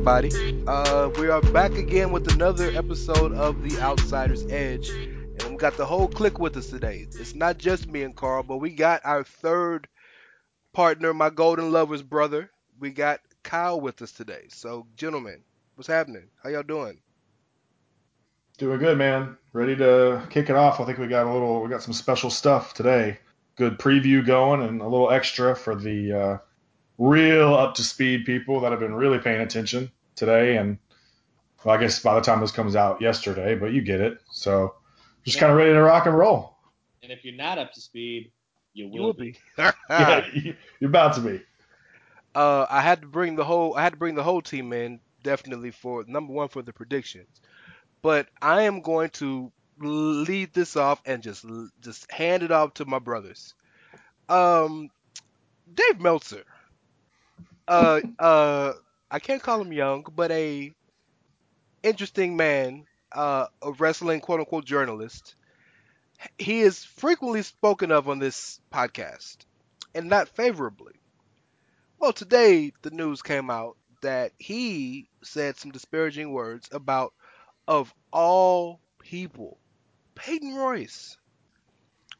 Everybody? Uh, we are back again with another episode of The Outsider's Edge, and we got the whole clique with us today. It's not just me and Carl, but we got our third partner, my golden lover's brother. We got Kyle with us today. So, gentlemen, what's happening? How y'all doing? Doing good, man. Ready to kick it off. I think we got a little, we got some special stuff today. Good preview going and a little extra for the uh, real up to speed people that have been really paying attention today. And well, I guess by the time this comes out yesterday, but you get it. So just Yeah. kind of ready to rock and roll. And if you're not up to speed, you will, You will be. be. yeah, you- you're about to be. uh, I had to bring the whole I had to bring the whole team in definitely for number one for the predictions, but I am going to lead this off and just just hand it off to my brothers. Um, Dave Meltzer. Uh, uh, I can't call him young, but a interesting man. Uh, a wrestling quote unquote journalist. He is frequently spoken of on this podcast, and not favorably. Well, today the news came out that he said some disparaging words about, of all people, Peyton Royce.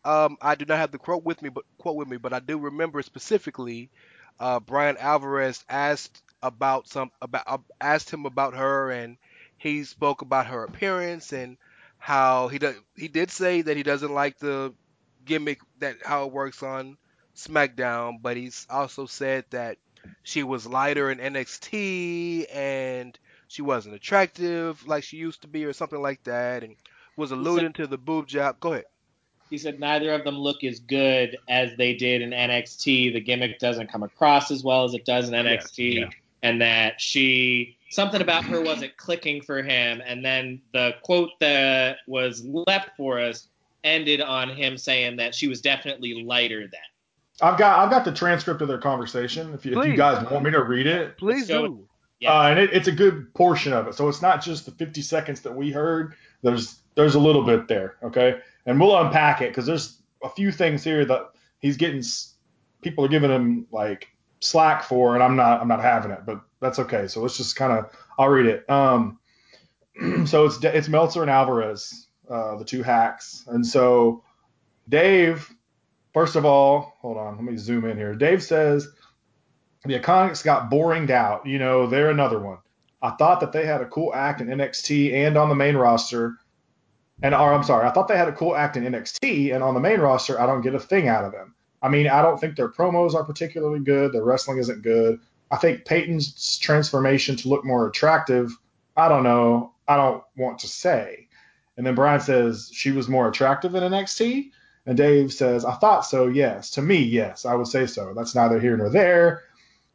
Um, I do not have the quote with me, but quote with me, but I do remember specifically, uh, Brian Alvarez asked about some about uh, asked him about her, and he spoke about her appearance and how he does he did say that he doesn't like the gimmick that how it works on SmackDown, but he's also said that she was lighter in NXT and she wasn't attractive like she used to be or something like that, and was alluding to the boob job. Go ahead. He said neither of them look as good as they did in NXT. The gimmick doesn't come across as well as it does in NXT, yeah. and that she something about her wasn't clicking for him. And then the quote that was left for us ended on him saying that she was definitely lighter then. I've got I've got the transcript of their conversation. If you, if you guys want me to read it, Please go do. Yeah. uh, and it, it's a good portion of it. So it's not just the 50 seconds that we heard. There's there's a little bit there, okay? And we'll unpack it because there's a few things here that he's getting. People are giving him like slack for, and I'm not I'm not having it, but that's okay. So let's just kind of I'll read it. Um, so it's it's Meltzer and Alvarez, uh, the two hacks, and so Dave. First of all, hold on, let me zoom in here. Dave says the Iconics got boringed out. You know, they're another one. I thought that they had a cool act in NXT and on the main roster. And or I'm sorry, I thought they had a cool act in NXT and on the main roster, I don't get a thing out of them. I mean, I don't think their promos are particularly good. Their wrestling isn't good. I think Peyton's transformation to look more attractive, I don't know. I don't want to say. And then Brian says she was more attractive in NXT. And Dave says, I thought so, yes. To me, yes, I would say so. That's neither here nor there.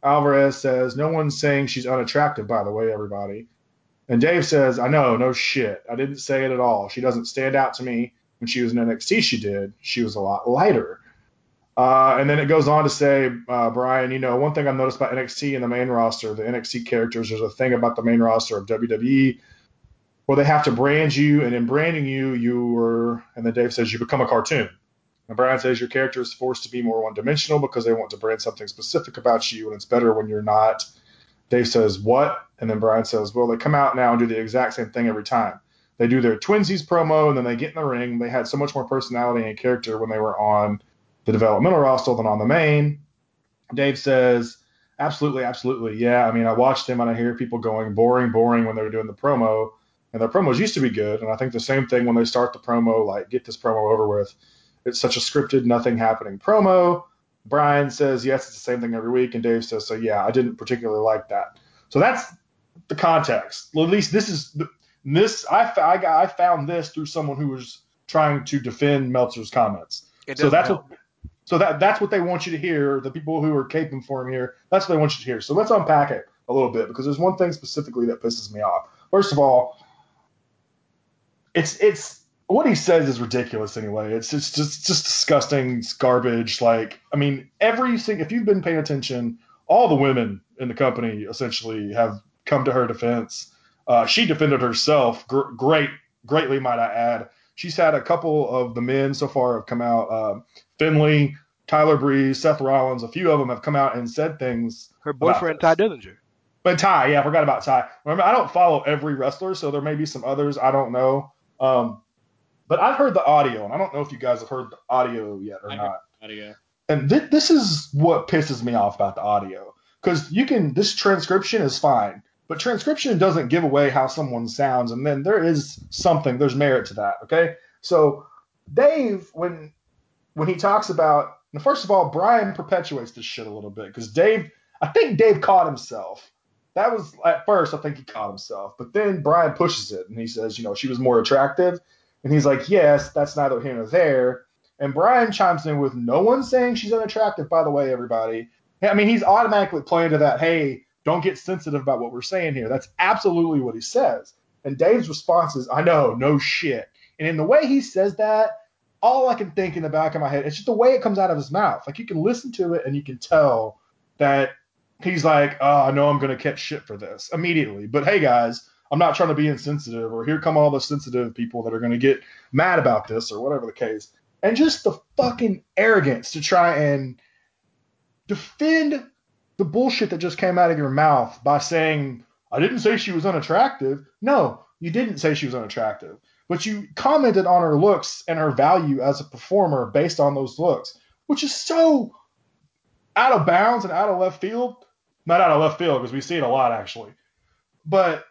Alvarez says, No one's saying she's unattractive, by the way, everybody. And Dave says, I know, no shit. I didn't say it at all. She doesn't stand out to me. When she was in NXT, she did. She was a lot lighter. Uh, and then it goes on to say, uh, Brian, you know, one thing I've noticed about NXT and the main roster, the NXT characters, there's a thing about the main roster of WWE where they have to brand you, and in branding you, you were, and then Dave says, you become a cartoon. And Brian says your character is forced to be more one dimensional because they want to brand something specific about you, and it's better when you're not. Dave says, What? And then Brian says, Well, they come out now and do the exact same thing every time. They do their twinsies promo, and then they get in the ring. They had so much more personality and character when they were on the developmental roster than on the main. Dave says, Absolutely, absolutely. Yeah, I mean, I watched them and I hear people going boring, boring when they were doing the promo. And their promos used to be good. And I think the same thing when they start the promo, like, get this promo over with. It's such a scripted, nothing happening promo. Brian says, yes, it's the same thing every week. And Dave says, so yeah, I didn't particularly like that. So that's the context. Well, at least this is the, this. I, I, I found this through someone who was trying to defend Meltzer's comments. So that's help. what so that that's what they want you to hear. The people who are caping for him here, that's what they want you to hear. So let's unpack it a little bit because there's one thing specifically that pisses me off. First of all, it's it's what he says is ridiculous anyway. It's it's just just disgusting. It's garbage. Like I mean, every single if you've been paying attention, all the women in the company essentially have come to her defense. Uh, she defended herself gr- great, greatly, might I add. She's had a couple of the men so far have come out. Um, Finley, Tyler Breeze, Seth Rollins, a few of them have come out and said things. Her boyfriend Tye. Dillinger. But Tye, yeah, I forgot about Tye. Remember, I don't follow every wrestler, so there may be some others I don't know. Um, but I've heard the audio, and I don't know if you guys have heard the audio yet or I not. Audio. And thi- this is what pisses me off about the audio, because you can this transcription is fine, but transcription doesn't give away how someone sounds, and then there is something, there's merit to that. Okay, so Dave, when when he talks about, now, first of all, Brian perpetuates this shit a little bit because Dave, I think Dave caught himself. That was at first, I think he caught himself, but then Brian pushes it and he says, you know, she was more attractive, and he's like, yes, that's neither here nor there. And Brian chimes in with, no one saying she's unattractive, by the way, everybody. I mean, he's automatically playing to that, hey, don't get sensitive about what we're saying here. That's absolutely what he says. And Dave's response is, I know, no shit. And in the way he says that, all I can think in the back of my head, it's just the way it comes out of his mouth. Like you can listen to it and you can tell that he's like, oh, I know I'm going to catch shit for this immediately. But hey, guys, I'm not trying to be insensitive, or here come all the sensitive people that are going to get mad about this, or whatever the case. And just the fucking arrogance to try and defend the bullshit that just came out of your mouth by saying, I didn't say she was unattractive. No, you didn't say she was unattractive. But you commented on her looks and her value as a performer based on those looks, which is so out of bounds and out of left field. Not out of left field because we see it a lot actually. But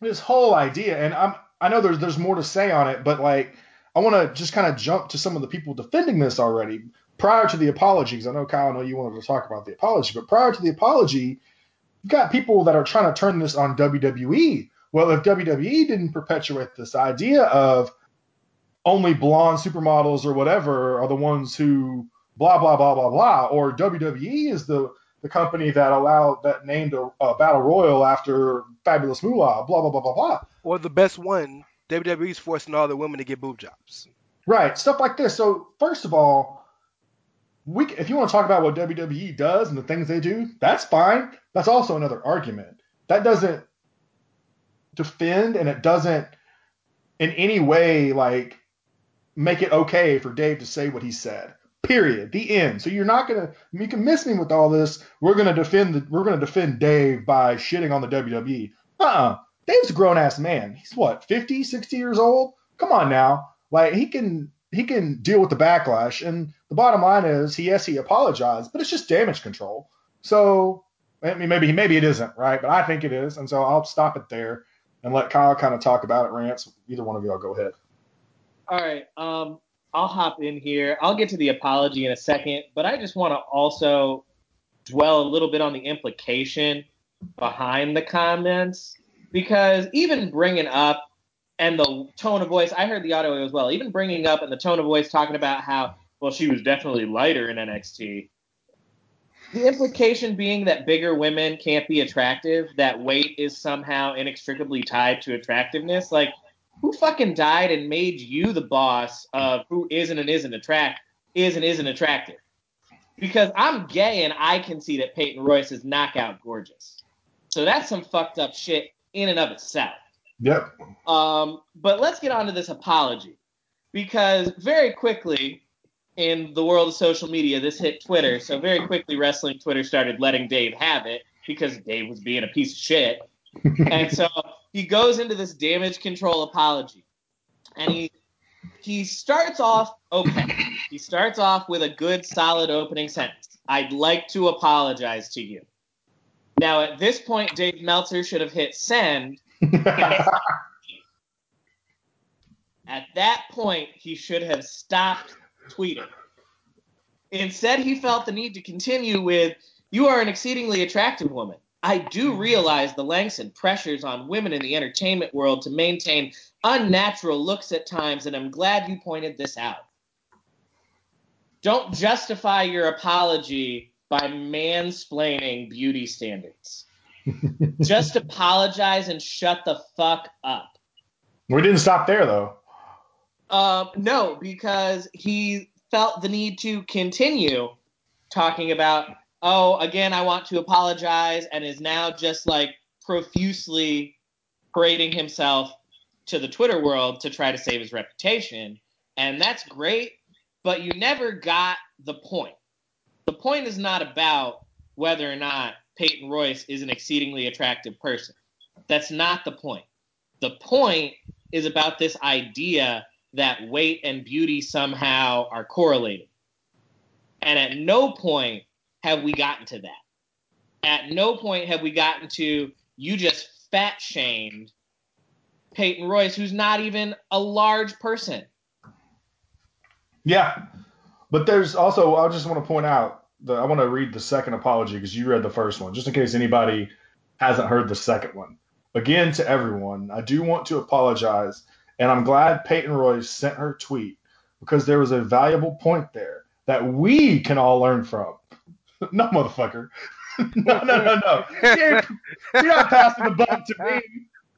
this whole idea, and I'm I know there's there's more to say on it, but like I want to just kind of jump to some of the people defending this already prior to the apologies. I know Kyle, I know you wanted to talk about the apology, but prior to the apology, you've got people that are trying to turn this on WWE. Well, if WWE didn't perpetuate this idea of only blonde supermodels or whatever are the ones who blah blah blah blah blah, or WWE is the the company that allowed that named a, a battle royal after Fabulous Moolah, blah blah blah blah blah. Or the best one, WWE's forcing all the women to get boob jobs. Right, stuff like this. So first of all, we if you want to talk about what WWE does and the things they do, that's fine. That's also another argument. That doesn't defend and it doesn't in any way like make it okay for Dave to say what he said. Period. The end. So you're not gonna you can miss me with all this. We're gonna defend the, we're gonna defend Dave by shitting on the WWE. Uh-uh. Dave's a grown ass man. He's what, 50, 60 years old? Come on now. Like he can he can deal with the backlash. And the bottom line is, he yes, he apologized, but it's just damage control. So I mean, maybe maybe it isn't right, but I think it is. And so I'll stop it there and let Kyle kind of talk about it. Rants. Either one of you, I'll go ahead. All right. Um, I'll hop in here. I'll get to the apology in a second, but I just want to also dwell a little bit on the implication behind the comments because even bringing up and the tone of voice, I heard the audio as well. Even bringing up and the tone of voice talking about how well she was definitely lighter in NXT. The implication being that bigger women can't be attractive, that weight is somehow inextricably tied to attractiveness. Like, who fucking died and made you the boss of who isn't and isn't attract is and isn't attractive? Because I'm gay and I can see that Peyton Royce is knockout gorgeous. So that's some fucked up shit in and of itself. Yep. Um, but let's get on to this apology. Because very quickly in the world of social media, this hit Twitter. So very quickly, wrestling Twitter started letting Dave have it because Dave was being a piece of shit. and so he goes into this damage control apology. And he he starts off okay. He starts off with a good, solid opening sentence. I'd like to apologize to you. Now, at this point, Dave Meltzer should have hit send At that point, he should have stopped tweeting. Instead, he felt the need to continue with, You are an exceedingly attractive woman. I do realize the lengths and pressures on women in the entertainment world to maintain unnatural looks at times, and I'm glad you pointed this out. Don't justify your apology by mansplaining beauty standards. Just apologize and shut the fuck up. We didn't stop there though. Um, no, because he felt the need to continue talking about, oh, again, I want to apologize, and is now just like profusely parading himself to the Twitter world to try to save his reputation. And that's great, but you never got the point. The point is not about whether or not Peyton Royce is an exceedingly attractive person. That's not the point. The point is about this idea that weight and beauty somehow are correlated. And at no point have we gotten to that. At no point have we gotten to you just fat shamed Peyton Royce, who's not even a large person. Yeah, but there's also I just want to point out the I want to read the second apology because you read the first one, just in case anybody hasn't heard the second one. Again, to everyone, I do want to apologize, and I'm glad Peyton Royce sent her tweet because there was a valuable point there that we can all learn from. no, motherfucker. no, no, no, no. You're, you're not passing the buck to me.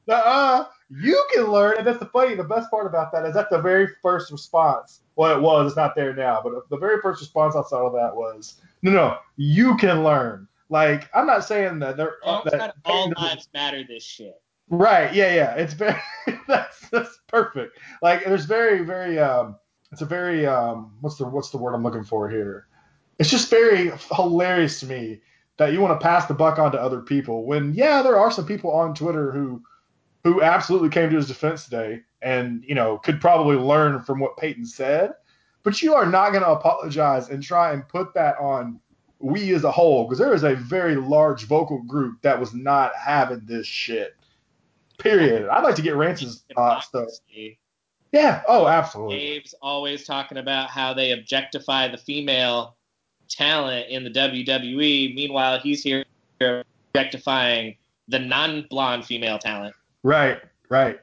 Uh, you can learn, and that's the funny. The best part about that is that the very first response. Well, it was. It's not there now, but the very first response I saw of that was, "No, no, you can learn." Like, I'm not saying that they're Don't that all lives matter this shit. Right. Yeah. Yeah. It's very. that's that's perfect. Like there's very very um. It's a very um. What's the what's the word I'm looking for here? It's just very hilarious to me that you want to pass the buck on to other people when yeah there are some people on Twitter who who absolutely came to his defense today and you know could probably learn from what Peyton said, but you are not going to apologize and try and put that on we as a whole because there is a very large vocal group that was not having this shit. Period. I'd like to get Rance's thoughts though. Yeah. Oh, absolutely. Dave's always talking about how they objectify the female talent in the WWE. Meanwhile, he's here objectifying the non-blonde female talent. Right. Right.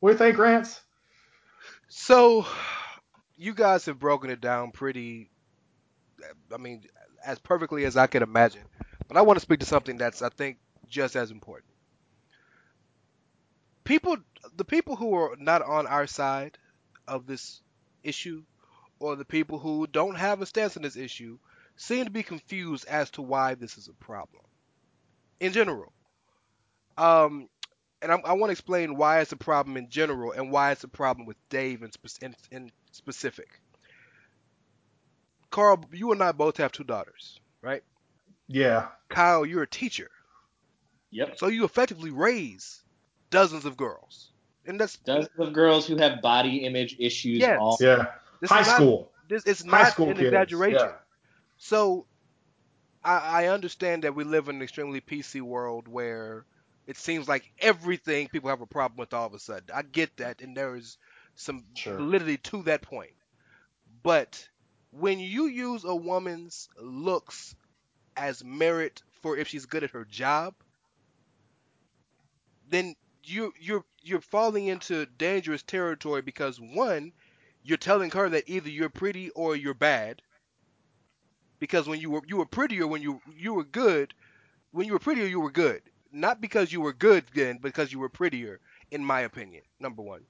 What do you think, Rance? So, you guys have broken it down pretty, I mean, as perfectly as I can imagine. But I want to speak to something that's, I think, just as important. People, the people who are not on our side of this issue, or the people who don't have a stance on this issue, seem to be confused as to why this is a problem. In general. Um, and I'm, I want to explain why it's a problem in general and why it's a problem with Dave in, spe- in, in specific. Carl, you and I both have two daughters, right? Yeah. Kyle, you're a teacher, Yep. so you effectively raise dozens of girls, and that's Dozens of girls who have body image issues. Yes. All Yeah. This High is not- school. this it's High not school an kids. exaggeration. Yeah. So, I, I understand that we live in an extremely PC world where it seems like everything people have a problem with all of a sudden. I get that, and there is some Sure. validity to that point. But when you use a woman's looks as merit for if she's good at her job, then you you're you're falling into dangerous territory because one, you're telling her that either you're pretty or you're bad. Because when you were you were prettier when you you were good, when you were prettier you were good. Not because you were good then, because you were prettier, in my opinion. Number one.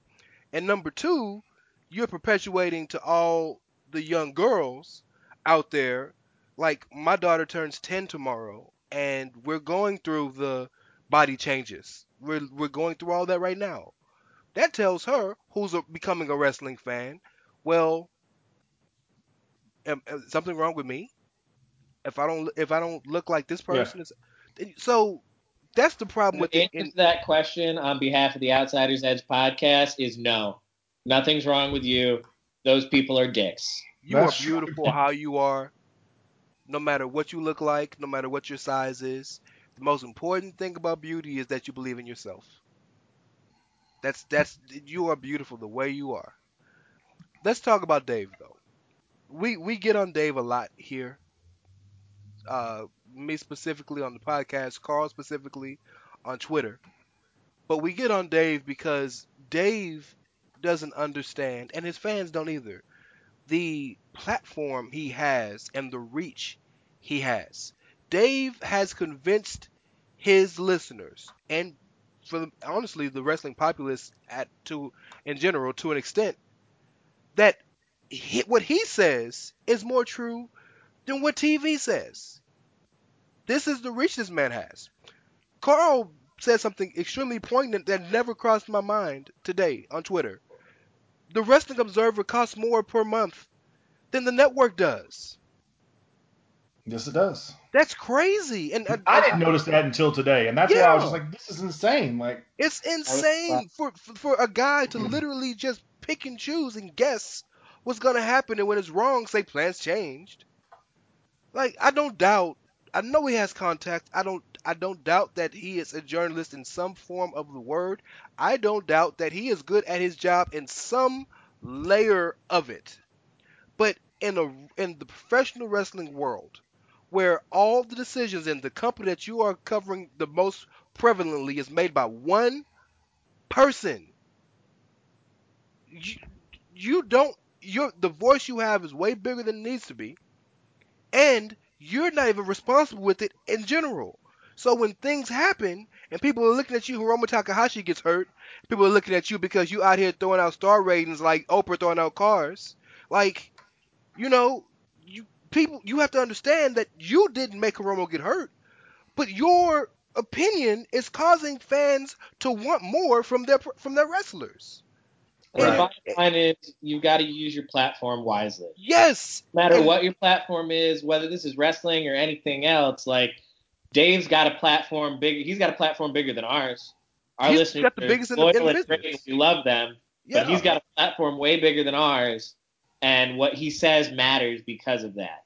And number two, you're perpetuating to all the young girls out there, like my daughter turns 10 tomorrow, and we're going through the body changes. We're, we're going through all that right now. That tells her, who's a, becoming a wrestling fan, well, am, is something wrong with me? If I don't if I don't look like this Yeah. person, is so that's the problem with the, answer in, to that question on behalf of the Outsiders Edge podcast is no. Nothing's wrong with you. Those people are dicks. You are beautiful how you are, no matter what you look like, no matter what your size is. The most important thing about beauty is that you believe in yourself. That's that's you are beautiful the way you are. Let's talk about Dave though. We we get on Dave a lot here. Uh, me specifically on the podcast, Carl specifically on Twitter. But we get on Dave because Dave doesn't understand, and his fans don't either, the platform he has and the reach he has. Dave has convinced his listeners and for the, honestly the wrestling populace at to in general to an extent that he, what he says is more true than what TV says. This is the reach this man has. Carl said something extremely poignant that never crossed my mind today on Twitter. The Wrestling Observer costs more per month than the network does. Yes, it does. That's crazy. And, and I didn't notice that until today, and that's why I was just like, "This is insane!" Like, It's insane for, for for a guy to mm. literally just pick and choose and guess what's gonna happen, and when it's wrong, say plans changed. Like I don't doubt. I know he has contacts. I don't. I don't doubt that he is a journalist in some form of the word. I don't doubt that he is good at his job in some layer of it. But in a in the professional wrestling world, where all the decisions in the company that you are covering the most prevalently is made by one person. You, you don't your the voice you have is way bigger than it needs to be. And you're not even responsible with it in general. So when things happen and people are looking at you, Hiromu Takahashi gets hurt, people are looking at you because you out here throwing out star ratings like Oprah throwing out cars. Like, you know, people you have to understand that you didn't make Hiromu get hurt, but your opinion is causing fans to want more from their from their wrestlers. And the bottom line is you've got to use your platform wisely. Yes, No matter And- what your platform is, whether this is wrestling or anything else, like Dave's got a platform bigger. He's got a platform bigger than ours. Our He's listeners got the biggest in the- in the and great. We love them, yeah. but he's got a platform way bigger than ours, and what he says matters because of that.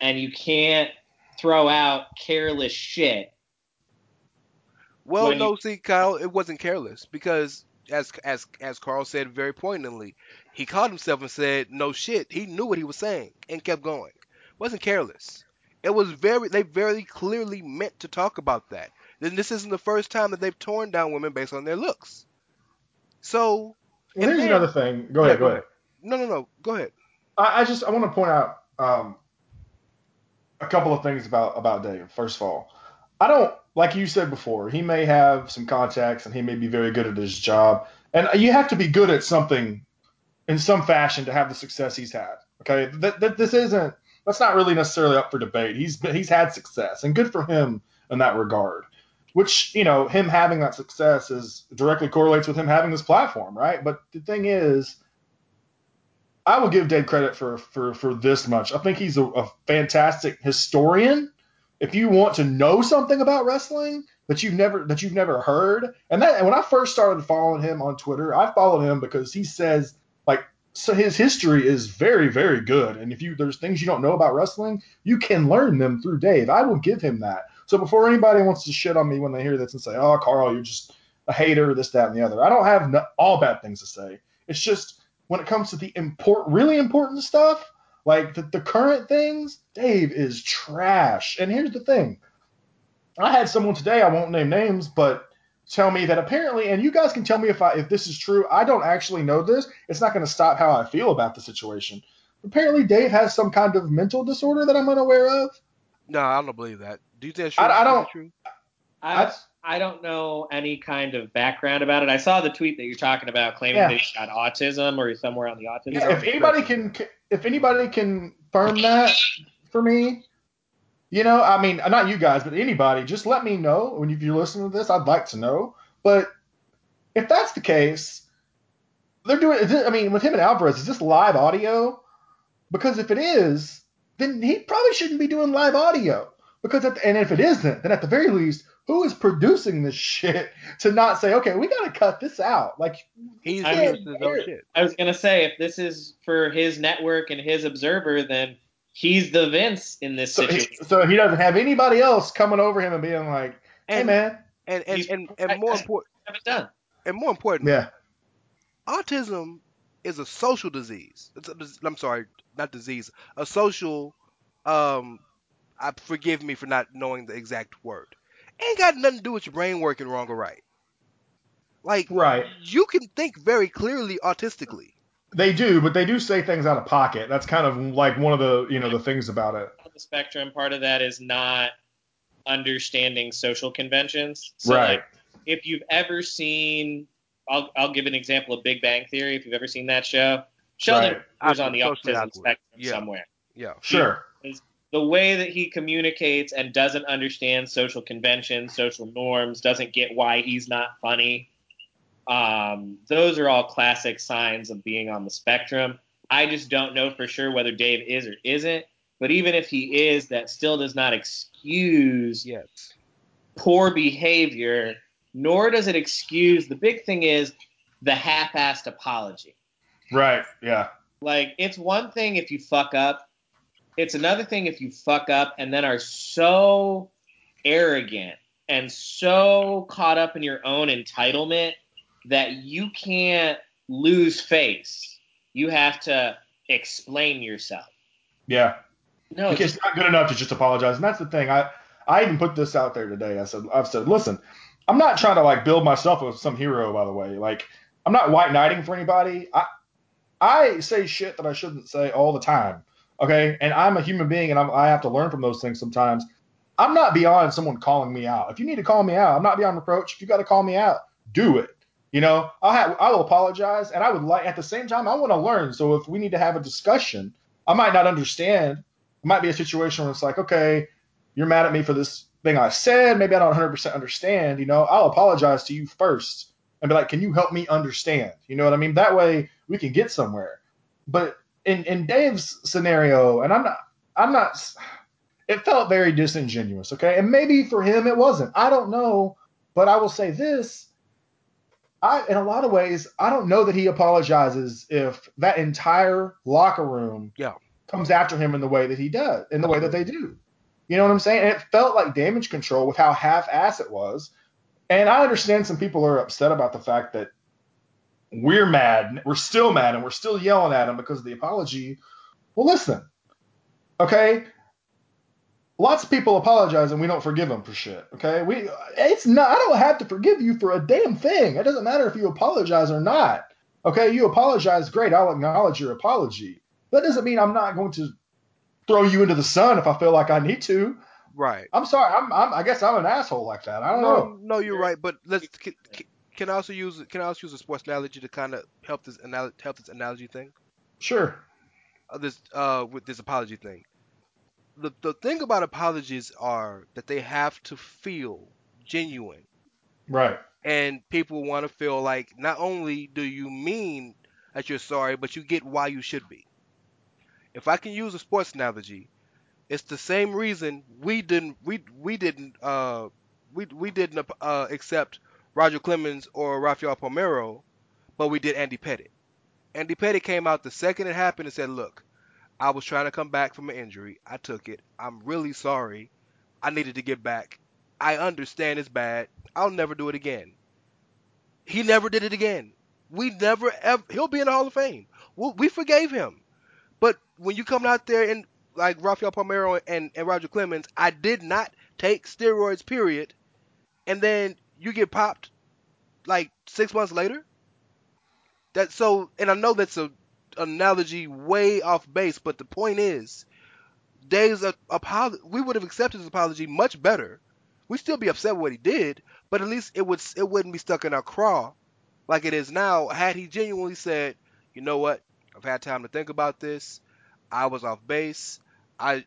And you can't throw out careless shit. Well, no, you- see, Kyle, it wasn't careless because as as as Carl said very poignantly, he caught himself and said, "No shit." He knew what he was saying and kept going. wasn't careless. It was very they very clearly meant to talk about that. Then this isn't the first time that they've torn down women based on their looks. So well, And here's then- another thing. Go Yeah, ahead. go Go ahead. no, no, no. Go ahead. I, I just I want to point out um, a couple of things about about Dave. First of all, I don't like you said before. He may have some contacts and he may be very good at his job, and you have to be good at something in some fashion to have the success he's had. Okay, that, that this isn't that's not really necessarily up for debate. He's he's had success, and good for him in that regard. Which you know, him having that success is directly correlates with him having this platform, right? But the thing is, I will give Dave credit for for for this much. I think he's a, a fantastic historian. If you want to know something about wrestling that you've never that you've never heard, and that when I first started following him on Twitter, I followed him because he says like so his history is very very good. And if you there's things you don't know about wrestling, you can learn them through Dave. I will give him that. So before anybody wants to shit on me when they hear this and say, "Oh, Carl, you're just a hater," this, that, and the other, I don't have no, all bad things to say. It's just when it comes to the important, really important stuff, like the, the current things, Dave is trash. And here's the thing: I had someone today, I won't name names, but tell me that apparently, and you guys can tell me if I if this is true. I don't actually know this. It's not going to stop how I feel about the situation. Apparently, Dave has some kind of mental disorder that I'm unaware of. No, I don't believe that. Do you think that's I- true? I Is that don't- True? I, I, I don't know any kind of background about it. I saw the tweet that you're talking about claiming Yeah. that he's got autism or he's somewhere on the autism. Yeah, if anybody spectrum. can, if anybody can confirm that for me, you know, I mean, not you guys, but anybody, just let me know when you- if you're listening to this. I'd like to know. But if that's the case, they're doing. I mean, with him and Alvarez, is this live audio? Because if it is, then he probably shouldn't be doing live audio. Because at the, and if it isn't, then at the very least, who is producing this shit to not say, okay, we got to cut this out? Like, He's I mean, shit. I was gonna say if this is for his network and his observer, then he's the Vince in this so he, situation. so he doesn't have anybody else coming over him and being like, hey And man, and and, He's- and, and more important done. and more important, yeah, autism is a social disease. It's a, dis- I'm sorry, not disease, a social um, I forgive me for not knowing the exact word. Ain't got nothing to do with your brain working wrong or right. Like Right. you can think very clearly autistically. They do, but they do say things out of pocket. That's kind of like one of the you know the things about it. the spectrum. Part of that is not understanding social conventions. So, right. like, if you've ever seen, I'll, I'll give an example of Big Bang Theory. If you've ever seen that show, Sheldon Right. was on the Socially autism spectrum Yeah. somewhere. Yeah. Sure. The way that he communicates and doesn't understand social conventions, social norms, doesn't get why he's not funny. Um, those are all classic signs of being on the spectrum. I just don't know for sure whether Dave is or isn't. But even if he is, that still does not excuse Yes. poor behavior, nor does it excuse the big thing is the half-assed apology. Right. Yeah. Like it's one thing if you fuck up, it's another thing if you fuck up and then are so arrogant and so caught up in your own entitlement that you can't lose face. You have to explain yourself. Yeah. No, Like, it's not good enough to just apologize, and that's the thing. I I even put this out there today. I said I've said, listen, I'm not trying to like build myself as some hero. By the way, like I'm not white knighting for anybody. I I say shit that I shouldn't say all the time. Okay, and I'm a human being, and I'm, I have to learn from those things sometimes. I'm not beyond someone calling me out. If you need to call me out, I'm not beyond reproach. If you got to call me out, do it. You know, I'll have I will apologize, and I would like at the same time I want to learn. So if we need to have a discussion, I might not understand. It might be a situation where it's like, okay, you're mad at me for this thing I said. Maybe I don't 100% understand. You know, I'll apologize to you first and be like, can you help me understand? You know what I mean? That way we can get somewhere. But in in Dave's scenario, and I'm not, I'm not. It felt very disingenuous. Okay, and maybe for him it wasn't. I don't know, but I will say this. I, in a lot of ways, I don't know that he apologizes if that entire locker room Yeah. comes after him in the way that he does, in the way that they do. You know what I'm saying? And it felt like damage control with how half-ass it was. And I understand some people are upset about the fact that we're mad, we're still mad, and we're still yelling at him because of the apology. Well, listen, okay. Lots of people apologize and we don't forgive them for shit. Okay, we it's not. I don't have to forgive you for a damn thing. It doesn't matter if you apologize or not. Okay, you apologize, great. I'll acknowledge your apology. That doesn't mean I'm not going to throw you into the sun if I feel like I need to. Right. I'm sorry. I'm, I'm I guess I'm an asshole like that. I don't no, know. no, you're right. But let's can, I also use can I also use a sports analogy to kind of help this anal- help this analogy thing? Sure. Uh, this uh with this apology thing. The the thing about apologies are that they have to feel genuine, Right. and people want to feel like not only do you mean that you're sorry, but you get why you should be. If I can use a sports analogy, it's the same reason we didn't we we didn't uh we we didn't uh accept Roger Clemens or Rafael Palmeiro, but we did Andy Pettitte. Andy Pettitte came out the second it happened and said, "Look, I was trying to come back from an injury. I took it. I'm really sorry. I needed to get back. I understand it's bad. I'll never do it again." He never did it again. We never ever. He'll be in the Hall of Fame. We, forgave him. But when you come out there and like Rafael Palmeiro and, and Roger Clemens, I did not take steroids, period. And then you get popped like six months later. That so, and I know that's a analogy way off base, but the point is, Dave's apology. We would have accepted his apology much better. We'd still be upset with what he did, but at least it would it wouldn't be stuck in our craw like it is now. Had he genuinely said, you know what, I've had time to think about this. I was off base. I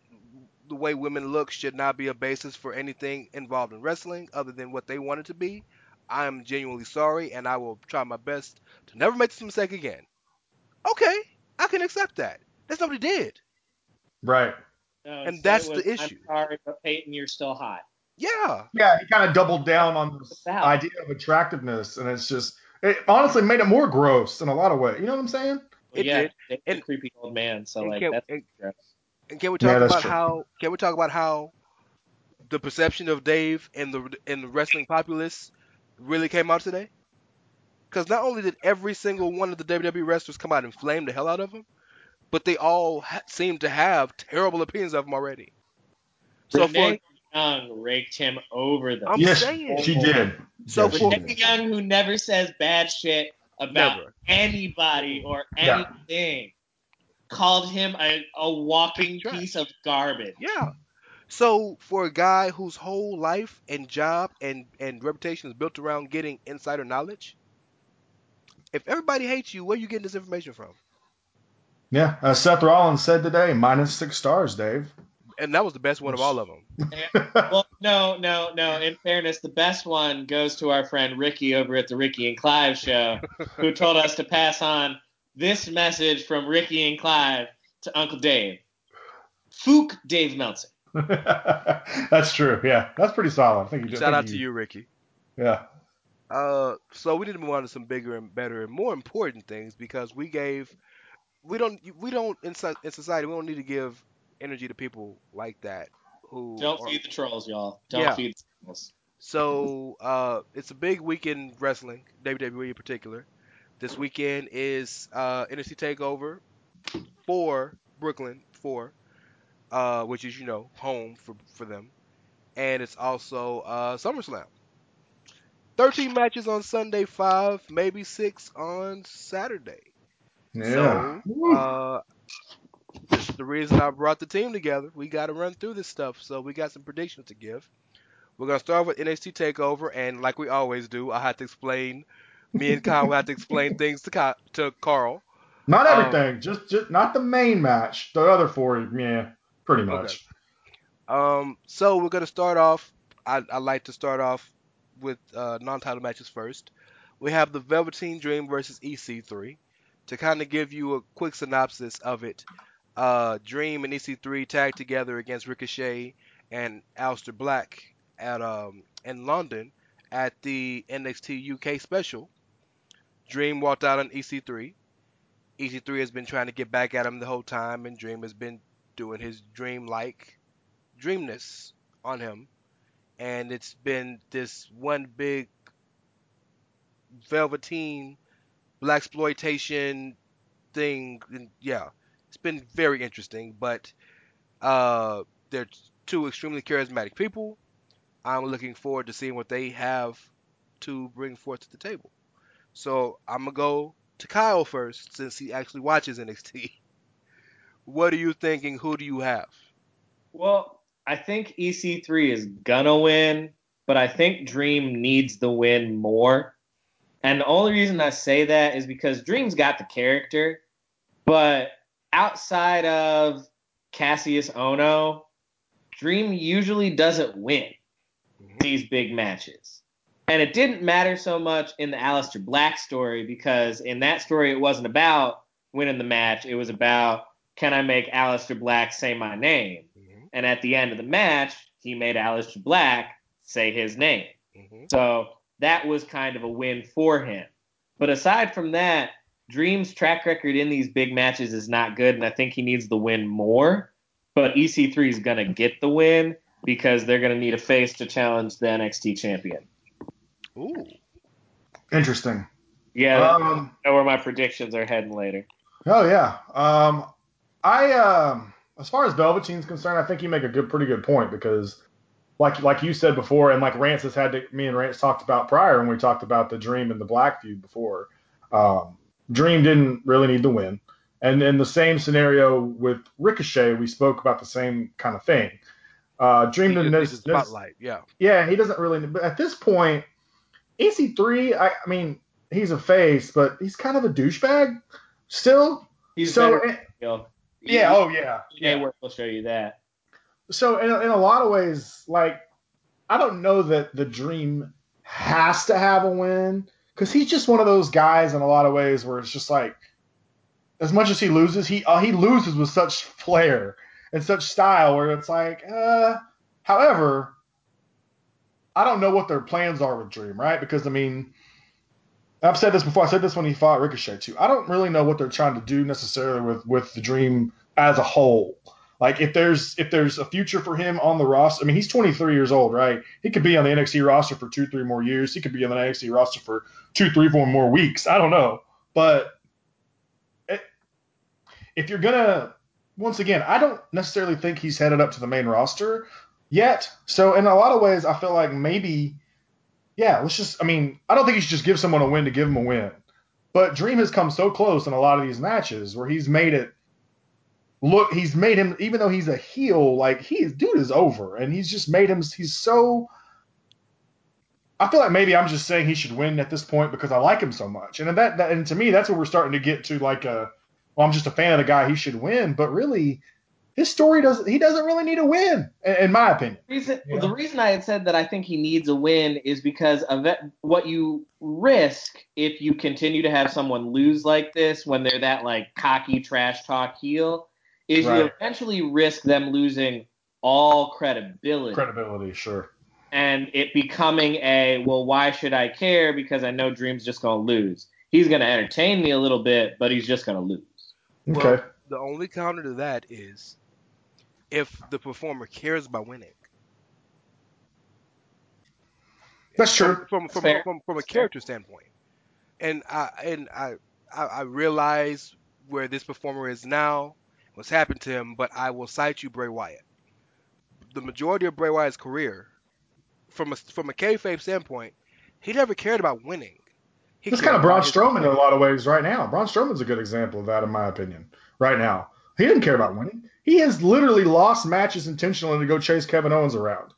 the way women look should not be a basis for anything involved in wrestling other than what they want it to be. I am genuinely sorry and I will try my best to never make this mistake again. Okay, I can accept that. That's not what he did. Right. No, And instead that's was, the issue. I'm sorry, but Peyton, you're still hot. Yeah. Yeah, he kind of doubled down on this idea of attractiveness, and it's just it honestly made it more gross in a lot of ways. You know what I'm saying? Well, It yeah, did. Dave's And- a creepy old man, so like can- that's and- gross. And can we talk that's about true. how can we talk about how the perception of Dave in the in the wrestling populace really came out today? Because not only did every single one of the WWE wrestlers come out and flame the hell out of him, but they all ha- seem to have terrible opinions of him already. So for Young raked him over the. I'm yes, saying- she did. So Yeah, she for- Renee Young, who never says bad shit about Never. anybody or Yeah. Anything, called him a, a walking Trash. piece of garbage. Yeah. So for a guy whose whole life and job and and reputation is built around getting insider knowledge, if everybody hates you, where are you getting this information from? Yeah, as Seth Rollins said today, minus six stars, Dave. And that was the best one of all of them. Well, no, no, no. In fairness, the best one goes to our friend Ricky over at the Ricky and Clive show, who told us to pass on this message from Ricky and Clive to Uncle Dave. Fook Dave Meltzer. that's true. Yeah, that's pretty solid. I think you. I Shout think out to you, Ricky. Yeah. Uh, so we need to move on to some bigger and better and more important things because we gave, we don't, we don't in, so- in society we don't need to give energy to people like that who Don't are- feed the trolls, y'all. Don't Yeah. feed the trolls. So uh, it's a big weekend wrestling, WWE in particular. This weekend is uh, NXT Takeover for Brooklyn, for uh, which is you know home for for them, and it's also uh, SummerSlam. Thirteen matches on Sunday, five maybe six on Saturday. Yeah. So uh, this is the reason I brought the team together. We got to run through this stuff, so we got some predictions to give. We're gonna start with NXT Takeover, and like we always do, I have to explain. Me and Kyle will have to explain things to Ky- to Carl. not um, everything. just, just not the main match. The other four, yeah, pretty much. Um, so we're gonna start off. I, I like to start off with uh, non-title matches first. We have the Velveteen Dream versus EC3. To kind of give you a quick synopsis of it, uh, Dream and EC3 tagged together against Ricochet and Aleister Black at um in London at the NXT UK special. Dream walked out on EC3. EC3 has been trying to get back at him the whole time, and Dream has been doing his dream-like dreamness on him, and it's been this one big velveteen black exploitation thing. And yeah, it's been very interesting. But uh, they're two extremely charismatic people. I'm looking forward to seeing what they have to bring forth to the table. So I'm gonna go to Kyle first, since he actually watches NXT. What are you thinking? Who do you have? Well, I think EC3 is gonna win, but I think Dream needs the win more. And the only reason I say that is because Dream's got the character, but outside of Kassius Ohno, Dream usually doesn't win mm-hmm. these big matches. And it didn't matter so much in the Aleister Black story because in that story it wasn't about winning the match, it was about can I make Aleister Black say my name? And at the end of the match, he made Aleister Black say his name. Mm-hmm. So that was kind of a win for him. But aside from that, Dream's track record in these big matches is not good, and I think he needs the win more. But EC3 is going to get the win because they're going to need a face to challenge the NXT champion. Ooh. Interesting. Yeah, Um, know where my predictions are heading later. Oh yeah. Um, I um, as far as Velveteen's concerned, I think you make a good, pretty good point because, like, like you said before, and like Rance has had to, me and Rance talked about prior when we talked about the Dream and the Black feud before. Um, Dream didn't really need the win, and in the same scenario with Ricochet, we spoke about the same kind of thing. Uh, Dream He didn't. just the spotlight. Yeah. yeah, he doesn't really. But at this point, EC3, I, I mean, he's a face, but he's kind of a douchebag still. He's so better. eh, you know. yeah, oh yeah, Yeah, will show you that. So in a, in a lot of ways, like I don't know that the Dream has to have a win because he's just one of those guys in a lot of ways where it's just like, as much as he loses, he uh, he loses with such flair and such style where it's like, uh. However, I don't know what their plans are with Dream, right? Because I mean, I've said this before. I said this when he fought Ricochet too. I don't really know what they're trying to do necessarily with with the Dream as a whole. Like if there's if there's a future for him on the roster, I mean he's 23 years old, right? He could be on the NXT roster for two, three more years. He could be on the NXT roster for two, three, four more weeks. I don't know, but it, if you're gonna, once again, I don't necessarily think he's headed up to the main roster, yet. So in a lot of ways, I feel like maybe, yeah, let's just. I mean, I don't think you should just give someone a win to give them a win. But Dream has come so close in a lot of these matches where he's made it look. He's made him, even though he's a heel, like he is, dude is over, and he's just made him. He's so. I feel like maybe I'm just saying he should win at this point because I like him so much, and that, that and to me that's what we're starting to get to like a. Well, I'm just a fan of the guy. He should win, but really, his story doesn't. He doesn't really need a win, in, in my opinion. Reason, Yeah. The reason I had said that I think he needs a win is because of it, what you risk if you continue to have someone lose like this when they're that like cocky trash talk heel is you eventually risk them losing all credibility Credibility, sure. and it becoming a well why should I care because I know Dream's just gonna lose. He's gonna entertain me a little bit, but he's just gonna lose. Well, Okay. the only counter to that is if the performer cares about winning. That's true. From from from, fair. from, from a character standpoint, and I and I, I I realize where this performer is now, what's happened to him, but I will cite you Bray Wyatt. The majority of Bray Wyatt's career, from a from a kayfabe standpoint, he never cared about winning. He It's kind of Braun about his- Strowman in a lot of ways right now. Braun Strowman's a good example of that, in my opinion. Right now, he didn't care about winning. He has literally lost matches intentionally to go chase Kevin Owens around.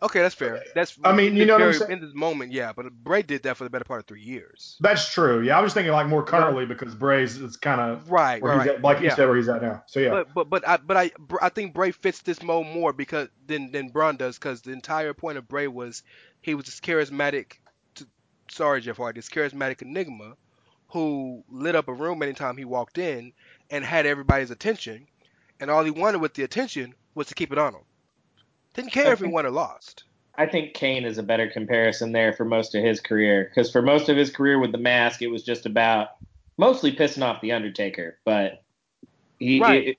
Okay, that's fair. That's I mean, you know what I'm saying? In this moment, yeah, but Bray did that for the better part of three years. That's true. Yeah, I was thinking like more currently because Bray's it's kind of Right, where right, he's at, like you said, where he's at now. So yeah, But but but I but I I think Bray fits this mold more because than than Braun does because the entire point of Bray was he was this charismatic. To, sorry, Jeff Hardy, this charismatic enigma who lit up a room anytime he walked in and had everybody's attention, and all he wanted with the attention was to keep it on him. Didn't care if he won or lost. I think Kane is a better comparison there for most of his career because for most of his career with the mask, it was just about mostly pissing off the Undertaker, but he Right. it,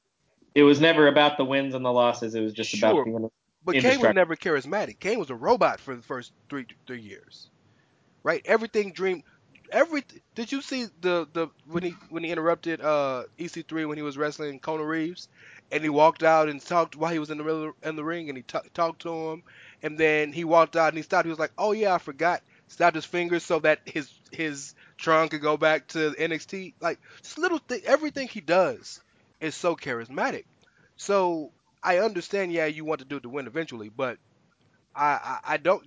it was never about the wins and the losses. It was just Sure. about being But Kane was never charismatic. Kane was a robot for the first three three years, right? Everything dream, every. Did you see the the when he when he interrupted uh EC3 when he was wrestling Kona Reeves, and he walked out and talked while he was in the middle in the ring and he ta- talked to him, and then he walked out and he stopped. He was like, "Oh yeah, I forgot." Stopped his fingers so that his his trunk could go back to NXT. Like just little thing, everything he does is so charismatic. So I understand, yeah, you want to do it to win eventually, but I, I, I don't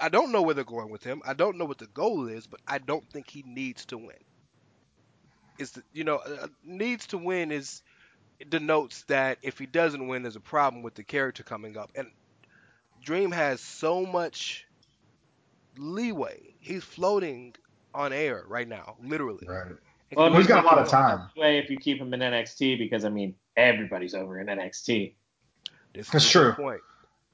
I don't know where they're going with him. I don't know what the goal is, but I don't think he needs to win. Is you know uh, needs to win is denotes that if he doesn't win, there's a problem with the character coming up. And Dream has so much leeway. He's floating on air right now, literally. right. And Well, can He's we- got a lot of time. way if you keep him in NXT because I mean everybody's over in NXT. This That's true. Point.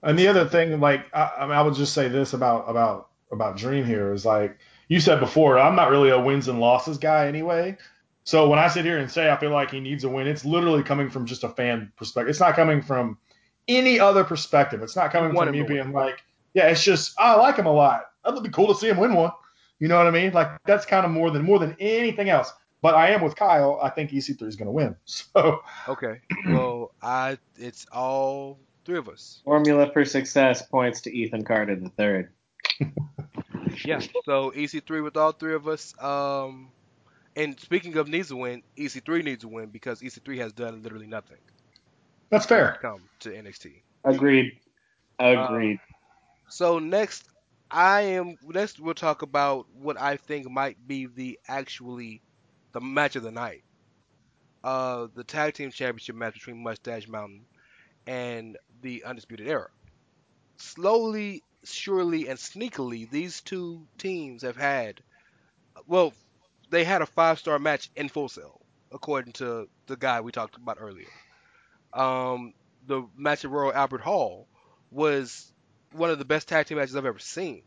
And the other thing, like, I, I mean, I would just say this about about about Dream here is like you said before, I'm not really a wins and losses guy anyway. So when I sit here and say I feel like he needs a win, it's literally coming from just a fan perspective. It's not coming from any other perspective. It's not coming from me him to being like, yeah, it's just I like him a lot. That'd be cool to see him win one. You know what I mean? Like that's kind of more than more than anything else. But I am with Kyle. I think EC3 is going to win. So Okay. Well, I it's all three of us. Formula for success points to Ethan Carter the third. Yeah. So EC3 with all three of us. Um, and speaking of needs to win, EC3 needs to win because EC3 has done literally nothing that's fair. come to NXT. Agreed. Agreed. So next, I am next. We'll talk about what I think might be the actually the match of the night. Uh, the tag team championship match between Mustache Mountain and the Undisputed Era. Slowly, surely, and sneakily, these two teams have had. Well, they had a five-star match in Full Sail, according to the guy we talked about earlier. Um, the match at Royal Albert Hall was one of the best tag team matches I've ever seen.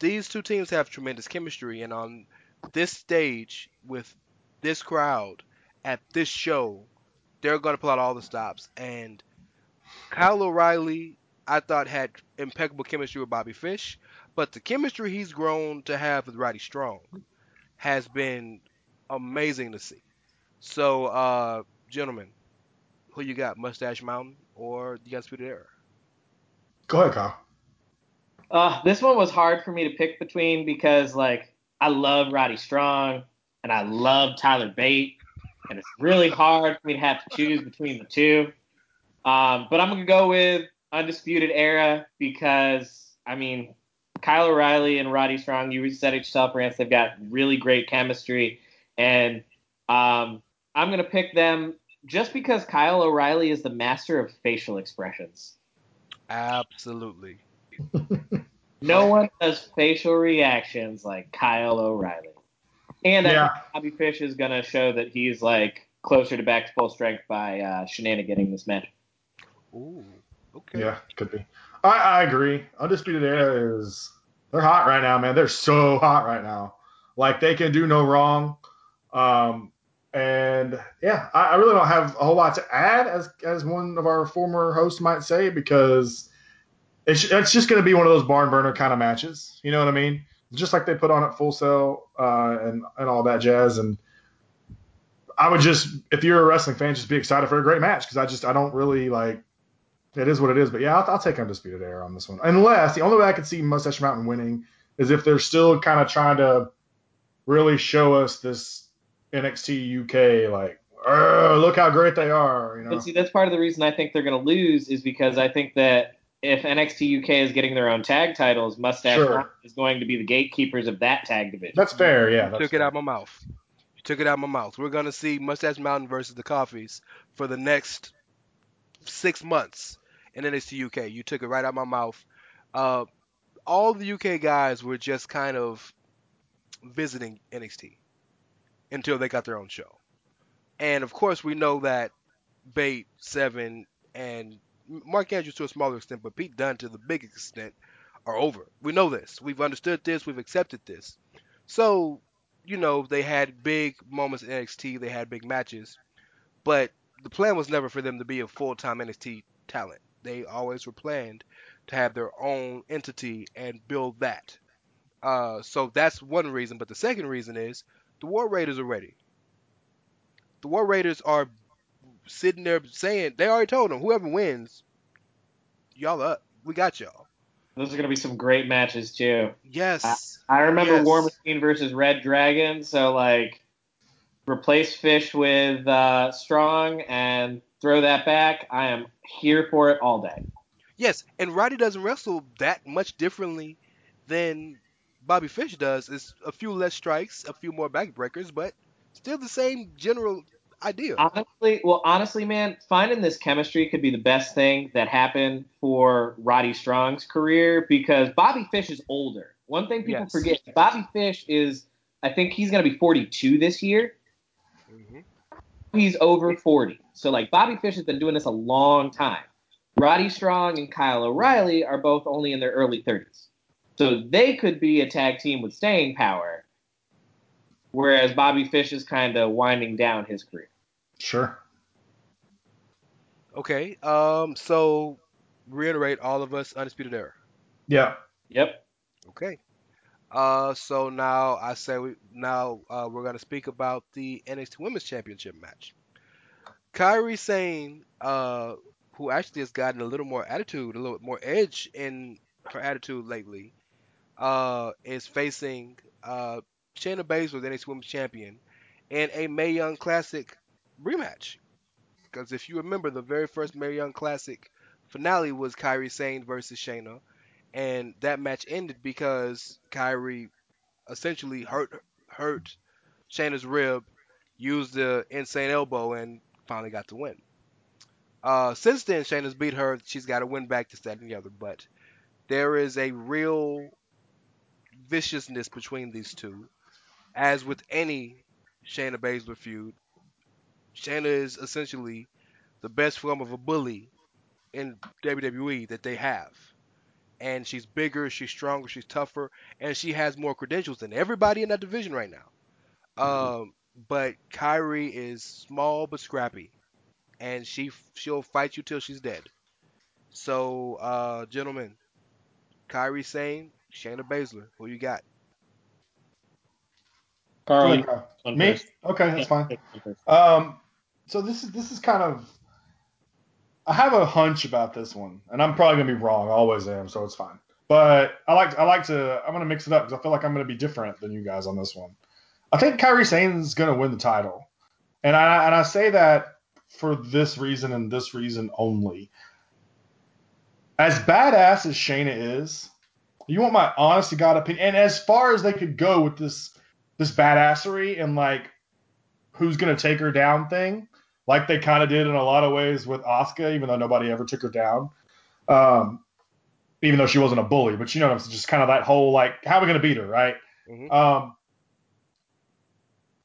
These two teams have tremendous chemistry, and on this stage with this crowd at this show, they're going to pull out all the stops. And Kyle O'Reilly, I thought had impeccable chemistry with Bobby Fish, but the chemistry he's grown to have with Roddy Strong has been amazing to see. So, uh, gentlemen, who you got, Mustache Mountain or the Undisputed Era? Go ahead, Kyle. Uh, this one was hard for me to pick between because like I love Roddy Strong and I love Tyler Bate, and it's really hard for me to have to choose between the two. Um, but I'm gonna go with Undisputed Era because I mean Kyle O'Reilly and Roddy Strong. You said it yourself, Rance. They've got really great chemistry, and um, I'm gonna pick them just because Kyle O'Reilly is the master of facial expressions. Absolutely. No one does facial reactions like Kyle O'Reilly. And I Yeah. think Bobby Fish is going to show that he's like closer to back to full strength by uh, shenaniganing this match. Ooh. Okay. Yeah, could be. I, I agree. Undisputed Era is they're hot right now, man. They're so hot right now. Like they can do no wrong. Um, and yeah, I, I really don't have a whole lot to add, as as one of our former hosts might say, because it's it's just going to be one of those barn burner kind of matches. You know what I mean? Just like they put on at Full Sail uh, and and all that jazz. And I would just, if you're a wrestling fan, just be excited for a great match because I just I don't really like it is what it is. But yeah, I'll, I'll take Undisputed Era on this one. Unless the only way I could see Mustache Mountain winning is if they're still kind of trying to really show us this NXT UK like, "Arr, look how great they are. You know? But see, that's part of the reason I think they're going to lose is because I think that if NXT UK is getting their own tag titles, Mustache Sure. Is going to be the gatekeepers of that tag division. That's fair. Yeah, You that's took it fair. out my mouth. You took it out of my mouth. We're gonna see Mustache Mountain versus the Coffeys for the next six months in NXT UK. You took it right out of my mouth. Uh, all the UK guys were just kind of visiting NXT until they got their own show. And of course, we know that Bate, Seven, and Mark Andrews to a smaller extent, but Pete Dunne to the big extent are over. We know this. We've understood this. We've accepted this. So, you know, they had big moments in NXT. They had big matches, but the plan was never for them to be a full-time NXT talent. They always were planned to have their own entity and build that. Uh, so that's one reason. But the second reason is the War Raiders are ready. The War Raiders are sitting there saying they already told them whoever wins, y'all up. We got y'all. Those are going to be some great matches too. Yes. I remember Yes. War Machine versus Red Dragon, so like replace Fish with uh, Strong and throw that back. I am here for it all day. Yes, and Roddy doesn't wrestle that much differently than Bobby Fish does. It's a few less strikes, a few more backbreakers, but still the same general idea. Honestly, well, honestly, man, finding this chemistry could be the best thing that happened for Roddy Strong's career because Bobby Fish is older. One thing people Yes. forget: Bobby Fish is, I think he's going to be 42 this year. Mhm. He's over 40, so like Bobby Fish has been doing this a long time. Roddy Strong and Kyle O'Reilly are both only in their early 30s, so they could be a tag team with staying power. Whereas Bobby Fish is kind of winding down his career. Sure. Okay, um, so reiterate all of us undisputed Era. Yeah. Yep. Okay. Uh, so now I say we now uh, we're gonna speak about the NXT Women's Championship match. Kairi Sane, uh, who actually has gotten a little more attitude, a little more edge in her attitude lately, uh, is facing uh, Shayna Baszler, the NXT Women's Champion, in a Mae Young Classic rematch. Because if you remember, the very first Mae Young Classic finale was Kairi Sane versus Shayna and that match ended because Kairi essentially hurt hurt Shayna's rib, used the insane elbow, and finally got the win. Uh, since then, Shayna's beat her. She's got to win back to that and the other, but there is a real viciousness between these two, as with any Shayna Baszler feud. Shayna is essentially the best form of a bully in WWE that they have and she's bigger, she's stronger, she's tougher, and she has more credentials than everybody in that division right now. Um, but Kairi is small but scrappy, and she she'll fight you till she's dead. So, uh, gentlemen, Kairi Sane, Shayna Baszler, who you got? Carl, Go you ahead, Kyle. one Me? Okay, that's fine. take one first. Um, so this is this is kind of. I have a hunch about this one, and I'm probably gonna be wrong. I always am, so it's fine. But I like I like to I'm gonna mix it up because I feel like I'm gonna be different than you guys on this one. I think Kairi Sane's gonna win the title, and I and I say that for this reason and this reason only. As badass as Shayna is, you want my honest to God opinion, and as far as they could go with this this badassery and like who's gonna take her down thing, like they kind of did in a lot of ways with Asuka, even though nobody ever took her down. Um, even though she wasn't a bully, but you know, it's just kind of that whole like, how are we gonna beat her, right? Mhm. Um,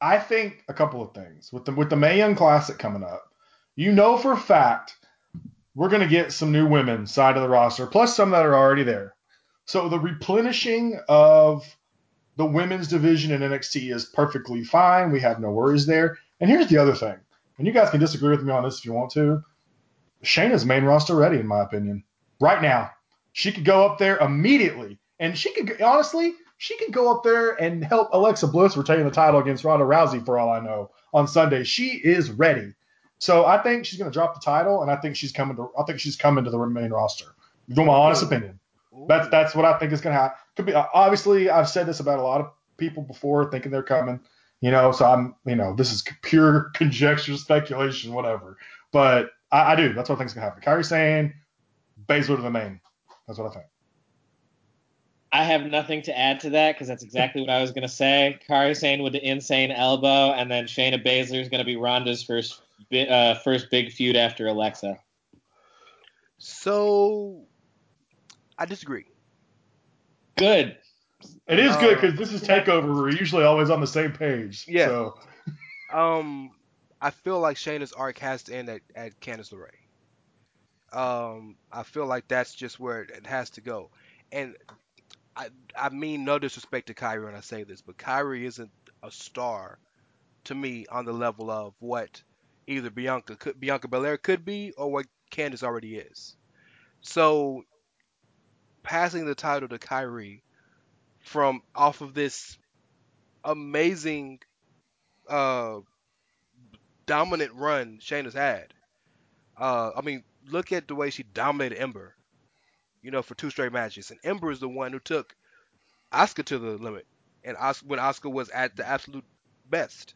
I think a couple of things with the with the Mae Young Classic coming up. You know for a fact we're gonna get some new women side of the roster, plus some that are already there. So the replenishing of the women's division in NXT is perfectly fine. We have no worries there. And here's the other thing, and you guys can disagree with me on this if you want to. Shayna's main roster ready, in my opinion, right now. She could go up there immediately, and she could honestly, she could go up there and help Alexa Bliss retain the title against Ronda Rousey for all I know on Sunday. She is ready. So I think she's going to drop the title, and I think she's coming to. I think she's coming to the main roster. Do my honest opinion. Ooh. That's that's what I think is going to happen. Could be obviously I've said this about a lot of people before, thinking they're coming. You know, so I'm you know this is pure conjecture, speculation, whatever. But I, I do. That's what I think is going to happen. Kairi Sane Baszler to the main. That's what I think. I have nothing to add to that because that's exactly what I was going to say. Kairi Sane with the insane elbow, and then Shayna Baszler is going to be Ronda's first bi- uh, first big feud after Alexa. So I disagree. Good. It is good Uh, because this is Takeover. We're usually always on the same page. Yeah. So Um, I feel like Shayna's arc has to end at, at Candice LeRae. Um, I feel like that's just where it, it has to go. And I I mean no disrespect to Kairi when I say this, but Kairi isn't a star to me on the level of what either Bianca could Bianca Belair could be or what Candice already is. So passing the title to Kairi from off of this amazing uh dominant run Shayna's had. Uh, I mean, look at the way she dominated Ember, you know, for two straight matches. And Ember is the one who took Asuka to the limit, and Os- when Asuka was at the absolute best.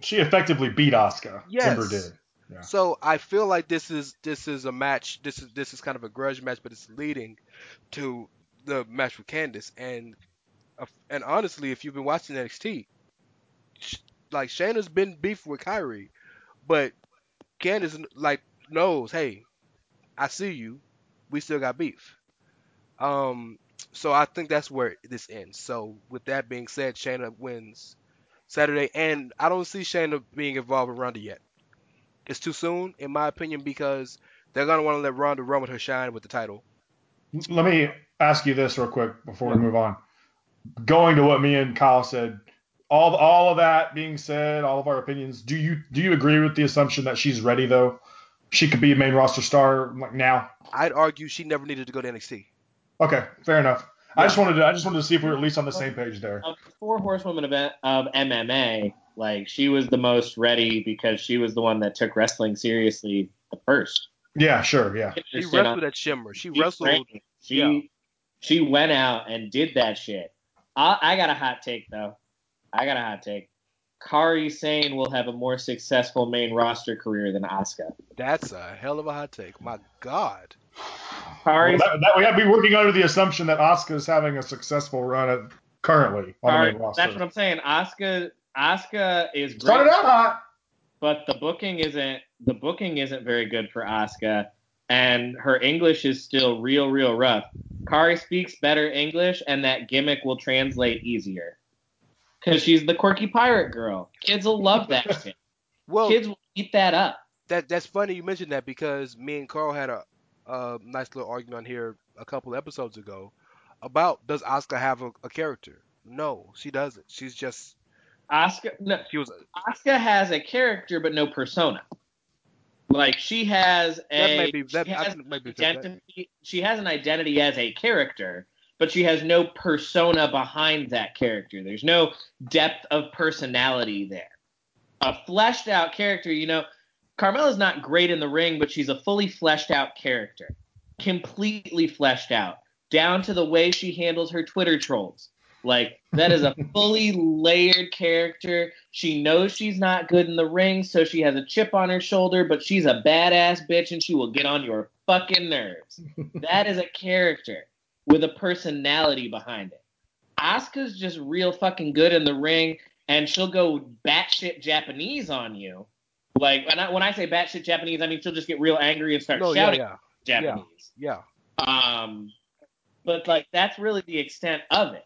she effectively beat Asuka. Yes. Ember did. Yeah. So I feel like this is this is a match. This is this is kind of a grudge match, but it's leading to the match with Candice. And and honestly, if you've been watching NXT, like Shayna's been beef with Kairi, but Candice like knows, hey, I see you. We still got beef. Um, so I think that's where this ends. So with that being said, Shayna wins Saturday, and I don't see Shayna being involved with Ronda yet. It's too soon, in my opinion, because they're gonna want to let Ronda run with her shine with the title. Let me ask you this real quick before Yeah. we move on. Going to what me and Kyle said, all all of that being said, all of our opinions, do you do you agree with the assumption that she's ready though? She could be a main roster star like now. I'd argue she never needed to go to NXT. Okay, fair enough. I just wanted to I just wanted to see if we were at least on the same page there. Um, of the four horsewomen of, of MMA, like she was the most ready because she was the one that took wrestling seriously the first. Yeah, sure, yeah. She wrestled at Shimmer. She She wrestled. trained. She yeah. she went out and did that shit. I, I got a hot take though. I got a hot take. Kairi Sane will have a more successful main roster career than Asuka. That's a hell of a hot take. My God. Kairi, Well, that, that, we have to be working under the assumption that Asuka is having a successful run at, currently on Kairi the main roster. that's what I'm saying. Asuka Asuka is great, Started out hot. but the booking isn't the booking isn't very good for Asuka, and her English is still real real rough. Kairi speaks better English, and that gimmick will translate easier. Cause she's the quirky pirate girl. Kids will love that shit. Well, Kids will eat that up. that that's funny you mentioned that because me and Carl had a, a nice little argument here a couple episodes ago about does Asuka have a, a character? No, she doesn't. She's just Asuka, no, she was Asuka has a character but no persona. Like she has a that may be that she, has can an that. identity, she has an identity as a character, but she has no persona behind that character. There's no depth of personality there. A fleshed out character, you know, Carmella's not great in the ring, but she's a fully fleshed out character, completely fleshed out, down to the way she handles her Twitter trolls. Like that is a fully layered character. She knows she's not good in the ring, so she has a chip on her shoulder, but she's a badass bitch and she will get on your fucking nerves. that is a character with a personality behind it. Asuka's just real fucking good in the ring, and she'll go batshit Japanese on you. Like when I, when I say batshit Japanese, I mean she'll just get real angry and start No, shouting yeah, Japanese. yeah. Um, but like that's really the extent of it.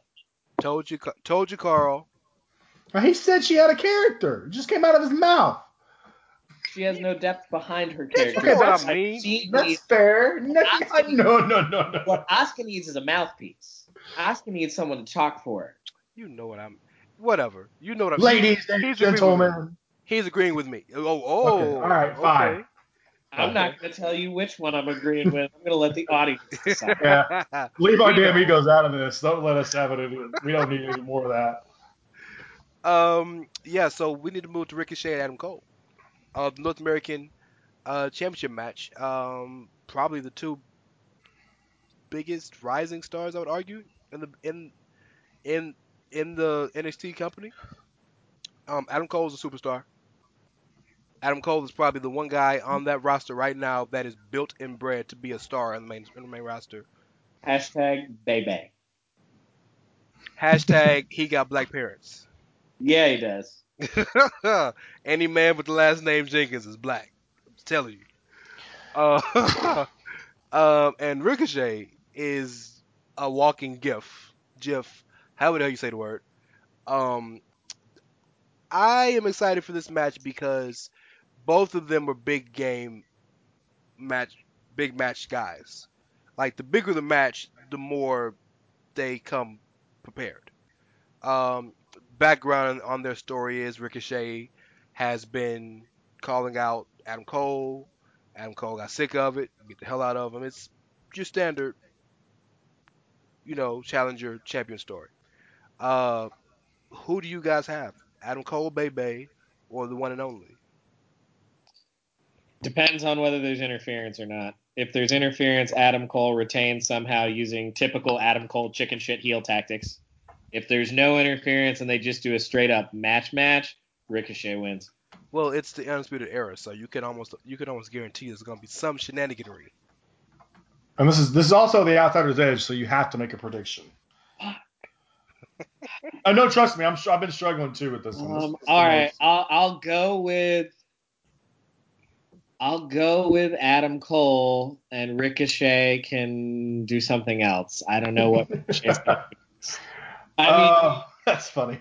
Told you, told you, Carl. He said she had a character. It just came out of his mouth. She has no depth behind her That's character. okay, what I mean. she That's needs- fair. No, no, no, no, no. what Asuka needs is a mouthpiece. Asuka needs someone to talk for her. You know what I'm. Whatever. You know what I'm. Ladies and He's agreeing with me. gentlemen. He's agreeing with me. Oh, oh. Okay, all right, fine. okay. I'm not going to tell you which one I'm agreeing with. I'm going to let the audience decide. Yeah. Leave our damn egos out of this. Don't let us have it. We don't need any more of that. Um, yeah, so we need to move to Ricochet and Adam Cole. Uh, the North American uh, Championship match. Um, probably the two biggest rising stars, I would argue, in the in in in the NXT company. Um, Adam Cole is a superstar. Adam Cole is probably the one guy on that roster right now that is built and bred to be a star in the main in the main roster. Hashtag baby. Hashtag he got black parents. Yeah, he does. Any man with the last name Jenkins is black. I'm telling you. Uh, um, and Ricochet is a walking gif. GIF. How the hell you say the word. Um, I am excited for this match because both of them are big game match, big match guys. Like the bigger the match, the more they come prepared. Um, background on their story is Ricochet has been calling out Adam Cole. Adam Cole got sick of it. Get the hell out of him. It's your standard, you know, challenger champion story. Uh, who do you guys have? Adam Cole, Bebe, or the one and only? Depends on whether there's interference or not. If there's interference, Adam Cole retains somehow using typical Adam Cole chicken shit heel tactics. If there's no interference and they just do a straight up match match, Ricochet wins. Well, it's the undisputed era, so you can almost you can almost guarantee there's going to be some shenaniganry. And this is this is also the outsider's edge, so you have to make a prediction. I know, trust me, I'm I've been struggling too with this one. This Um, all right, most- I'll I'll go with I'll go with Adam Cole and Ricochet can do something else. I don't know what. I mean, Oh, that's funny.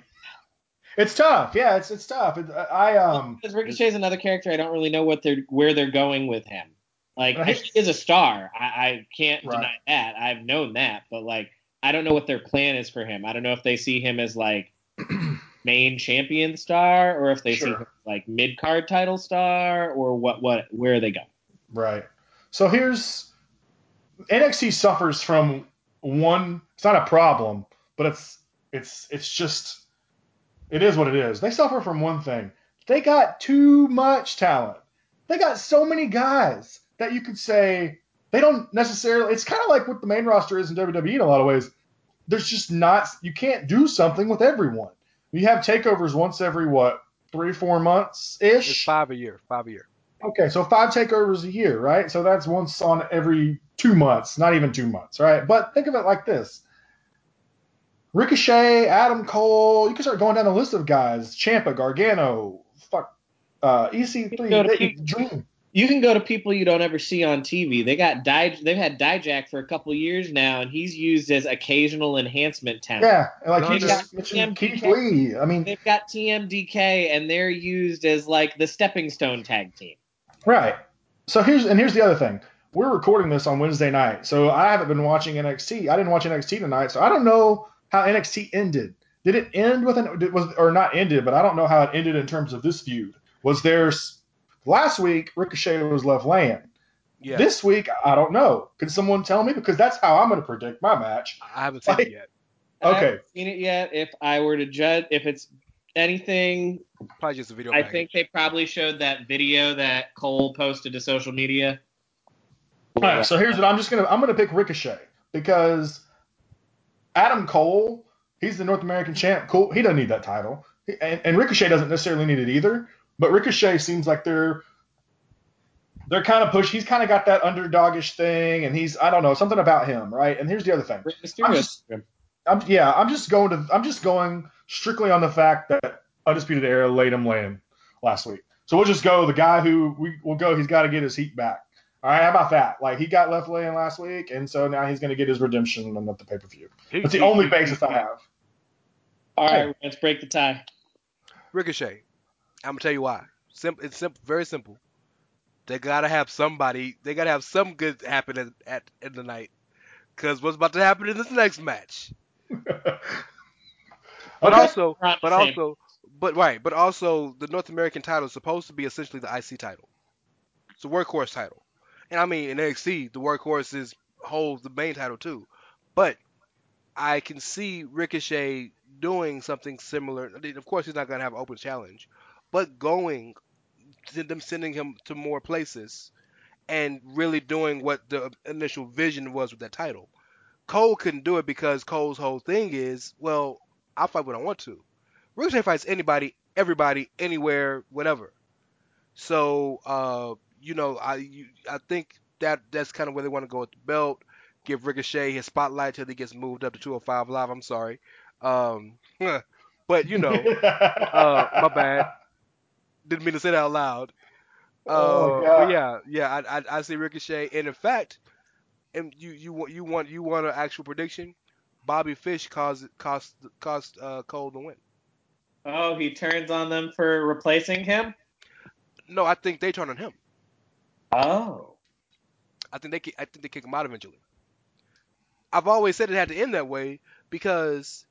It's tough. Yeah, it's it's tough. It, I um because Ricochet is another character, I don't really know what they're where they're going with him. Like Right. he is a star. I, I can't Right. deny that. I've known that, but like I don't know what their plan is for him. I don't know if they see him as like main champion star or if they see Sure. as like mid card title star or what what where are they going? Right. So here's NXT suffers from one. It's not a problem, but it's it's it's just it is what it is. They suffer from one thing. They got too much talent. They got so many guys that you could say they don't necessarily. It's kind of like what the main roster is in WWE in a lot of ways. There's just not. You can't do something with everyone. You have takeovers once every what three four months It's ish. five a year, five a year. Okay, so five takeovers a year, right? So that's once on every two months, not even two months, right? But think of it like this Ricochet, Adam Cole, you can start going down the list of guys. Ciampa, Gargano, fuck, uh, EC3, they- Dream. You can go to people you don't ever see on TV. They got Di- they've had Dijak for a couple years now, and he's used as occasional enhancement talent. Yeah, like you Gunner. just mentioned TMDK. Keith Lee. I mean, They've got TMDK, and they're used as like the stepping stone tag team. Right. So here's and here's the other thing. We're recording this on Wednesday night, so I haven't been watching NXT. I didn't watch NXT tonight, so I don't know how NXT ended. Did it end with an did, was or not ended? But I don't know how it ended in terms of this feud. Was there s- last week Ricochet was left laying? Yeah, This week I don't know. Can someone tell me? Because that's how I'm going to predict my match. I haven't seen like- it yet. I Okay. haven't seen it yet. If I were to judge, if it's anything? Probably just a video. I package. think they probably showed that video that Cole posted to social media. All right, so here's what I'm just gonna I'm gonna pick Ricochet because Adam Cole, he's the North American champ. Cool, he doesn't need that title, and, and Ricochet doesn't necessarily need it either. But Ricochet seems like they're they're kind of push. He's kind of got that underdogish thing, and he's I don't know something about him, right? And here's the other thing. Rey I'm just, I'm yeah, I'm just going to I'm just going strictly on the fact that Undisputed Era laid him laying last week. So we'll just go the guy who we will go. He's got to get his heat back. All right, how about that? Like he got left laying last week, and so now he's going to get his redemption and at the pay per view. He- That's the only basis I have. All right, let's break the tie. Ricochet. I'm gonna tell you why. Simple. It's simple. Very simple. They gotta have somebody. They gotta have some good happen at, at in the night. Cause what's about to happen in this next match? But Okay. also, Not but same. also, but right, but also, the North American title is supposed to be essentially the IC title. It's a workhorse title, and I mean in NXT, the workhorse is holds the main title too. But I can see Ricochet doing something similar. I mean, Of course, he's not gonna have an open challenge, but going, to them sending him to more places, and really doing what the initial vision was with that title. Cole couldn't do it because Cole's whole thing is, well, I'll fight when I want to. Ricochet fights anybody, everybody, anywhere, whatever. So, uh, you know, I you, I think that that's kind of where they want to go with the belt. Give Ricochet his spotlight till he gets moved up to 205 Live. I'm sorry, um, but you know, uh, my bad. Didn't mean to say that out loud. Oh, Uh, but yeah, yeah, I, I I see Ricochet, and in fact, and you you want you want you want an actual prediction? Bobby Fish caused cost cost uh, Cole the win. Oh, he turns on them for replacing him. No, I think they turn on him. Oh, I think they I think they kick him out eventually. I've always said it had to end that way because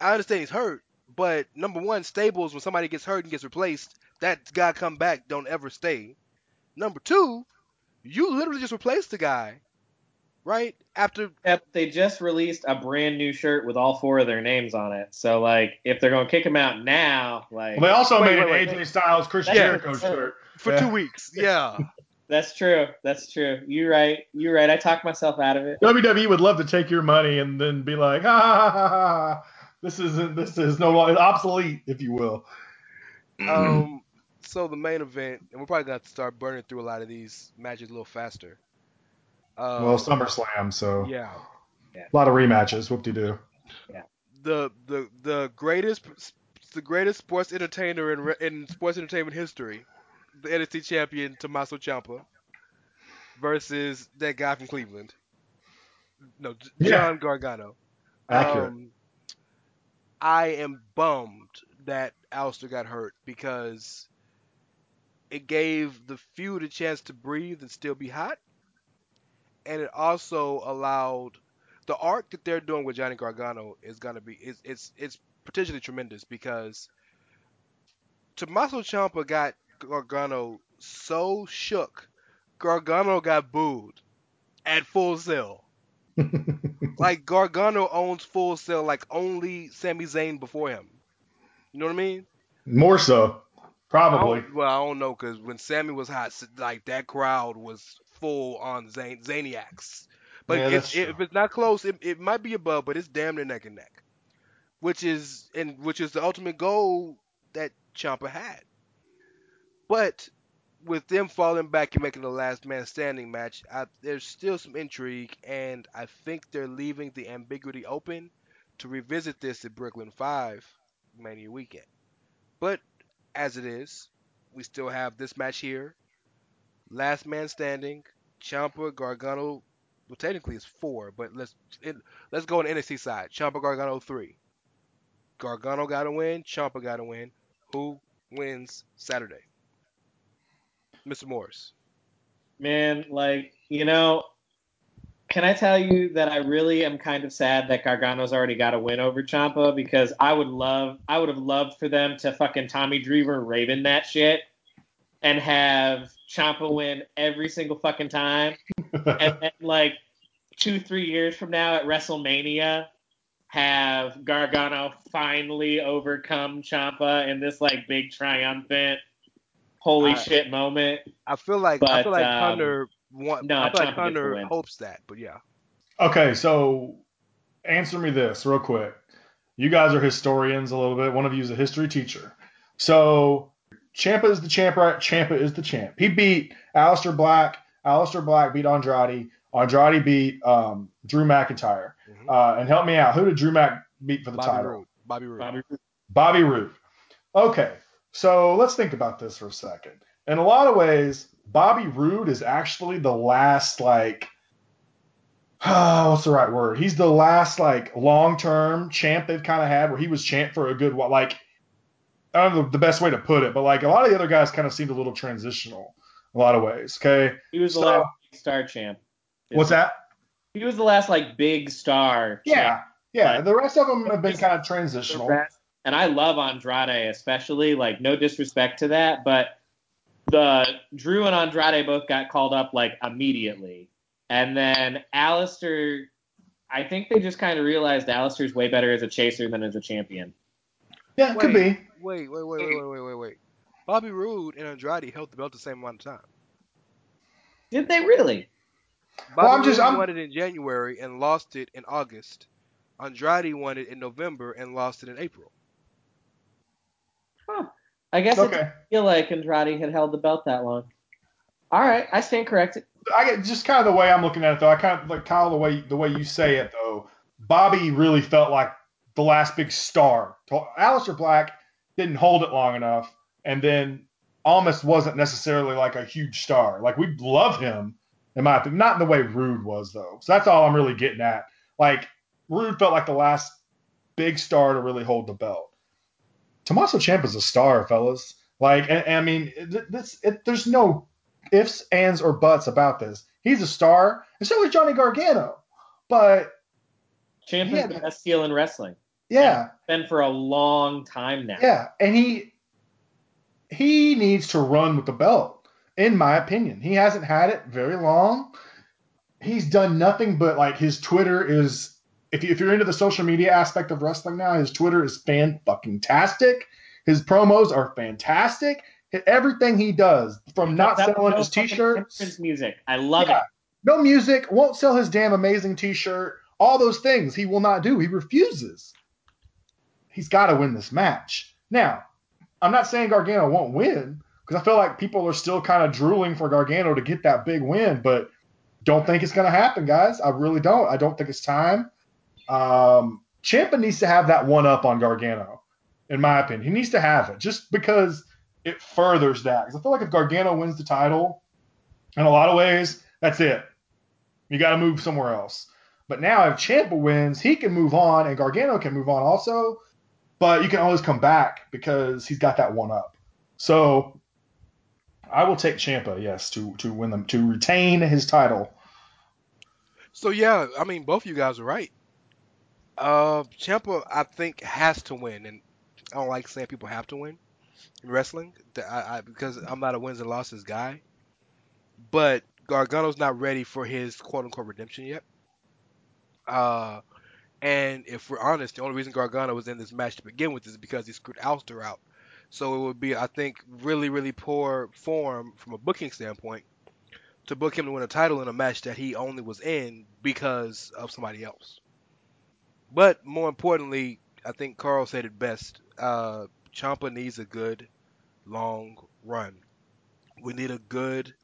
I understand he's hurt, but number one, stables when somebody gets hurt and gets replaced, that guy come back don't ever stay. Number two, you literally just replaced the guy, right? After yep. They just released a brand new shirt with all four of their names on it. So like, if they're gonna kick him out now, like Well, they also Wait, made wait, an wait. AJ Styles Chris Yeah. Jericho shirt. for Yeah. two weeks, yeah. that's true. That's true. You're right. You're right. I talked myself out of it. WWE would love to take your money and then be like, ha ha ha ha. ha. This isn't. This is no longer obsolete, if you will. Um, so the main event, and we're probably gonna have to start burning through a lot of these matches a little faster. Uh, well, SummerSlam, so yeah, a lot of rematches. Whoop de doo. the the the greatest the greatest sports entertainer in in sports entertainment history, the NXT champion Tommaso Ciampa versus that guy from Cleveland. No, J- Yeah. John Gargano. Accurate. Um, I am bummed that Aleister got hurt because it gave the feud a chance to breathe and still be hot, and it also allowed the arc that they're doing with Johnny Gargano is gonna be it's it's it's potentially tremendous because Tommaso Ciampa got Gargano so shook, Gargano got booed at Full Sail. Like Gargano owns Full Sail like only Sami Zayn before him. You know what I mean? More so, probably. don't- well, I don't know because when Sami was hot, like that crowd was full on Zan- Zaniacs. But Yeah, it's, true. if it's not close, it, it might be above, but it's damn near neck and neck. Which is and which is the ultimate goal that Ciampa had. But with them falling back and making the last man standing match, I, there's still some intrigue, and I think they're leaving the ambiguity open to revisit this at Brooklyn Five Mania weekend. But as it is, we still have this match here. Last man standing, Ciampa Gargano. Well, technically it's four, but let's it, let's go on the NXT side. Ciampa Gargano three. Gargano got to win. Ciampa got to win. Who wins Saturday? Mr. Morris. Man, like, you know, can I tell you that I really am kind of sad that Gargano's already got a win over Ciampa because I would love, I would have loved for them to fucking Tommy Dreamer Raven that shit and have Ciampa win every single fucking time. and then, like, two, three years from now at WrestleMania, have Gargano finally overcome Ciampa in this like big triumphant holy I- shit moment. I feel like I feel like um, Hunter want, no, I feel like Ciampa gets the Hunter hopes that, but yeah. Okay, so answer me this real quick. You guys are historians a little bit. One of you is a history teacher. So Ciampa is the champ, right? Ciampa is the champ. He beat Aleister Black. Aleister Black beat Andrade. Andrade beat um, Drew McIntyre. Mhm. Uh, and help me out. Who did Drew Mac beat for the Bobby title? Roode. Bobby Roode. Bobby Bobby Roode. Okay, so let's think about this for a second. In a lot of ways, Bobby Roode is actually the last like oh, what's the right word? He's the last like long-term champ they've kind of had where he was champ for a good while. Like I don't know the best way to put it, but like a lot of the other guys kind of seemed a little transitional in a lot of ways. Okay, He was the last big star champ. what's that? He was the last like big star. Yeah, champ. yeah. The rest of them have been kind of transitional. rest- And I love Andrade especially. Like no disrespect to that, but the Drew and Andrade both got called up like immediately, and then Aleister. I think they just kind of realized Aleister's way better as a chaser than as a champion. Yeah, it could be. Wait, wait, wait, wait, wait, wait, wait, wait. Bobby Roode and Andrade held the belt the same amount of time. Did they really? Bobby Well, I'm just- Roode I'm- won it in January and lost it in August. Andrade won it in November and lost it in April. Huh. I guess it Okay. didn't feel like Andrade had held the belt that long. All right, I stand corrected. I get just kind of the way I'm looking at it though. I kind of like Kyle the way the way you say it though. Bobby really felt like the last big star. Aleister Black didn't hold it long enough, and then almost wasn't necessarily like a huge star. Like we love him, in my opinion, not in the way Roode was though. So that's all I'm really getting at. Like Roode felt like the last big star to really hold the belt. Tommaso Ciampa's a star, fellas. Like, and I mean, this it, there's no ifs, ands, or buts about this. He's a star, and so is Johnny Gargano. But Champ Yeah, is the best heel in wrestling. yeah, Been for a long time now. yeah, and he he needs to run with the belt, in my opinion. He hasn't had it very long. He's done nothing but like his Twitter is. If, you, if you're into the social media aspect of wrestling now, his Twitter is fan fucking tastic. His promos are fantastic. Everything he does, from not That- selling no his t-shirts, music. I love Yeah. it. no music, won't sell his damn amazing t-shirt, all those things he will not do. He refuses. He's got to win this match. Now, I'm not saying Gargano won't win because I feel like people are still kind of drooling for Gargano to get that big win, but don't think it's going to happen, guys. I really don't. I don't think it's time. Um, Ciampa needs to have that one up on Gargano, in my opinion. He needs to have it just because it furthers that. Because I feel like if Gargano wins the title, in a lot of ways, that's it. You got to move somewhere else. But now if Ciampa wins, he can move on, and Gargano can move on also. But you can always come back because he's got that one up. So I will take Ciampa, yes, to to win them to retain his title. So yeah, I mean, both of you guys are right. Uh, Ciampa, I think, has to win, and I don't like saying people have to win in wrestling, I, I, because I'm not a wins and losses guy. But Gargano's not ready for his quote unquote redemption yet. Uh, and if we're honest, the only reason Gargano was in this match to begin with is because he screwed Aleister out. So it would be, I think, really, really poor form from a booking standpoint to book him to win a title in a match that he only was in because of somebody else. But more importantly, I think Carl said it best. Uh, Ciampa needs a good long run. We need a good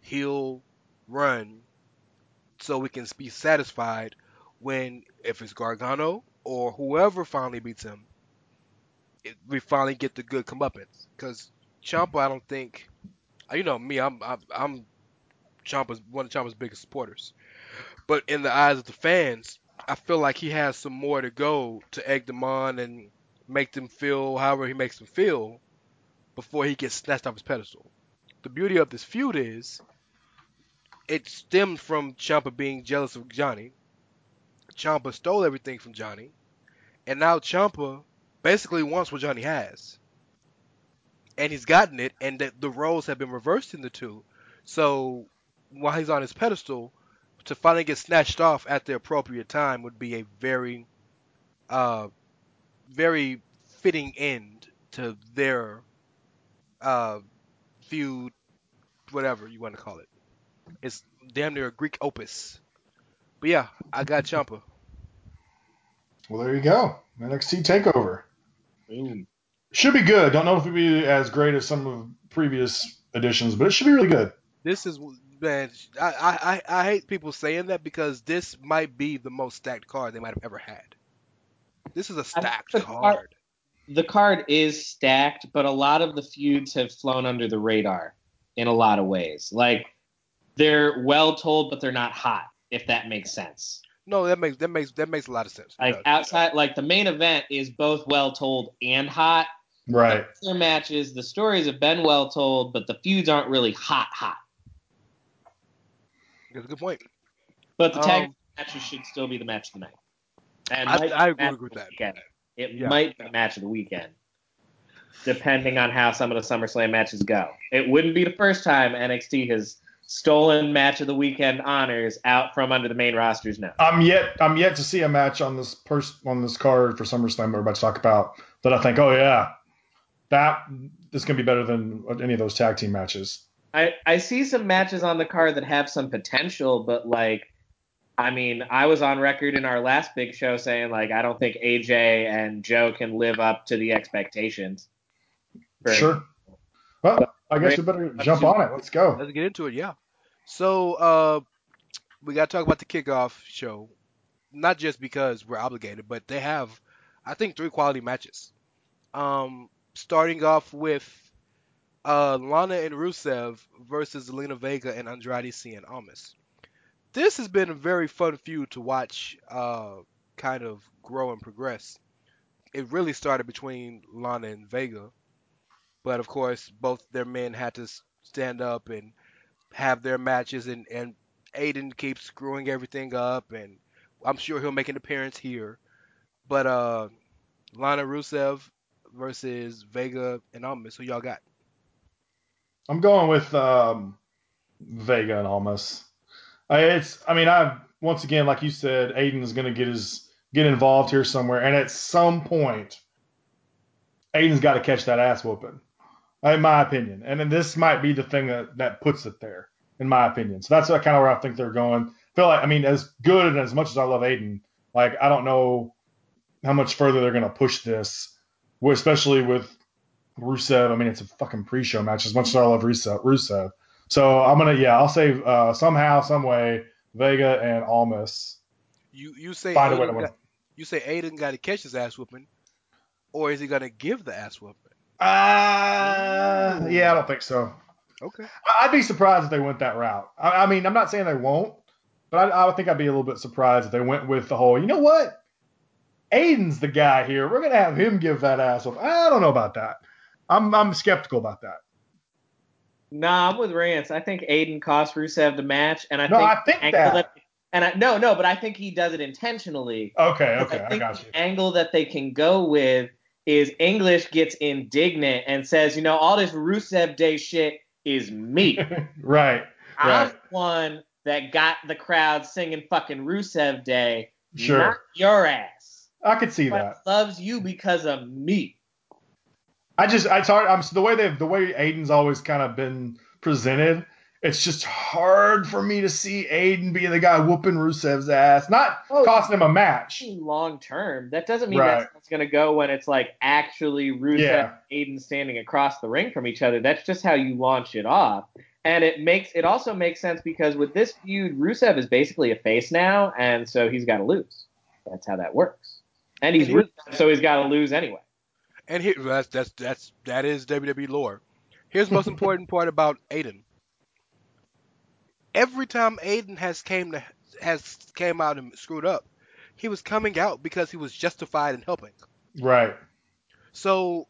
heel run so we can be satisfied when, if it's Gargano or whoever finally beats him, it, we finally get the good comeuppance. Because Ciampa, I don't think, you know me, I'm I'm, I'm one of Ciampa's biggest supporters. But in the eyes of the fans, I feel like he has some more to go to egg them on and make them feel however he makes them feel before he gets snatched off his pedestal. The beauty of this feud is it stemmed from Ciampa being jealous of Johnny. Ciampa stole everything from Johnny, and now Ciampa basically wants what Johnny has. And he's gotten it, and the, the roles have been reversed in the two. So while he's on his pedestal, to finally get snatched off at the appropriate time would be a very uh, very fitting end to their uh, feud, whatever you want to call it. It's damn near a Greek opus. But yeah, I got Ciampa. Well, there you go. NXT Takeover Boom. should be good. Don't know if it'll be as great as some of previous editions, but it should be really good. This is man, I, I I I hate people saying that because this might be the most stacked card they might have ever had. This is a stacked the card. card- The card is stacked, but a lot of the feuds have flown under the radar in a lot of ways. Like they're well told, but they're not hot. If that makes sense. No, that makes that makes that makes a lot of sense. Like does. outside, like the main event is both well told and hot. Right. Their matches, the stories have been well told, but the feuds aren't really hot, hot. That's a good point. But the tag Um, matches should still be the match of the night. And I- I agree with that. weekend. It Yeah. might be the match of the weekend, depending on how some of the SummerSlam matches go. It wouldn't be the first time NXT has stolen match of the weekend honors out from under the main roster's nose. I'm yet I'm yet to see a match on this pers- on this card for SummerSlam we're about to talk about that I think, oh yeah, that is gonna be better than any of those tag team matches. I, I see some matches on the card that have some potential, but like, I mean, I was on record in our last big show saying like I don't think AJ and Joe can live up to the expectations. For- Sure. Well, I guess we better jump on it. Let's go. Let's get into it. Yeah. So uh, we got to talk about the kickoff show, not just because we're obligated, but they have, I think, three quality matches. Um, starting off with uh, Lana and Rusev versus Zelina Vega and Andrade Cien Almas. This has been a very fun feud to watch, uh, kind of grow and progress. It really started between Lana and Vega, but of course, both their men had to stand up and have their matches, and and Aiden keeps screwing everything up, and I'm sure he'll make an appearance here. But uh, Lana Rusev versus Vega and Almas. Who y'all got? I'm going with um, Vega and Almas. I, it's I mean I once again like you said, Aiden is gonna get his get involved here somewhere, and at some point, Aiden's got to catch that ass whooping, in my opinion. And then this might be the thing that that puts it there, in my opinion. So that's kind of where I think they're going. I feel like I mean as good and as much as I love Aiden, like I don't know how much further they're gonna push this, especially with Rusev. I mean, it's a fucking pre-show match. As much as I love Rusev, Rusev. So I'm gonna, yeah, I'll say uh, somehow, some way, Vega and Almas You you say find a way Aiden to win. got, you say Aiden got to catch his ass whooping, or is he gonna give the ass whooping? Uh, yeah, I don't think so. Okay. I'd be surprised if they went that route. I, I mean, I'm not saying they won't, but I, I think I'd be a little bit surprised if they went with the whole. You know what? Aiden's the guy here. We're gonna have him give that ass whoop. I don't know about that. I'm I'm skeptical about that. Nah, I'm with Rance. I think Aiden cost Rusev the match, and I No, think I think angle that. and I no no, but I think he does it intentionally. Okay, okay, I I got you. the angle that they can go with is English gets indignant and says, you know, all this Rusev Day shit is me. right. I'm Right. the one that got the crowd singing fucking Rusev Day, Sure. not your ass. I could see But that. loves you because of me. I just it's hard. I'm the way they the way Aiden's always kind of been presented. It's just hard for me to see Aiden being the guy whooping Rusev's ass, not Oh. costing him a match. Long term, that doesn't mean Right. that's going to go when it's like actually Rusev Yeah. and Aiden standing across the ring from each other. That's just how you launch it off. And it makes it also makes sense because with this feud, Rusev is basically a face now, and so he's got to lose. That's how that works. And he's Rusev, so he's got to lose anyway. And here that's that's that's that is WWE lore. Here's the most important part about Aiden. Every time Aiden has came to has came out and screwed up, he was coming out because he was justified in helping. Right. So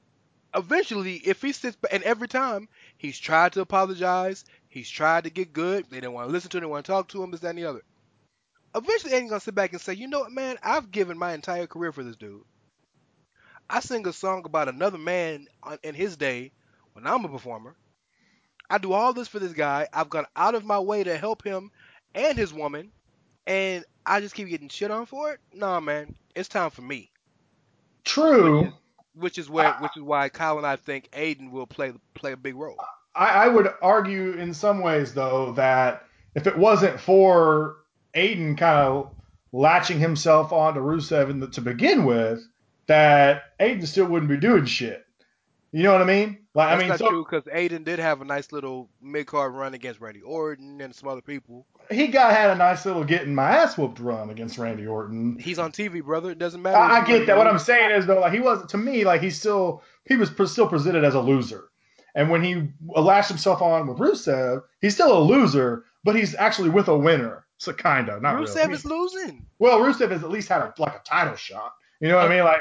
eventually, if he sits and every time he's tried to apologize, he's tried to get good. They don't want to listen to him. They want to talk to him. This, that, and the other. Eventually, Aiden's gonna sit back and say, "You know what, man? I've given my entire career for this dude. I sing a song about another man on, in his day when I'm a performer. I do all this for this guy. I've gone out of my way to help him and his woman, and I just keep getting shit on for it. Nah, man, it's time for me. True. which is where which is why Kyle and I think Aiden will play play a big role. I, I would argue in some ways though that if it wasn't for Aiden kind of latching himself onto Rusev in the, to begin with, that Aiden still wouldn't be doing shit. You know what I mean? Like That's I mean, not so true because Aiden did have a nice little mid card run against Randy Orton and some other people. he got had a nice little getting my ass whooped run against Randy Orton. He's on TV, brother. It doesn't matter. I, I get that. What I'm saying is though, like he was to me, like he's still he was pre- still presented as a loser. And when he lashed himself on with Rusev, he's still a loser, but he's actually with a winner. So kinda, not Rusev really. is losing. Well, Rusev has at least had a, like a title shot. You know what I mean? Like,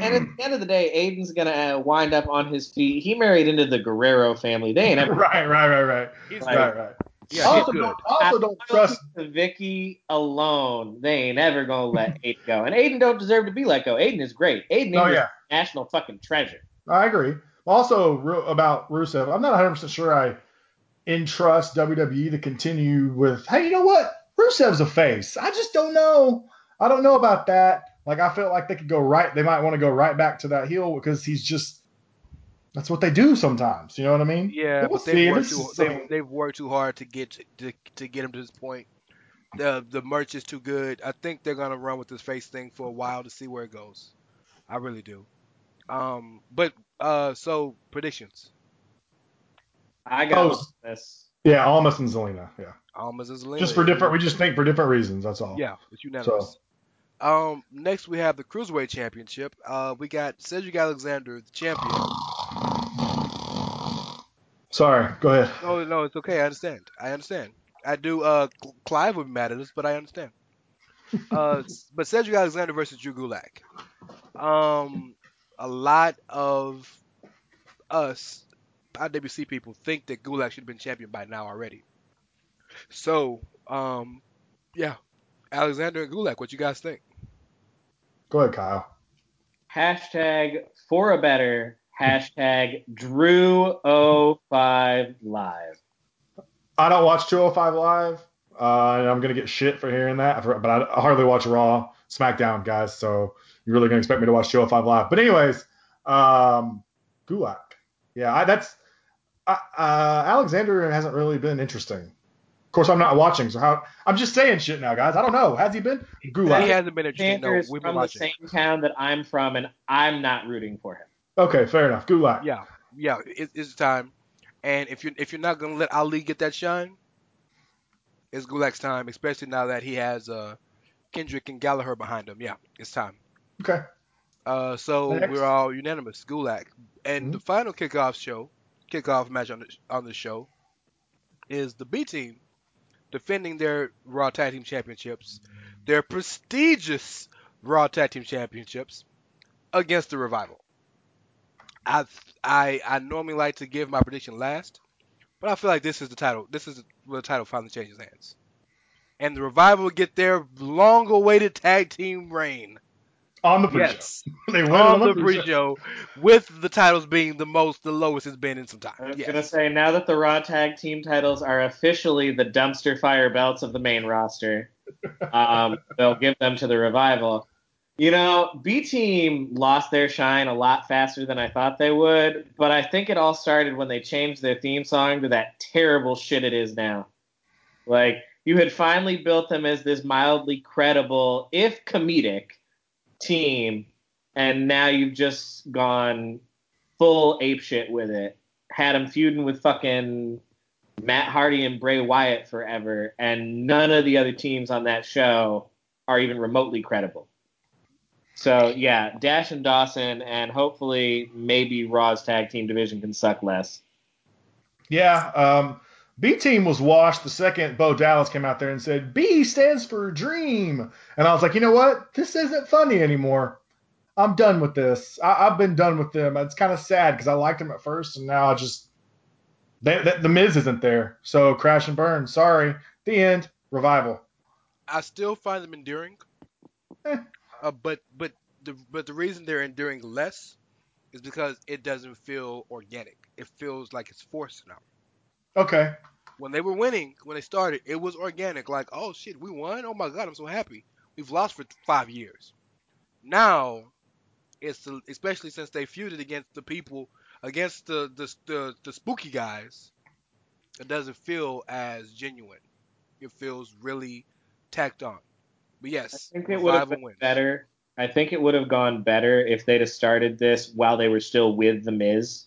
And at the end of the day, Aiden's gonna uh, wind up on his feet. He married into the Guerrero family. They ain't ever. right, right, right, right, He's Like- right, right. Yeah, also, he's good. don't, also don't trust. Vicky alone, they ain't ever gonna let Aiden go. And Aiden don't deserve to be let go. Aiden is great. Aiden Oh is yeah, a national fucking treasure. I agree. Also, Ru- about Rusev, I'm not 100 percent sure I entrust WWE to continue with. Hey, you know what? Rusev's a face. I just don't know. I don't know about that. Like, I felt like they could go right. They might want to go right back to that heel because he's just. That's what they do sometimes. You know what I mean? Yeah, We'll but they've worked too they've, they've worked too hard to get to to get him to this point. The the merch is too good. I think they're gonna run with this face thing for a while to see where it goes. I really do. Um, but uh, so predictions. I got Oh. this. Yeah, Almas and Zelina. Yeah, Almas and Zelina. just for different. We just think for different reasons. That's all. Yeah, it's unanimous. Um, next we have the cruiserweight championship. Uh, we got Cedric Alexander, the champion. Sorry. Go ahead. No, no, it's okay. I understand. I understand. I do. Uh, Clive would be mad at us, but I understand. Uh, but Cedric Alexander versus Drew Gulak. Um, a lot of us IWC people think that Gulak should have been champion by now already. So, um, yeah, Alexander and Gulak. What you guys think? Go ahead, Kyle. Hashtag for a better. Hashtag Drew05 live. I don't watch 205 Live, uh, and I'm gonna get shit for hearing that. But I, hardly watch Raw, SmackDown, guys. So you're really gonna expect me to watch 205 Live? But anyways, um, Gulak. Yeah, I, that's uh, Alexander hasn't really been interesting. Of course, I'm not watching, so how? I'm just saying shit now, guys. I don't know. Has he been? He Gulak. hasn't been interesting. Alexander No, we've been from the same town that I'm from, and I'm not rooting for him. Okay, fair enough. Gulak. Yeah, yeah, it, it's time. And if you're if you're not gonna let Ali get that shine, it's Gulak's time, especially now that he has uh Kendrick and Gallagher behind him. Yeah, it's time. Okay. Uh, so Next. we're all unanimous. Gulak. And Mhm. the final kickoff show, kickoff match on the on the show, is the B team defending their Raw Tag Team Championships, their prestigious Raw Tag Team Championships, against the Revival. I I I normally like to give my prediction last, but I feel like this is the title. This is where the title finally changes hands, and the Revival get their long-awaited tag team reign. On the pre-show. Yes, They win on the pre-show. pre-show, with the titles being the most, the lowest it's been in some time. I time. was Yes. gonna say now that the Raw Tag Team titles are officially the dumpster fire belts of the main roster, um, they'll give them to the revival. You know, B Team lost their shine a lot faster than I thought they would, but I think it all started when they changed their theme song to that terrible shit it is now. Like you had finally built them as this mildly credible, if comedic, team, and now you've just gone full apeshit with it. Had them feuding with fucking Matt Hardy and Bray Wyatt forever, and none of the other teams on that show are even remotely credible. So yeah, Dash and Dawson, and hopefully maybe Raw's tag team division can suck less. Yeah, um, B team was washed the second Bo Dallas came out there and said B stands for dream, and I was like, you know what? This isn't funny anymore. I'm done with this. I, I've been done with them. It's kind of sad because I liked them at first, and now I just they, they, the Miz isn't there. So crash and burn. Sorry. The end. Revival. I still find them enduring, Eh. uh, but but the but the reason they're enduring less is because it doesn't feel organic. It feels like it's forced now. Okay. When they were winning, when they started, it was organic. Like, oh shit, we won! Oh my god, I'm so happy. We've lost for five years. Now, it's the, especially since they feuded against the people against the the the, the spooky guys. It doesn't feel as genuine. It feels really tacked on. But yes, I think it would have been wins. better. I think it would have gone better if they'd have started this while they were still with the Miz,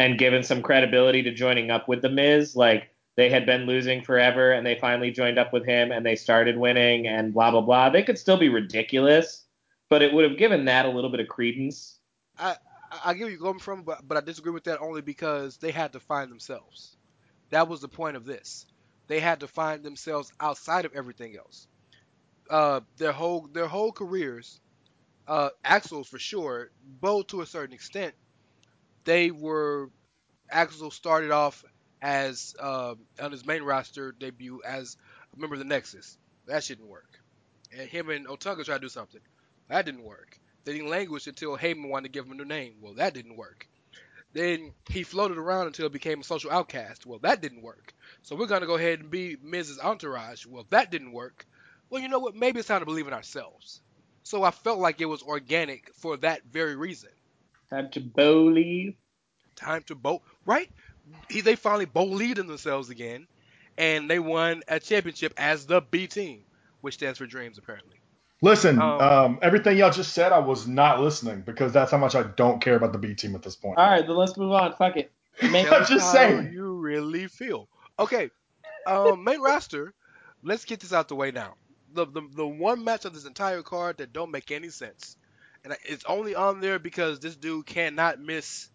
and given some credibility to joining up with the Miz. Like they had been losing forever, and they finally joined up with him, and they started winning, and blah blah blah. They could still be ridiculous, but it would have given that a little bit of credence. I, I get you're coming from, but but I disagree with that only because they had to find themselves. That was the point of this. They had to find themselves outside of everything else. Uh, their whole their whole careers, uh, Axel's for sure, both to a certain extent, they were. Axel started off as uh, on his main roster debut as a member of the Nexus. That didn't work. And him and Otunga tried to do something. That didn't work. They didn't languish until Heyman wanted to give him a new name. Well, that didn't work. Then he floated around until he became a social outcast. Well, that didn't work. So we're gonna go ahead and be Mrs. Entourage. Well, that didn't work. Well, you know what? Maybe it's time to believe in ourselves. So I felt like it was organic for that very reason. Time to bowley. Time to boat, right? He, they finally believed in themselves again, and they won a championship as the B team, which stands for Dreams, apparently. Listen, Um, um, everything y'all just said, I was not listening because that's how much I don't care about the B team at this point. All right, then let's move on. Fuck it. Make- I'm just how saying. you really feel. Okay, um, main roster. Let's get this out the way now. The, the the one match of this entire card that don't make any sense, and it's only on there because this dude cannot miss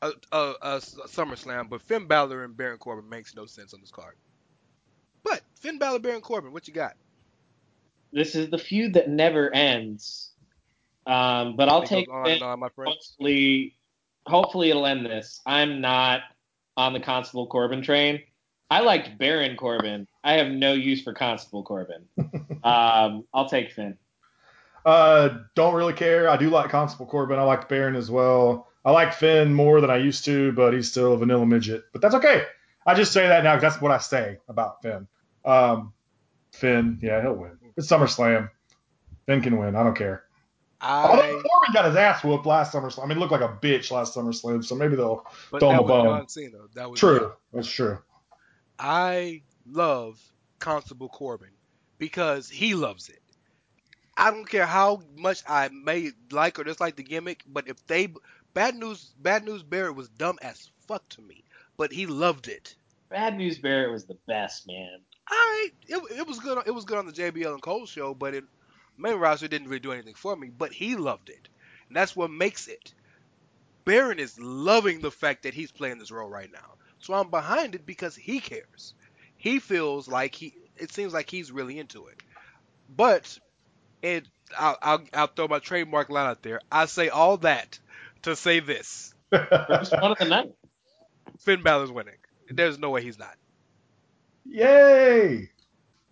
a, a, a SummerSlam. But Finn Balor and Baron Corbin makes no sense on this card. But Finn Balor, Baron Corbin, what you got? this is the feud that never ends. Um, but I'll take on on, my friend. hopefully, hopefully it'll end this. I'm not on the Constable Corbin train. I liked Baron Corbin. I have no use for Constable Corbin. um, I'll take Finn. Uh, don't really care. I do like Constable Corbin. I like Baron as well. I like Finn more than I used to, but he's still a vanilla midget. But that's okay. I just say that now 'cause that's what I say about Finn. Um, Finn, yeah, he'll win. It's SummerSlam. Finn can win. I don't care. Although I Corbin got his ass whooped last SummerSlam. I mean, he looked like a bitch last SummerSlam, so maybe they'll. but Throw him a bone. John Cena. That was True. That's true. I love Constable Corbin because he loves it. I don't care how much I may like or dislike the gimmick, but if they bad news, bad news Barrett was dumb as fuck to me, but he loved it. Bad News Barrett was the best, man. I it, it was good. It was good on the JBL and Cole show, but it main roster didn't really do anything for me. But he loved it, and that's what makes it. Baron is loving the fact that he's playing this role right now, so I'm behind it because he cares. He feels like he. It seems like he's really into it, but it. I'll, I'll, I'll throw my trademark line out there. I say all that to say this: First one of the night. Finn Balor's winning. There's no way he's not. Yay!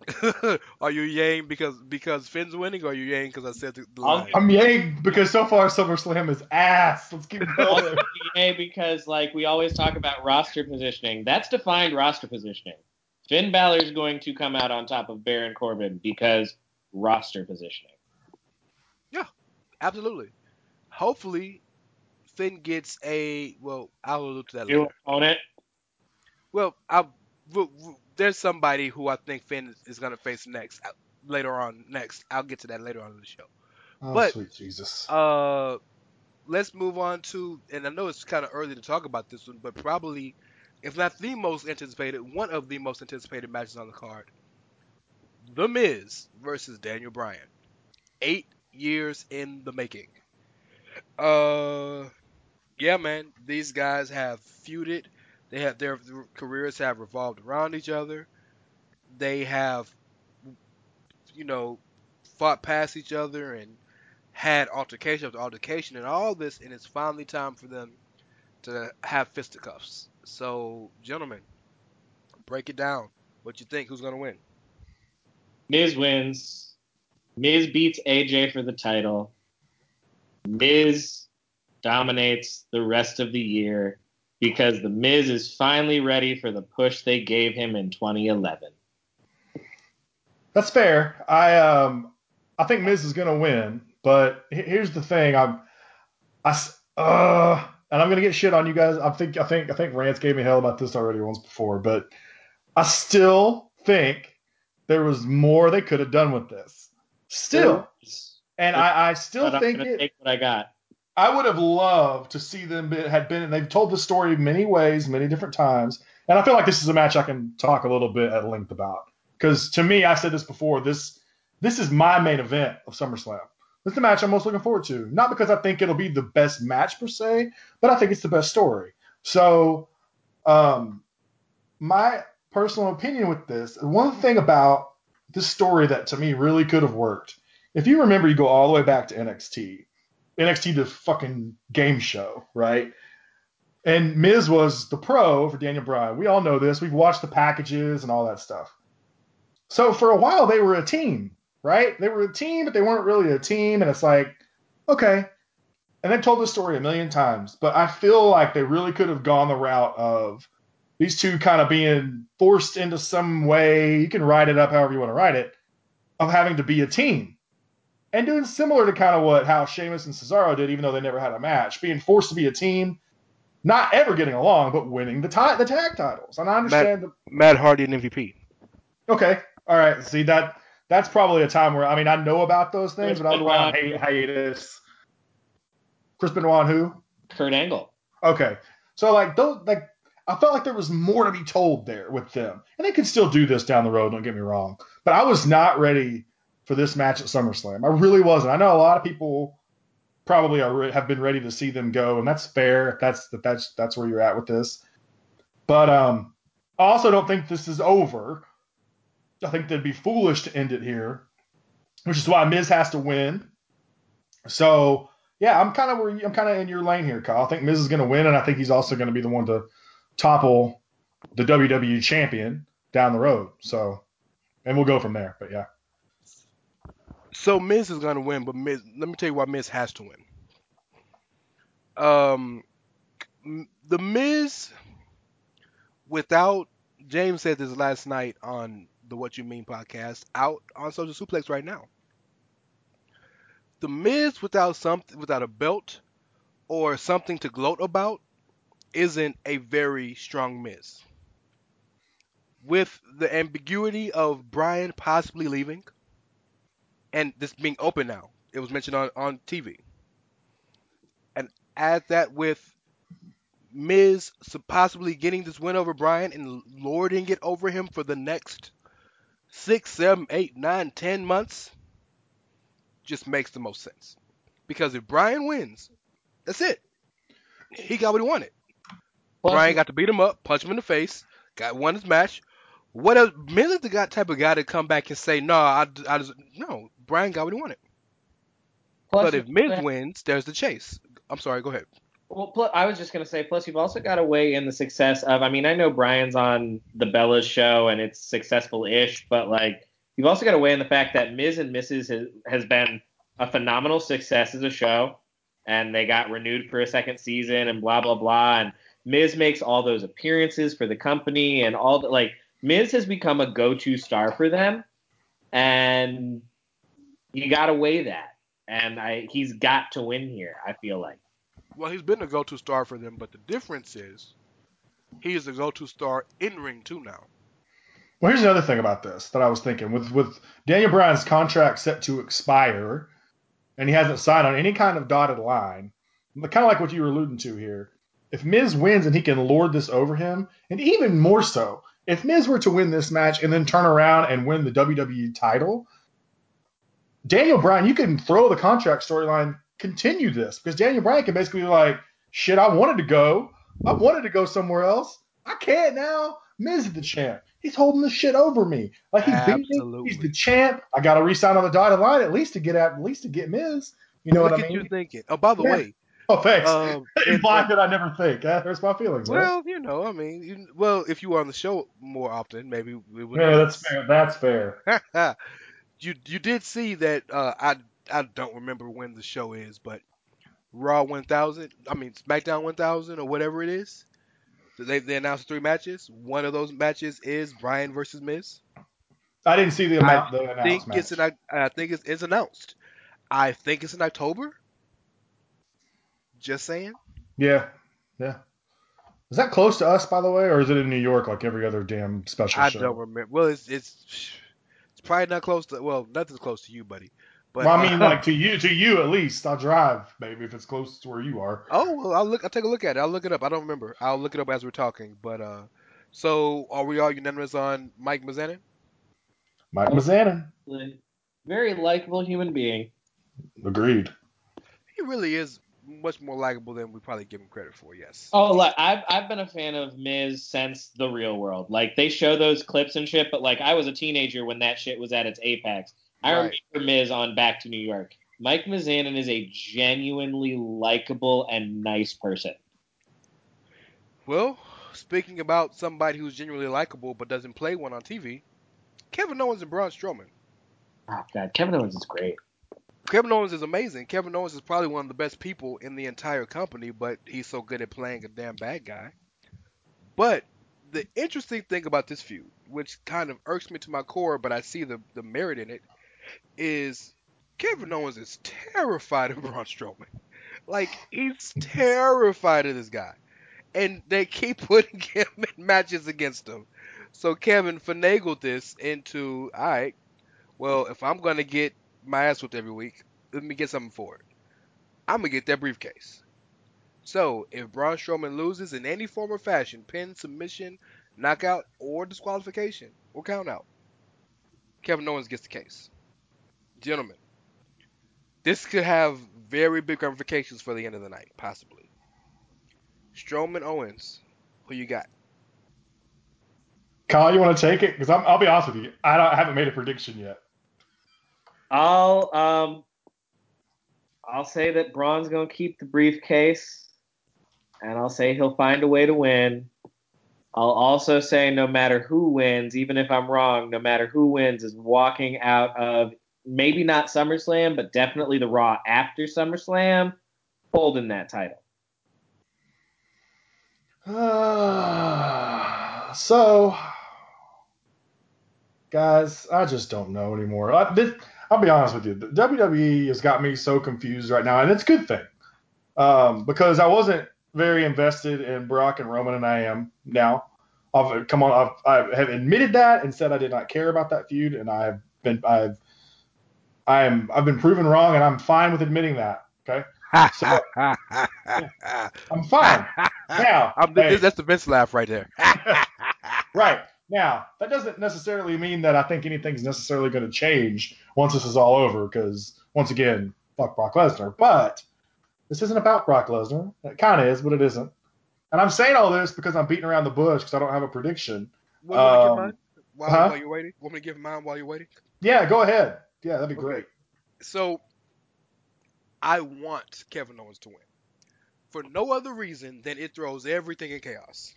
are you yaying because because Finn's winning, or are you yaying because I said the, the I'll- line? I'm yay because so far SummerSlam is ass. Let's keep going. Also, yay, because like we always talk about roster positioning. That's defined roster positioning. Finn Balor's going to come out on top of Baron Corbin because roster positioning. Yeah, absolutely. Hopefully, Finn gets a well. I'll allude to that You later. own it. Well, I w- w- there's somebody who I think Finn is, is gonna face next uh, later on. Next, I'll get to that later on in the show. oh, But- sweet Jesus. Uh, let's move on to, and I know it's kind of early to talk about this one, but probably, if not the most anticipated, one of the most anticipated matches on the card. The Miz versus Daniel Bryan. Eight years in the making. Uh, yeah, man, these guys have feuded. They have their careers have revolved around each other. They have, you know, fought past each other and had altercation after altercation and all this, and it's finally time for them to have fisticuffs. So, gentlemen, break it down. What you think? Who's gonna win? Miz wins. Miz beats AJ for the title. Miz dominates the rest of the year because the Miz is finally ready for the push they gave him in 2011. That's fair. I um I think Miz is gonna win. But here's the thing, I'm, I, uh, and I'm gonna get shit on you guys. I think I think I think Rance gave me hell about this already once before, but I still think there was more they could have done with this. Still, and I, I still but think it, take what I got. I would have loved to see them be, had been. And they've told the story many ways, many different times, and I feel like this is a match I can talk a little bit at length about. Because to me, I said this before. This this is my main event of SummerSlam. This is the match I'm most looking forward to. Not because I think it'll be the best match per se, but I think it's the best story. So, um, my personal opinion with this, one thing about this story that to me really could have worked. If you remember, you go all the way back to NXT. NXT the fucking game show, right? And Miz was the pro for Daniel Bryan. We all know this. We've watched the packages and all that stuff. So for a while they were a team, right? They were a team, but they weren't really a team. And it's like, okay. And they've told this story a million times, but I feel like they really could have gone the route of these two kind of being forced into some way. You can write it up however you want to write it, of having to be a team and doing similar to kind of what how Sheamus and Cesaro did, even though they never had a match, being forced to be a team, not ever getting along, but winning the ti- the tag titles. And I understand. the, Matt Hardy and MVP. okay, all right. See that that's probably a time where I mean I know about those things, Chris but I was on Benoit. hi- hiatus. Chris Benoit, and who? Kurt Angle. Okay, so like those like. I felt like there was more to be told there with them, and they could still do this down the road. Don't get me wrong, but I was not ready for this match at SummerSlam. I really wasn't. I know a lot of people probably are re- have been ready to see them go, and that's fair. If that's that that's that's where you're at with this. But um, I also don't think this is over. I think they'd be foolish to end it here, which is why Miz has to win. So yeah, I'm kind of I'm kind of in your lane here, Kyle. I think Miz is going to win, and I think he's also going to be the one to topple the WWE champion down the road. So, and we'll go from there. But yeah. So Miz is gonna win, but Miz, let me tell you why Miz has to win. Um, the Miz, without James said this last night on the What You Mean podcast, out on Social Suplex right now. The Miz without something, without a belt or something to gloat about, isn't a very strong Miz. With the ambiguity of Bryan possibly leaving and this being open now. It was mentioned on, on TV. And add that with Miz possibly getting this win over Bryan and lording it over him for the next six, seven, eight, nine, ten months, just makes the most sense. Because if Bryan wins, that's it. He got what he wanted. Plus, Bryan got to beat him up, punch him in the face, got won his match. What else? Miz is the guy, type of guy to come back and say, "No, I, I just no." Bryan got what he wanted. plus But if Miz wins, there's the chase. I'm sorry, go ahead. Well, pl- I was just gonna say. Plus, you've also got to weigh in the success of. I mean, I know Bryan's on the Bella's show and it's successful-ish, but like you've also got to weigh in the fact that Miz and Mrs. has, has been a phenomenal success as a show, and they got renewed for a second season and blah blah blah. And Miz makes all those appearances for the company and all that. Like Miz has become a go-to star for them, and you got to weigh that. And I, he's got to win here. I feel like. Well, he's been a go-to star for them, but the difference is he is a go-to star in ring too now. Well, here's another thing about this that I was thinking with with Daniel Bryan's contract set to expire, and he hasn't signed on any kind of dotted line. Kind of like what you were alluding to here. If Miz wins and he can lord this over him, and even more so, if Miz were to win this match and then turn around and win the WWE title, Daniel Bryan, you can throw the contract storyline, continue this because Daniel Bryan can basically be like, shit, I wanted to go, I wanted to go somewhere else, I can't now. Miz is the champ. He's holding the shit over me. Like he's beating me. He's the champ. I got to resign on the dotted line at least to get at, at least to get Miz. You know Look what I mean? you thinking. Oh, by the Yeah. way, Oh, thanks. um, Implying that I never think. That hurts my feelings. well, you know, I mean, you, well, if you were on the show more often, maybe we would. yeah, that's fair. That's fair. you you did see that uh, I I don't remember when the show is, but Raw 1000, I mean SmackDown 1000 or whatever it is. They they announced three matches. One of those matches is Bryan versus Miz. I didn't see the amount. the I think announced it's match. an, I think it's, it's announced. I think it's in October. Just saying. Yeah, yeah. Is that close to us, by the way, or is it in New York like every other damn special I show? don't remember. Well, it's it's it's probably not close to. Well, nothing's close to you, buddy. But well, I mean, like to you, to you at least. I'll drive, maybe if it's close to where you are. oh, well, I'll look. I'll take a look at it. I'll look it up. I don't remember. I'll look it up as we're talking. But uh, so are we all unanimous on Mike Mizanin? Mike Mizanin. Very likable human being. Agreed. He really is much more likable than we probably give him credit for. Yes. Oh, look, I've I've been a fan of Miz since the real world. Like they show those clips and shit, but like I was a teenager when that shit was at its apex. I Right. remember Miz on Back to New York. Mike Mizanin is a genuinely likable and nice person. Well, speaking about somebody who's genuinely likable but doesn't play one on TV, Kevin Owens and Braun Strowman. Oh god, Kevin Owens is great. Kevin Owens is amazing. Kevin Owens is probably one of the best people in the entire company, but he's so good at playing a damn bad guy. But the interesting thing about this feud, which kind of irks me to my core, but I see the, the merit in it, is Kevin Owens is terrified of Braun Strowman. Like, he's terrified of this guy. And they keep putting him in matches against him. So Kevin finagled this into, all right, well, if I'm going to get my ass whipped every week, let me get something for it. I'm to get that briefcase. So, if Braun Strowman loses in any form or fashion, pin, submission, knockout, or disqualification, or count out, Kevin Owens gets the case. Gentlemen, this could have very big ramifications for the end of the night, possibly. Strowman Owens, who you got? Kyle, you want to take it? Because I'll be honest with you, I, I haven't made a prediction yet. I'll um I'll say that Braun's gonna keep the briefcase, and I'll say he'll find a way to win. I'll also say no matter who wins, even if I'm wrong, no matter who wins is walking out of maybe not SummerSlam, but definitely the Raw after SummerSlam, holding that title. Uh, so, guys, I just don't know anymore. I, I'll be honest with you. The WWE has got me so confused right now, and it's a good thing um, because I wasn't very invested in Brock and Roman, and I am now. I've come on. I've, I have admitted that and said I did not care about that feud, and I've been I've I am I've been proven wrong, and I'm fine with admitting that. Okay, So- I'm fine now. I'm, hey, That's the Vince laugh right there. Right. Now, that doesn't necessarily mean that I think anything's necessarily going to change once this is all over, because once again, fuck Brock Lesnar. But this isn't about Brock Lesnar. It kind of is, but it isn't. And I'm saying all this because I'm beating around the bush because I don't have a prediction. Want me to give Um, mine while, huh? while you're waiting? Want me to give mine while you're waiting? Yeah, go ahead. Yeah, that'd be Okay. great. So, I want Kevin Owens to win for no other reason than it throws everything in chaos.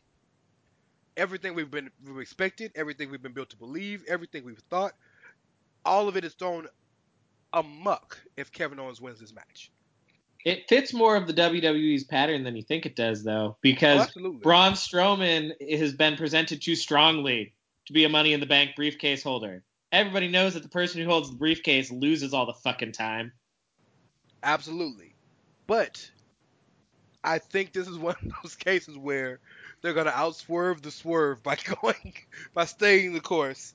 Everything we've been we've expected, everything we've been built to believe, everything we've thought, all of it is thrown amuck if Kevin Owens wins this match. It fits more of the WWE's pattern than you think it does, though, Oh, because absolutely. Braun Strowman has been presented too strongly to be a Money in the Bank briefcase holder. Everybody knows that the person who holds the briefcase loses all the fucking time. Absolutely. But I think this is one of those cases where they're gonna outswerve the swerve by going by staying the course,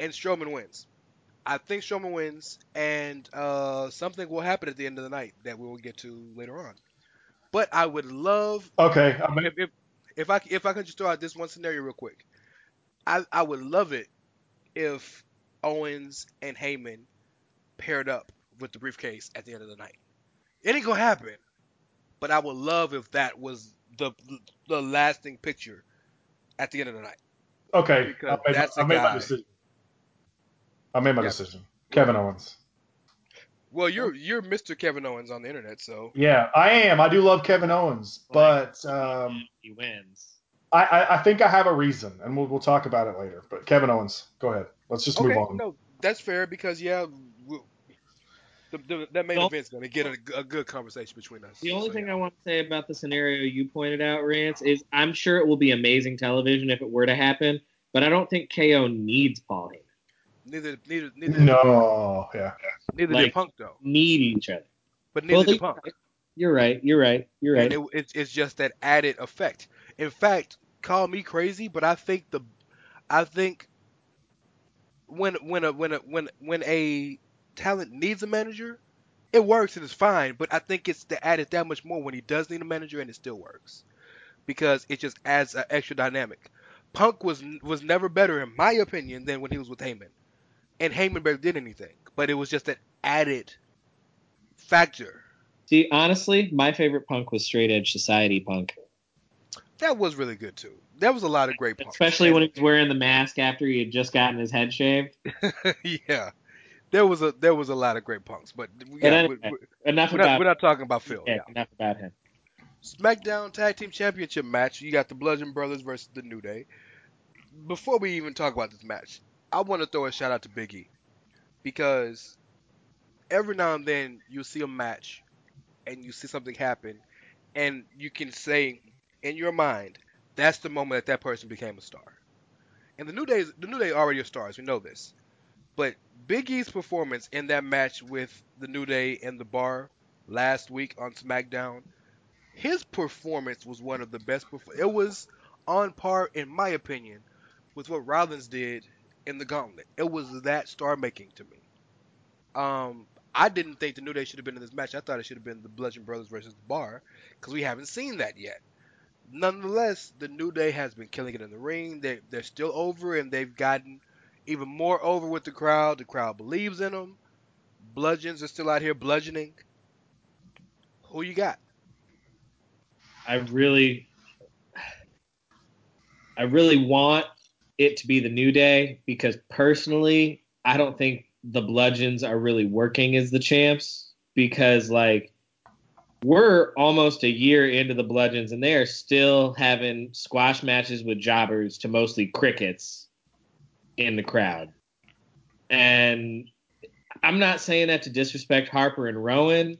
and Strowman wins. I think Strowman wins, and uh, something will happen at the end of the night that we will get to later on. But I would love Okay. I mean, if, if if I if I could just throw out this one scenario real quick, I I would love it if Owens and Heyman paired up with the briefcase at the end of the night. It ain't gonna happen, but I would love if that was the the lasting picture at the end of the night. okay. Because I made, that's I a made my guy. decision. I made my Yeah. decision. Kevin Owens. Well, you're you're Mr. Kevin Owens on the internet, so Yeah, I am. I do love Kevin Owens, but um, He wins. I, I, I think I have a reason, and we'll, we'll talk about it later. But Kevin Owens, go ahead. Let's just okay, move on. no, that's fair because yeah, we, the, the, that main Well- event's gonna get a, a good conversation between us. The only So, thing yeah. I want to say about the scenario you pointed out, Rance, is I'm sure it will be amazing television if it were to happen, but I don't think KO needs Paul Heyman. Neither neither neither No, yeah. neither Like- did Punk though. Need each other. But neither Well, did they- Punk. You're right. You're right. You're right. And it, it's it's just that added effect. In fact, call me crazy, but I think the I think when when a when a when when a talent needs a manager, it works and it's fine. But I think it's the added that much more when he does need a manager and it still works because it just adds an extra dynamic. Punk was was never better in my opinion than when he was with Heyman, and Heyman barely did anything. But it was just an added factor See, honestly, my favorite punk was Straight Edge Society punk, that was really good too. That was a lot of great punks. especially when he was wearing the mask after he had just gotten his head shaved. yeah, there was a there was a lot of great punks, but yeah, anyway, we- we- Enough we're, not, we're not talking about Phil. yeah, Yeah. enough about him. SmackDown Tag Team Championship match. You got the Bludgeon Brothers versus the New Day. Before we even talk about this match, I want to throw a shout out to Big E because every now and then you see a match and you see something happen, and you can say in your mind that's the moment that that person became a star. And the New Day, is the New Day already are stars. We know this, but Big E's performance in that match with the New Day and the Bar last week on SmackDown his performance was one of the best. It was on par, in my opinion, with what Rollins did in the Gauntlet. It was that star making to me. Um, I didn't think the New Day should have been in this match. I thought it should have been the Bludgeon Brothers versus the Bar because we haven't seen that yet. Nonetheless, the New Day has been killing it in the ring. They they're still over, and they've gotten even more over with the crowd. The crowd believes in them. Bludgeons are still out here bludgeoning. Who you got? I really, I really want it to be the New Day because personally, I don't think the Bludgeons are really working as the champs because like we're almost a year into the Bludgeons and they are still having squash matches with jobbers to mostly crickets in the crowd. And I'm not saying that to disrespect Harper and Rowan,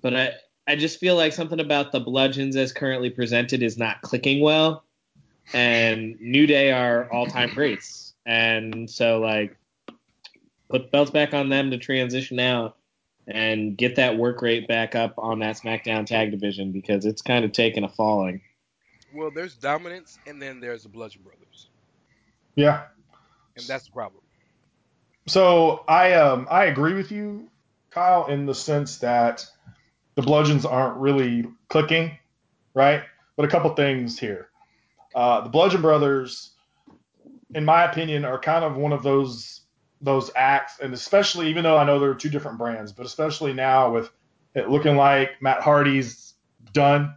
but I I just feel like something about the bludgeons as currently presented is not clicking well. And New Day are all time greats. And so like put belts back on them to transition out and get that work rate back up on that SmackDown tag division because it's kind of taken a falling. Well, there's dominance, and then there's the Bludgeon Brothers, Yeah. And that's the problem. So I um I agree with you, Kyle, in the sense that the bludgeons aren't really clicking, right? But a couple things here. Uh, the Bludgeon Brothers, in my opinion, are kind of one of those those acts, and especially even though I know there are two different brands, but especially now with it looking like Matt Hardy's done,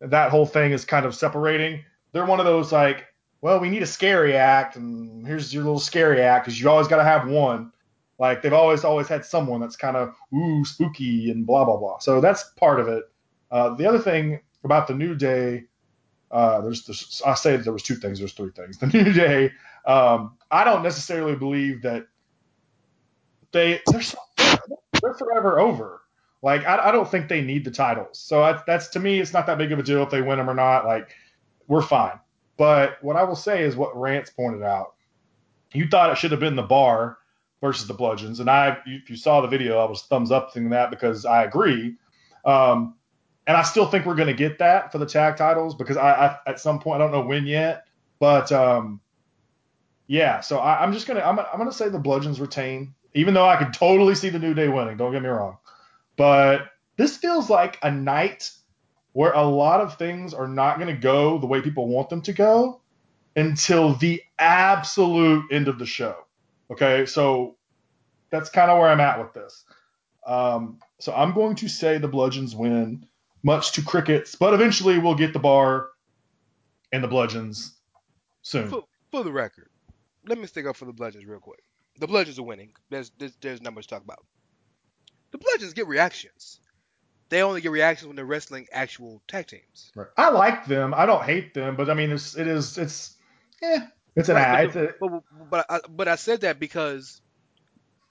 that whole thing is kind of separating. They're one of those like well, we need a scary act, and here's your little scary act because you always got to have one. Like they've always always had someone that's kind of ooh spooky and blah blah blah. So that's part of it. Uh, the other thing about the New Day, uh, there's, there's I say there was two things. There's three things. The New Day, um, I don't necessarily believe that they they're so, they're forever over. Like I, I don't think they need the titles. So I, that's to me, it's not that big of a deal if they win them or not. Like we're fine. But what I will say is what Rance pointed out. You thought it should have been the bar versus the bludgeons, and I, if you saw the video, I was thumbs up thing that because I agree. Um, and I still think we're going to get that for the tag titles because I, I, at some point I don't know when yet, but um, yeah. So I, I'm just gonna I'm, I'm gonna say the bludgeons retain, even though I could totally see the New Day winning. Don't get me wrong, but this feels like a night where a lot of things are not going to go the way people want them to go until the absolute end of the show. Okay, so that's kind of where I'm at with this. Um, so I'm going to say the Bludgeons win, much to crickets, but eventually we'll get the bar and the Bludgeons soon. For, for the record, let me stick up for the Bludgeons real quick. The Bludgeons are winning. There's there's, there's much to talk about. The Bludgeons get reactions. They only get reactions when they're wrestling actual tag teams. Right. I like them. I don't hate them, but I mean, it's it is it's eh, it's an Right, ad. but It's a, But, but, I, but I said that because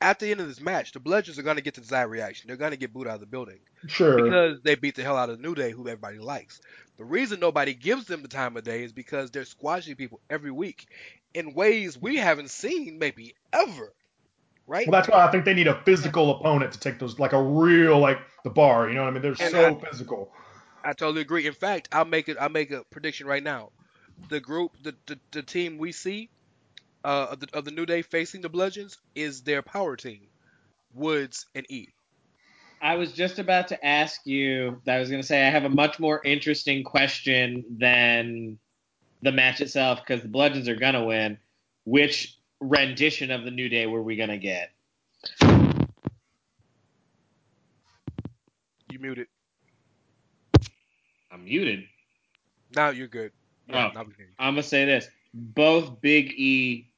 at the end of this match, the Bludgeons are going to get the desired reaction. They're going to get booed out of the building sure. because they beat the hell out of New Day, who everybody likes. The reason nobody gives them the time of day is because they're squashing people every week in ways we haven't seen maybe ever right? Well, that's why I think they need a physical opponent to take those, like a real, like the bar. You know what I mean? They're And so I- physical. I totally agree. In fact, I'll make it. I'll make a prediction right now. The group, the the, the team we see, uh, of the, of the New Day facing the Bludgeons is their power team, Woods and E. I was just about to ask you. I was going to say I have a much more interesting question than the match itself because the Bludgeons are going to win. Which rendition of the New Day were we going to get? You muted. I'm muted. Now you're good. Yeah, Oh. now we can hear you. I'm gonna say this: both Big E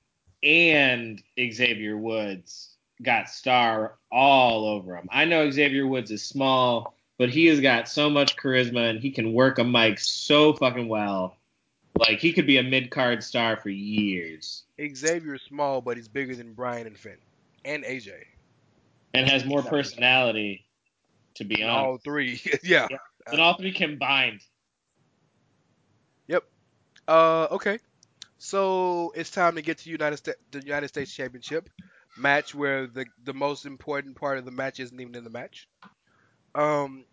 and Xavier Woods got star all over him. I know Xavier Woods is small, but he has got so much charisma and he can work a mic so fucking well. Like he could be a mid card star for years Xavier's small, but he's bigger than Bryan and Finn and AJ. and has more personality. To be And honest, all three. yeah. Yeah. than all three combined. Yep. Uh, okay. So it's time to get to United States, the United States Championship match, where the the most important part of the match isn't even in the match. Um,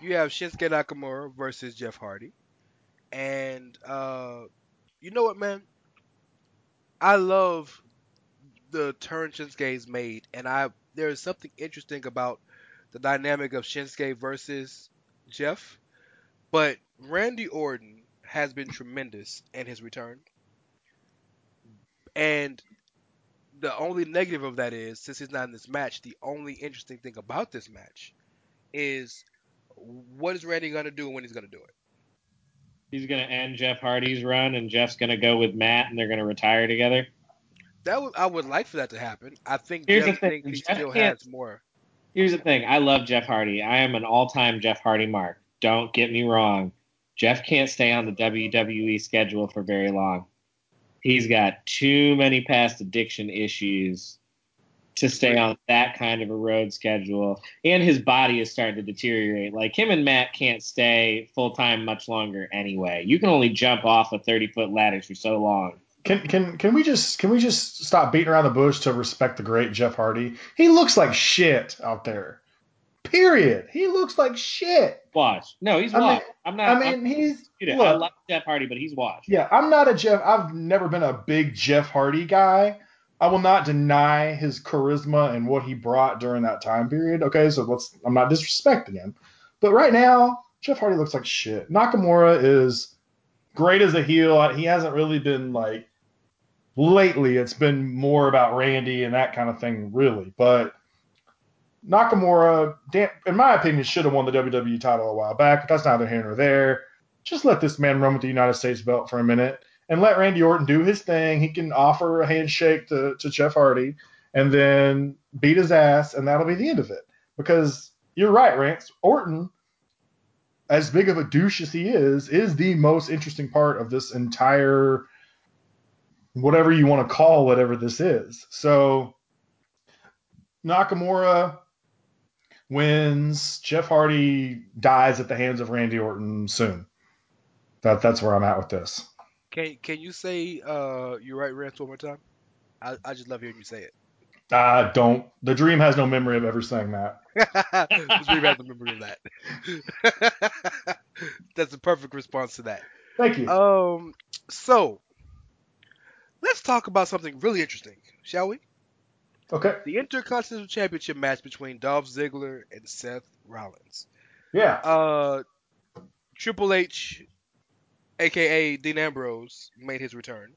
you have Shinsuke Nakamura versus Jeff Hardy, and uh, you know what, man? I love the turn Shinsuke's made, and I there is something interesting about the dynamic of Shinsuke versus Jeff, but Randy Orton has been tremendous in his return. And the only negative of that is, since he's not in this match, the only interesting thing about this match is what is Randy going to do and when he's going to do it? He's gonna end Jeff Hardy's run, and Jeff's gonna go with Matt, and they're gonna retire together. That would, I would like for that to happen. I think Here's Jeff the thing, he Jeff still has more. Here's the thing. I love Jeff Hardy. I am an all-time Jeff Hardy mark. Don't get me wrong. Jeff can't stay on the WWE schedule for very long. He's got too many past addiction issues to stay on that kind of a road schedule. And his body is starting to deteriorate. Like him and Matt can't stay full time much longer anyway. You can only jump off a 30 foot ladder for so long. Can can can we just can we just stop beating around the bush to respect the great Jeff Hardy? He looks like shit out there. Period. He looks like shit. Washed. No, he's I mean- washed. I'm not. I I'm, mean, he's I look, love Jeff Hardy, but he's washed. Yeah, I'm not a Jeff. I've never been a big Jeff Hardy guy. I will not deny his charisma and what he brought during that time period. Okay, so let's. I'm not disrespecting him, but right now, Jeff Hardy looks like shit. Nakamura is great as a heel. He hasn't really been like lately. It's been more about Randy and that kind of thing, really. But Nakamura, in my opinion, should have won the WWE title a while back. But that's neither here nor there. Just let this man run with the United States belt for a minute and let Randy Orton do his thing. He can offer a handshake to, to Jeff Hardy and then beat his ass, and that'll be the end of it. Because you're right, Rance. Orton, as big of a douche as he is, is the most interesting part of this entire whatever you want to call whatever this is. So Nakamura wins. Jeff Hardy dies at the hands of Randy Orton soon. That that's where I'm at with this. Can Can you say uh, you're right, Rance, one more time? I, I just love hearing you say it. Uh, don't. The Dream has no memory of ever saying that. Just leave out the memory of that. That's a perfect response to that. Thank you. Um, so let's talk about something really interesting, shall we? okay. The Intercontinental Championship match between Dolph Ziggler and Seth Rollins. Yeah. Uh, Triple H, aka Dean Ambrose, made his return,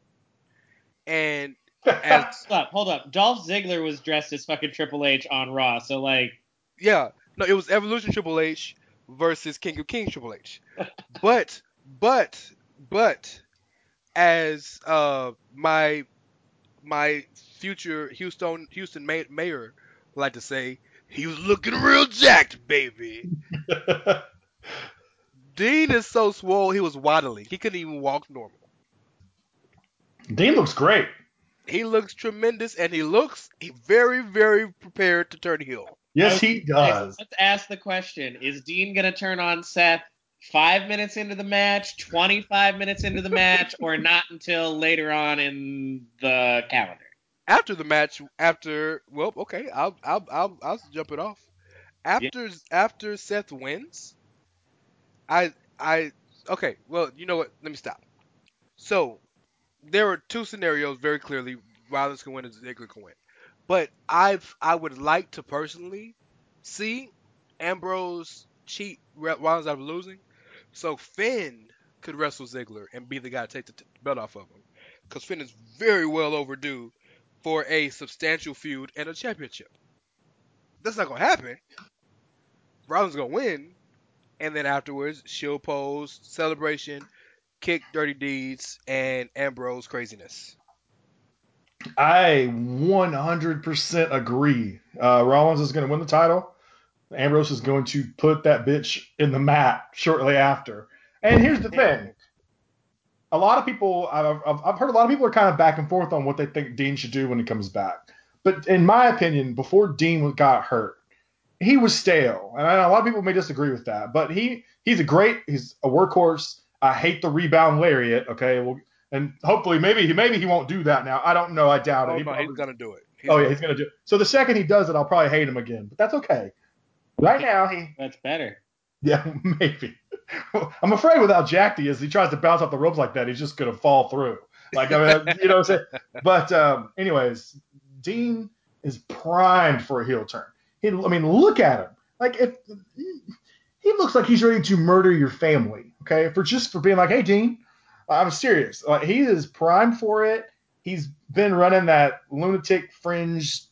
and as Hold up, hold up. Dolph Ziggler was dressed as fucking Triple H on Raw, so like, yeah, no, it was Evolution Triple H versus King of Kings Triple H. But, but, but, as uh my my future Houston Houston ma- mayor like to say, he was looking real jacked, baby. Dean is so swole, he was waddling. He couldn't even walk normal. Dean looks great. He looks tremendous, and he looks very, very prepared to turn heel. Yes, he does. let's ask the question: Is Dean gonna turn on Seth five minutes into the match, twenty-five minutes into the match, or not until later on in the calendar? after the match, after well, okay, I'll I'll I'll, I'll jump it off. After after Seth wins, I I okay, well, you know what? Let me stop. So there are two scenarios very clearly. Rollins can win and Ziggler can win. But I've I would like to personally see Ambrose cheat Rollins out of losing, so Finn could wrestle Ziggler and be the guy to take the belt off of him, because Finn is very well overdue for a substantial feud and a championship. That's not gonna happen. Rollins gonna win, and then afterwards, Shield pose, celebration, kick, dirty deeds, and Ambrose craziness. I 100% agree. Uh, Rollins is going to win the title. Ambrose is going to put that bitch in the mat shortly after. And here's the thing. A lot of people, I've, I've I've heard a lot of people are kind of back and forth on what they think Dean should do when he comes back. But in my opinion, before Dean got hurt, he was stale. And I know a lot of people may disagree with that, but he he's a great, he's a workhorse. I hate the rebound lariat. Okay, well, and hopefully maybe he maybe he won't do that now. I don't know. I doubt Oh, it. He no, probably- he's gonna do it. He's oh yeah, he's gonna do. It. So the second he does it, I'll probably hate him again. But that's okay. Right now, he That's better. yeah maybe. I'm afraid without Jack he is he tries to bounce off the ropes like that, he's just gonna fall through. Like I mean, you know what I'm saying. But um, anyways, Dean is primed for a heel turn. He, I mean, look at him. Like if he looks like he's ready to murder your family. Okay, for just for being like, hey Dean, I'm serious. Like he is primed for it. He's been running that lunatic fringe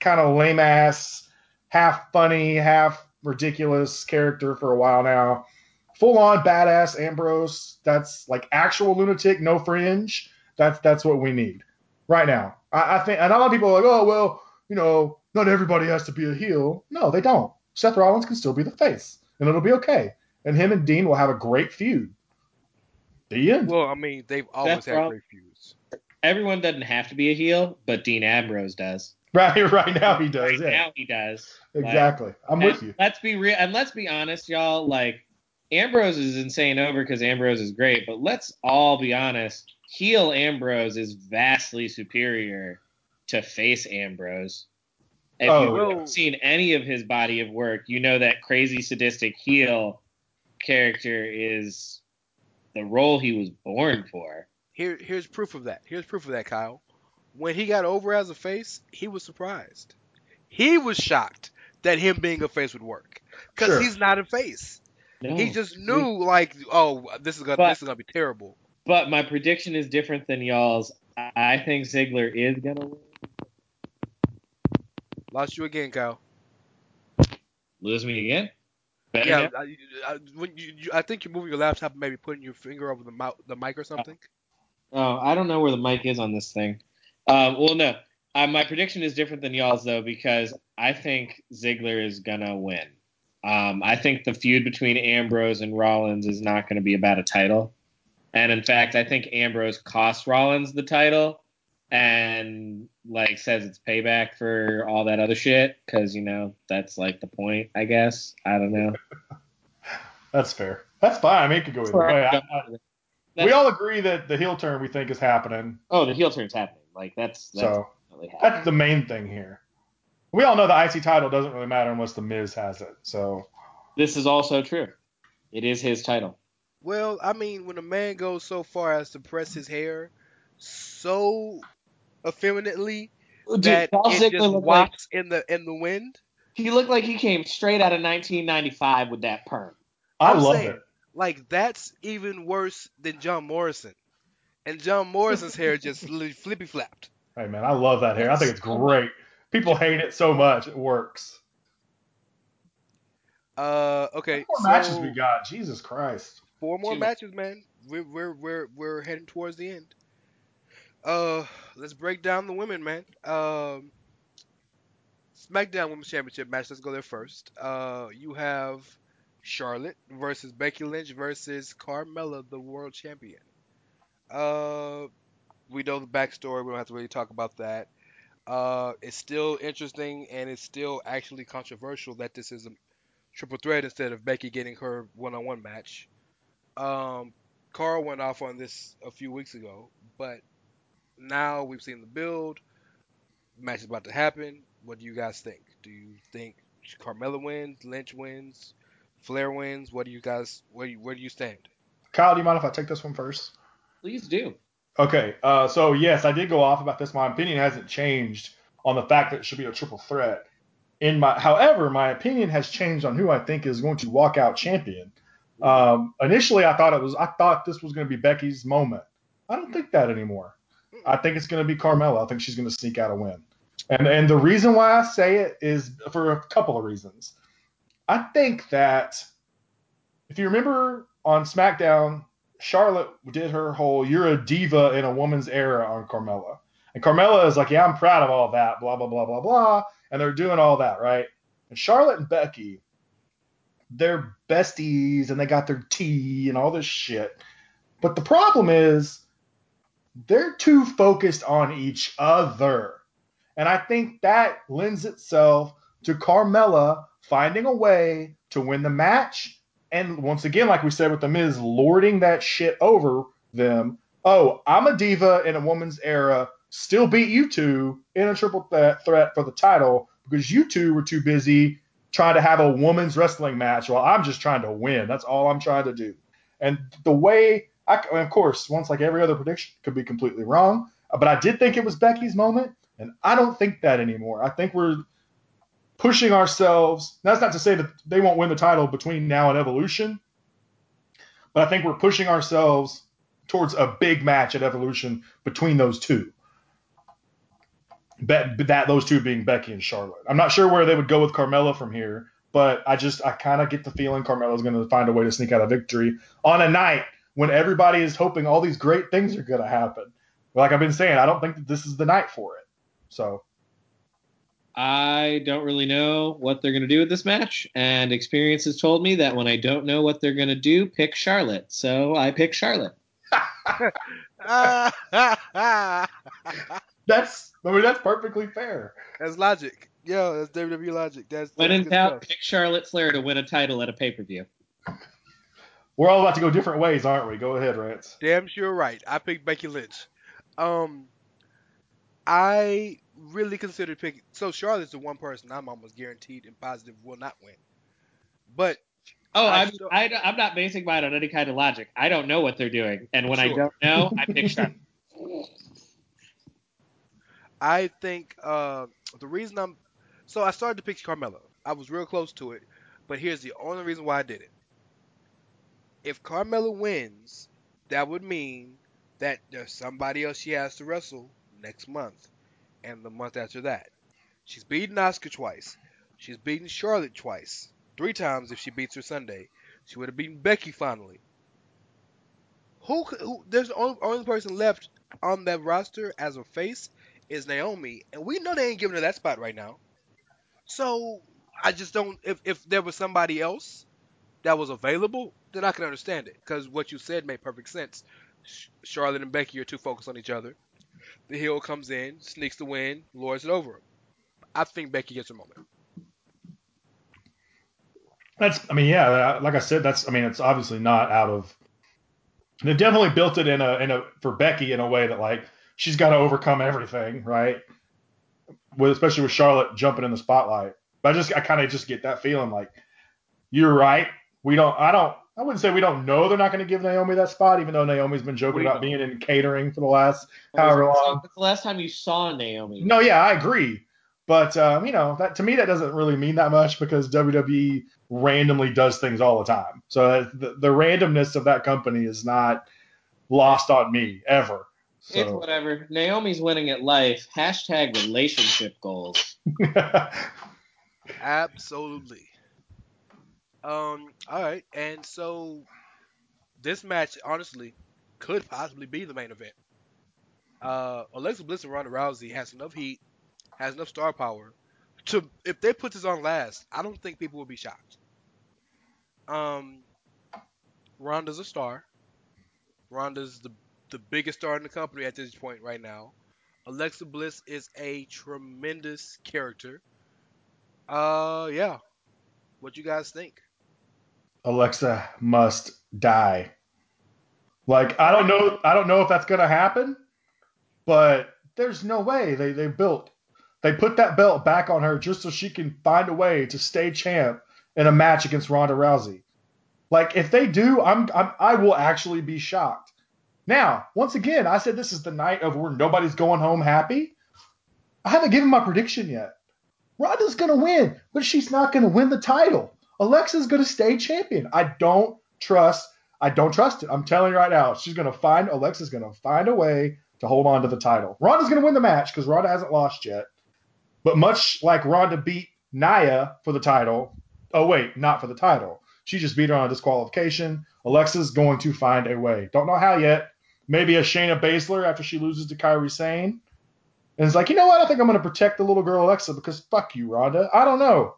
kind of lame ass, half funny, half ridiculous character for a while now. Full on badass Ambrose. That's like actual lunatic, no fringe. That's that's what we need right now. I, I think, and a lot of people are like, oh well, you know, not everybody has to be a heel. No, they don't. Seth Rollins can still be the face, and it'll be okay. And him and Dean will have a great feud. The end. Well, I mean, they've always had Roll- great feuds. Everyone doesn't have to be a heel, but Dean Ambrose does. right, right now he does. Right yeah, now he does. Like, exactly. I'm with you. Let's be real, and let's be honest, y'all. Like Ambrose is insane over because Ambrose is great, but let's all be honest. Heel Ambrose is vastly superior to face Ambrose. If Oh, you've yeah. seen any of his body of work, you know that crazy sadistic heel character is the role he was born for. Here, here's proof of that. Here's proof of that, Kyle. When he got over as a face, he was surprised. He was shocked that him being a face would work because Sure. he's not a face. No. He just knew, like, oh, this is gonna, But- this is gonna be terrible. But my prediction is different than y'all's. I I think Ziggler is gonna win. Lost you again, Kyle. Lose me again? Better Yeah. I, I, when you, you, I think you're moving your laptop, and maybe putting your finger over the the mic or something. Oh, I don't know where the mic is on this thing. Um, well, no. Uh, my prediction is different than y'all's though because I think Ziggler is gonna win. Um, I think the feud between Ambrose and Rollins is not going to be about a title, and in fact, I think Ambrose cost Rollins the title and like says it's payback for all that other shit because you know that's like the point. I guess I don't know. That's fair. That's fine. I mean, it could go either way. I, I, we all agree that the heel turn we think is happening. oh, the heel turn's happening. Like that's that's So happening. that's the main thing here. We all know the IC title doesn't really matter unless the Miz has it. So This is also true. It is his title. Well, I mean, when a man goes so far as to press his hair so effeminately Dude, that Dolph it Ziggler just looked like in the in the wind, he looked like he came straight out of 1995 with that perm. I I'm love saying, it. like that's even worse than John Morrison. And John Morrison's hair just flippy flapped. Hey man, I love that hair. I think it's great. People hate it so much. It works. Uh, okay, What so more matches we got? Jesus Christ. four more Two. matches, man. We're we're we're we're heading towards the end. Uh, let's break down the women, man. Um, SmackDown Women's Championship match. Let's go there first. Uh, you have Charlotte versus Becky Lynch versus Carmella, the World Champion. Uh, we know the backstory. We don't have to really talk about that. Uh, it's still interesting and it's still actually controversial that this is a triple threat instead of Becky getting her one-on-one match. Um, Carl went off on this a few weeks ago, but now we've seen the build. match is about to happen. What do you guys think? Do you think Carmella wins, Lynch wins, Flair wins? What do you guys? Where you, where do you stand? Kyle, do you mind if I take this one first? Please do. Okay, uh, so yes, I did go off about this. My opinion hasn't changed on the fact that it should be a triple threat. In my, however, my opinion has changed on who I think is going to walk out champion. Um, initially, I thought it was, I thought this was going to be Becky's moment. I don't think that anymore. I think it's going to be Carmella. I think she's going to sneak out a win. And and the reason why I say it is for a couple of reasons. I think that if you remember on SmackDown, Charlotte did her whole "you're a diva in a woman's era" on Carmella, and Carmella is like, "Yeah, I'm proud of all that," blah blah blah blah blah, and they're doing all that right. And Charlotte and Becky, they're besties and they got their tea and all this shit. But the problem is they're too focused on each other. And I think that lends itself to Carmella finding a way to win the match. And once again, like we said with The Miz, lording that shit over them. Oh, I'm a diva in a woman's era, still beat you two in a triple th- threat for the title because you two were too busy trying to have a woman's wrestling match while I'm just trying to win. That's all I'm trying to do. And the way, I, of course, once like every other prediction could be completely wrong, uh, but I did think it was Becky's moment. And I don't think that anymore. I think we're pushing ourselves. That's not to say that they won't win the title between now and Evolution, but I think we're pushing ourselves towards a big match at Evolution between those two. Bet that those two being Becky and Charlotte. I'm not sure where they would go with Carmella from here, but I just I kind of get the feeling Carmella's going to find a way to sneak out a victory on a night when everybody is hoping all these great things are going to happen. Like I've been saying, I don't think that this is the night for it. So I don't really know what they're going to do with this match, and experience has told me that when I don't know what they're going to do, pick Charlotte. So I pick Charlotte. that's I mean that's perfectly fair. That's logic. Yo, that's WWE logic. That's when in doubt, pick Charlotte Flair to win a title at a pay per view. We're all about to go different ways, aren't we? Go ahead, Rance. Damn sure right. I picked Becky Lynch. Um, I really considered picking. So Charlotte's the one person I'm almost guaranteed and positive will not win. But Oh, I I'm, still- I, I'm not basing mine on any kind of logic. I don't know what they're doing, and when I don't know, I pick Charlotte. I think uh, the reason I'm so I started to pick Carmella. I was real close to it, but here's the only reason why I did it. If Carmella wins, that would mean that there's somebody else she has to wrestle next month, and the month after that. She's beaten Asuka twice. She's beaten Charlotte twice. Three times if she beats her Sunday. She would have beaten Becky finally. Who, who there's the only, only person left on that roster as a face is Naomi, and we know they ain't giving her that spot right now. So I just don't. If if there was somebody else that was available, then I can understand it because what you said made perfect sense. Charlotte and Becky are too focused on each other. The heel comes in, sneaks the win, lords it over. I think Becky gets her moment. That's I mean yeah, uh, like I said, that's I mean it's obviously not out of. They definitely built it in a in a for Becky in a way that like she's got to overcome everything, right? With especially with Charlotte jumping in the spotlight. But I just I kind of just get that feeling like you're right. We don't. I don't. I wouldn't say we don't know they're not going to give Naomi that spot, even though Naomi's been joking about don't. being in catering for the last however long. When's the last time you saw Naomi? No, yeah, I agree. But um, you know, that to me that doesn't really mean that much because WWE randomly does things all the time. So the, the randomness of that company is not lost on me ever. It's whatever. Naomi's winning at life. Hashtag relationship goals. Absolutely. Um. All right, and so this match, honestly, could possibly be the main event. Uh, Alexa Bliss and Ronda Rousey has enough heat, has enough star power to if they put this on last, I don't think people will be shocked. Um, Ronda's a star. Ronda's the the biggest star in the company at this point right now. Alexa Bliss is a tremendous character. Uh, yeah. What you guys think? Alexa must die. Like I don't know I don't know if that's gonna happen, but there's no way they they built they put that belt back on her just so she can find a way to stay champ in a match against Ronda Rousey. Like if they do, I'm, I'm I will actually be shocked. Now, once again, I said this is the night of where nobody's going home happy. I haven't given my prediction yet. Ronda's gonna win, but she's not gonna win the title. Alexa's gonna stay champion. I don't trust. I don't trust it. I'm telling you right now. She's gonna find Alexa's gonna find a way to hold on to the title. Ronda's gonna win the match because Ronda hasn't lost yet. But much like Ronda beat Nia for the title, oh wait, not for the title. She just beat her on a disqualification. Alexa's going to find a way. Don't know how yet. Maybe a Shayna Baszler after she loses to Kairi Sane. And it's like, you know what? I think I'm going to protect the little girl Alexa because fuck you, Ronda. I don't know.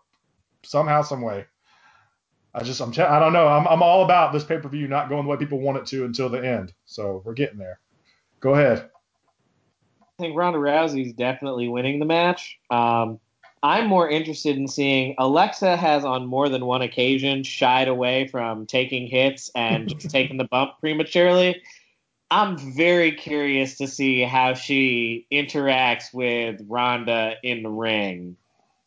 Somehow, some way. I just, I'm, I don't know. I'm, I'm all about this pay per view not going the way people want it to until the end. So we're getting there. Go ahead. I think Ronda Rousey's definitely winning the match. Um, I'm more interested in seeing Alexa has on more than one occasion shied away from taking hits and just taking the bump prematurely. I'm very curious to see how she interacts with Ronda in the ring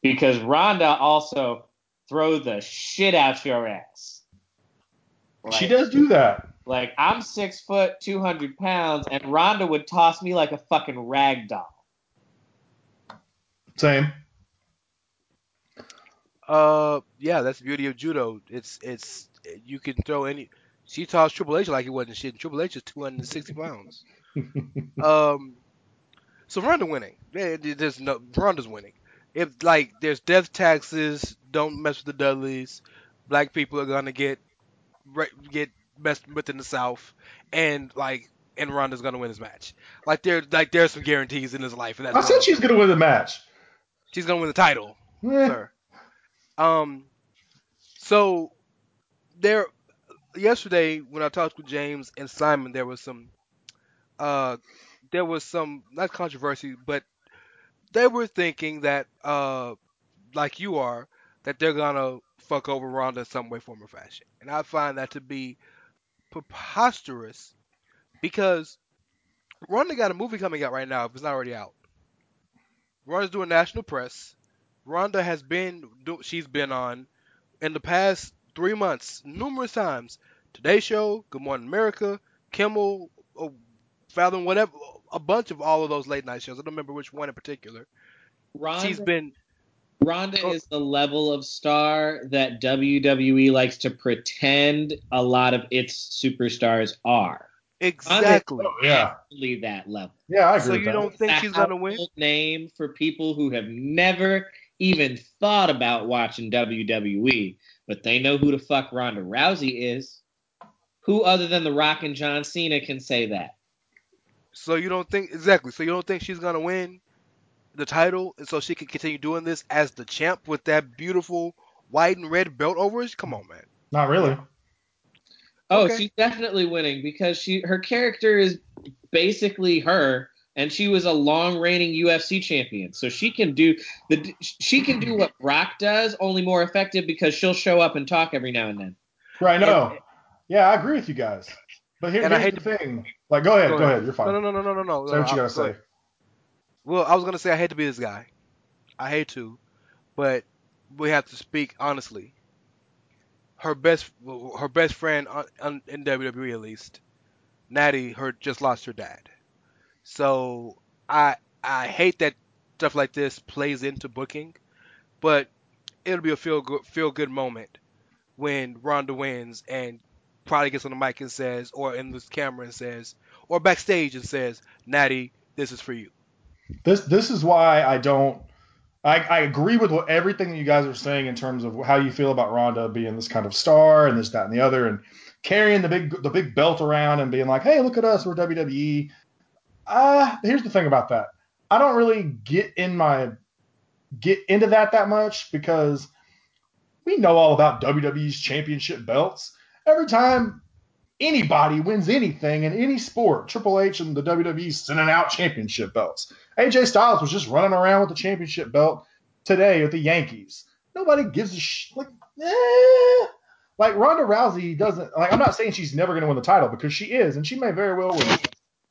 because Ronda also throw the shit out your ass. Like, she does do that. Like I'm six foot, two hundred pounds, and Ronda would toss me like a fucking rag doll. Same. Uh, yeah, that's the beauty of judo. It's it's you can throw any. She tossed Triple H like it wasn't shit. Triple H is 260 pounds. um, so Ronda winning. There's no Ronda's winning. If like there's death taxes, don't mess with the Dudleys. Black people are gonna get get messed with in the South, and like and Ronda's gonna win this match. Like there like there's some guarantees in his life. And that's I said she's gonna win the match. She's gonna win the title, eh. sir. Um, so there yesterday when I talked with James and Simon, there was some uh there was some not controversy, but they were thinking that uh like you are that they're gonna fuck over Ronda in some way, form, or fashion, and I find that to be preposterous because Ronda got a movie coming out right now if it's not already out. Ronda's doing national press. Ronda has been she's been on in the past three months numerous times. Today Show, Good Morning America, Kimmel, oh, Fallon, whatever, a bunch of all of those late night shows. I don't remember which one in particular. Ronda, she's been. Ronda oh, is the level of star that WWE likes to pretend a lot of its superstars are. Exactly. Oh, yeah. That level. Yeah, I agree. So you that. don't think she's gonna win? Name for people who have never even thought about watching WWE, but they know who the fuck Ronda Rousey is. Who other than The Rock and John Cena can say that? So you don't think exactly? So you don't think she's gonna win the title, and so she can continue doing this as the champ with that beautiful white and red belt over her? Come on, man. Not really. Oh, okay. she's definitely winning because she her character is basically her and she was a long reigning UFC champion. So she can do the she can do what Brock does, only more effective because she'll show up and talk every now and then. Right. No. And, yeah, I agree with you guys. But here, here's the thing. Like, go ahead, go, go ahead. You're fine. No, no, no, no, no, no. Say what you gotta say. Well, I was gonna say I hate to be this guy. I hate to, but we have to speak honestly. Her best, her best friend uh, in WWE at least, Natty, her just lost her dad. So I I hate that stuff like this plays into booking, but it'll be a feel good feel good moment when Ronda wins and probably gets on the mic and says, or in this camera and says, or backstage and says, Natty, this is for you. This this is why I don't. I, I agree with what, everything that you guys are saying in terms of how you feel about Ronda being this kind of star and this, that, and the other, and carrying the big the big belt around and being like, hey, look at us, we're WWE. Uh, here's the thing about that. I don't really get in my get into that that much because we know all about WWE's championship belts. Every time anybody wins anything in any sport, Triple H and the WWE sending out championship belts. AJ Styles was just running around with the championship belt today with the Yankees. Nobody gives a sh like eh. like Ronda Rousey doesn't like I'm not saying she's never going to win the title because she is and she may very well win.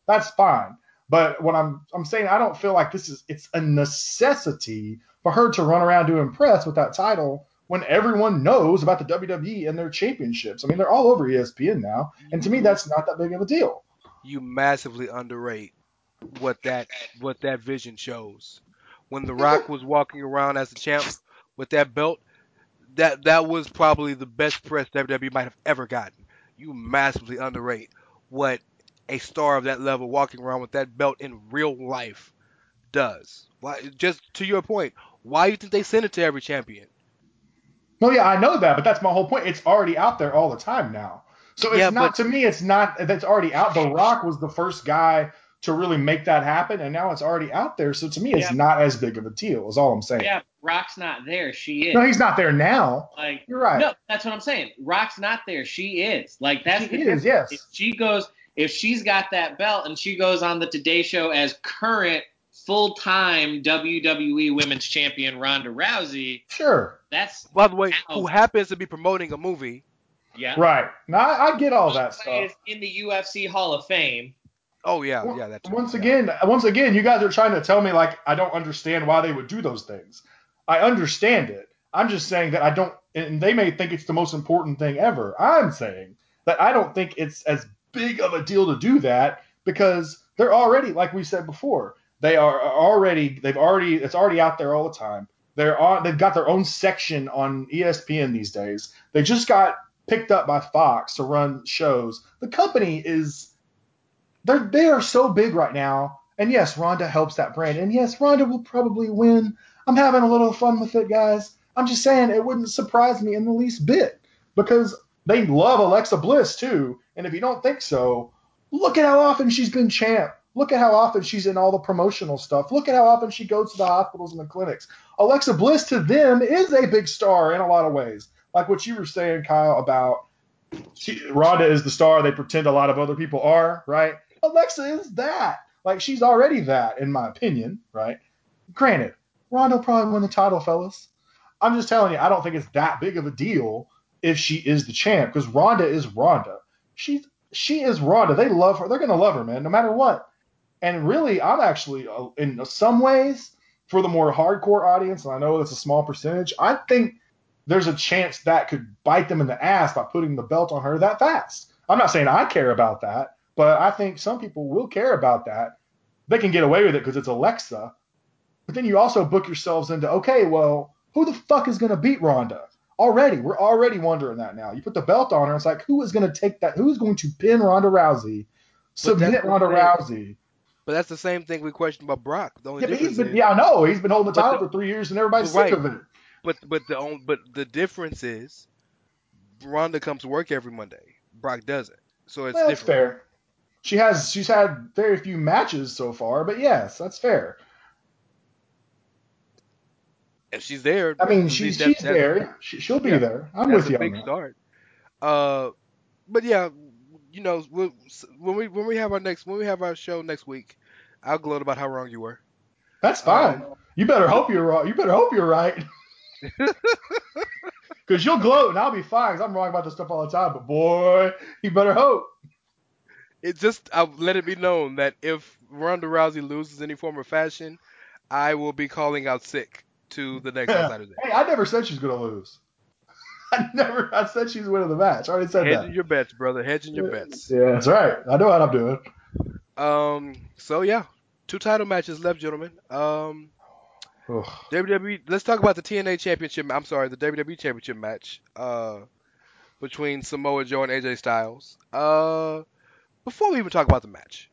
That's fine. But what I'm I'm saying, I don't feel like this is it's a necessity for her to run around to impress with that title when everyone knows about the WWE and their championships. I mean, they're all over ESPN now, and to me, mm-hmm. that's not that big of a deal. You massively underrate what that what that vision shows. When The Rock was walking around as a champ with that belt, that that was probably the best press WWE might have ever gotten. You massively underrate what a star of that level walking around with that belt in real life does. Why? Just to your point, why do you think they send it to every champion? No, yeah, I know that, but that's my whole point. It's already out there all the time now. So it's Yeah, not but- to me. It's not that's already out. The Rock was the first guy to really make that happen, and now it's already out there. So to me, it's Yeah. not as big of a deal. Is all I'm saying. Yeah, Rock's not there. She is. No, he's not there now. like You're right. no, that's what I'm saying. Rock's not there. She is. Like that's She the is, yes. If she goes, if she's got that belt and she goes on the Today Show as current full-time WWE Women's Champion Ronda Rousey, Sure. that's By the way, Ow. who happens to be promoting a movie? yeah. Right. Now I, I get all that stuff. in the UFC Hall of Fame. Oh yeah, Well, yeah, that's once yeah. again, once again, you guys are trying to tell me like I don't understand why they would do those things. I understand it. I'm just saying that I don't, and they may think it's the most important thing ever. I'm saying that I don't think it's as big of a deal to do that because they're already, like we said before, they are already, they've already, it's already out there all the time. They're on, they've got their own section on ESPN these days. They just got picked up by Fox to run shows. The company is they're they are so big right now. And yes, Ronda helps that brand. And yes, Ronda will probably win. I'm having a little fun with it, guys. I'm just saying it wouldn't surprise me in the least bit because they love Alexa Bliss too. And if you don't think so, look at how often she's been champ. Look at how often she's in all the promotional stuff. Look at how often she goes to the hospitals and the clinics. Alexa Bliss to them is a big star in a lot of ways. Like what you were saying, Kyle, about she, Ronda is the star they pretend a lot of other people are, right? Alexa is that. Like she's already that, in my opinion, right? Granted, will probably win the title, fellas. I'm just telling you, I don't think it's that big of a deal if she is the champ because Ronda is Ronda. She's she is Ronda. They love her. They're gonna love her, man, no matter what. And really, I'm actually uh, in some ways for the more hardcore audience, and I know it's a small percentage. I think there's a chance that could bite them in the ass by putting the belt on her that fast. I'm not saying I care about that, but I think some people will care about that. They can get away with it because it's Alexa. But then you also book yourselves into, okay, well, who the fuck is going to beat Ronda? Already, we're already wondering that now. You put the belt on her, it's like, who is going to take that? Who's going to pin Ronda Rousey, submit that's Ronda. Rousey? But that's the same thing we questioned about Brock. The only Yeah, but he's been, is, yeah, I know. He's been holding the title the- for three years and everybody's Right. sick of it. but but the only, but the difference is, Ronda comes to work every Monday. Brock doesn't. So it's Well, different. fair. She has she's had very few matches so far, but yes, that's fair. If she's there, I mean, she's she's there. She, she'll be Yeah. there. I'm with you on big start. Uh, but yeah, you know, we'll, when we when we have our next when we have our show next week, I'll gloat about how wrong you were. That's fine. Um, you better hope you're wrong. You better hope you're right. Because you'll gloat and I'll be fine. Cause I'm wrong about this stuff all the time. But boy, you better hope. It just I'll let it be known that if Ronda Rousey loses any form or fashion, I will be calling out sick to the next Outsiders. Day. Hey, I never said she's gonna lose. I never. I said she's winning the match. I already said Hedging that. your bets, brother. Hedging your bets. Yeah, that's right. I know what I'm doing. Um. So yeah, two title matches left, gentlemen. Um. WWE. Let's talk about the TNA Championship. I'm sorry, the WWE Championship match. Uh, between Samoa Joe and AJ Styles. Uh, before we even talk about the match,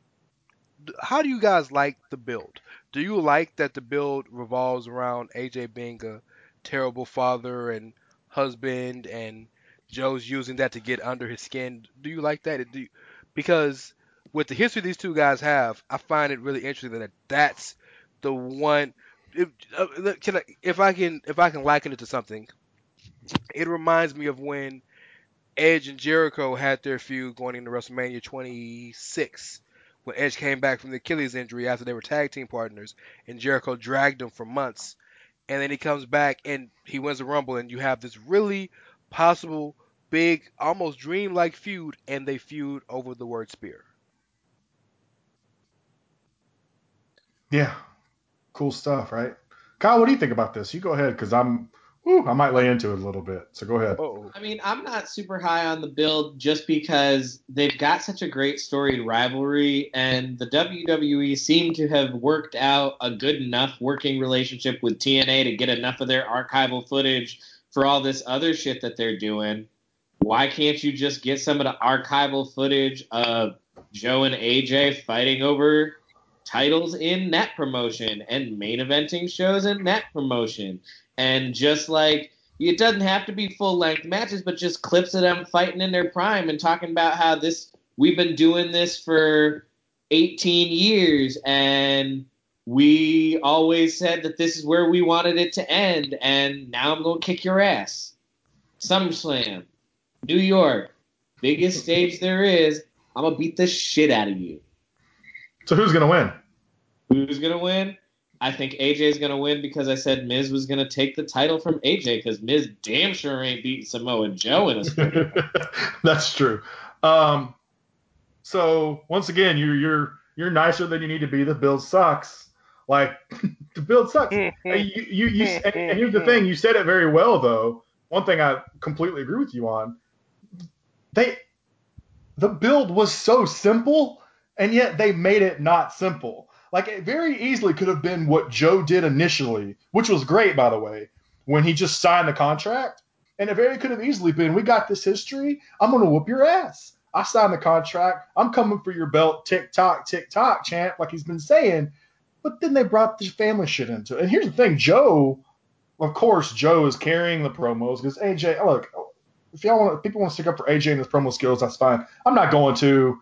how do you guys like the build? Do you like that the build revolves around AJ being a terrible father and husband, and Joe's using that to get under his skin? Do you like that? Do you, because with the history these two guys have, I find it really interesting that that's the one. If, uh, can I, if I can, if I can liken it to something, it reminds me of when Edge and Jericho had their feud going into WrestleMania 26, when Edge came back from the Achilles injury after they were tag team partners, and Jericho dragged him for months, and then he comes back and he wins the Rumble, and you have this really possible, big, almost dream-like feud, and they feud over the word spear. Yeah, cool stuff, right? Kyle, what do you think about this? You go ahead because I'm, whew, I might lay into it a little bit. So go ahead. Oh, I mean, I'm not super high on the build just because they've got such a great storied rivalry, and the WWE seem to have worked out a good enough working relationship with TNA to get enough of their archival footage for all this other shit that they're doing. Why can't you just get some of the archival footage of Joe and AJ fighting over titles in that promotion and main eventing shows in that promotion? And just like it doesn't have to be full length matches, but just clips of them fighting in their prime and talking about how this we've been doing this for 18 years and we always said that this is where we wanted it to end and now I'm going to kick your ass. SummerSlam, New York, biggest stage there is. I'm going to beat the shit out of you. So who's gonna win? Who's going to win? I think AJ is going to win because I said Miz was going to take the title from AJ because Miz damn sure ain't beating Samoa Joe in a split. That's true. Um, so once again, you're you're you're nicer than you need to be. The build sucks. Like the build sucks. And you, you, you, and, and here's the thing: you said it very well, though. One thing I completely agree with you on. They, the build was so simple, and yet they made it not simple. Like it very easily could have been what Joe did initially, which was great, by the way, when he just signed the contract. And it very could have easily been, we got this history. I'm gonna whoop your ass. I signed the contract. I'm coming for your belt. Tick tock, tick tock, champ, like he's been saying. But then they brought this family shit into it. And here's the thing, Joe. Of course, Joe is carrying the promos because AJ. Look, if y'all want, people want to stick up for AJ and his promo skills, that's fine. I'm not going to.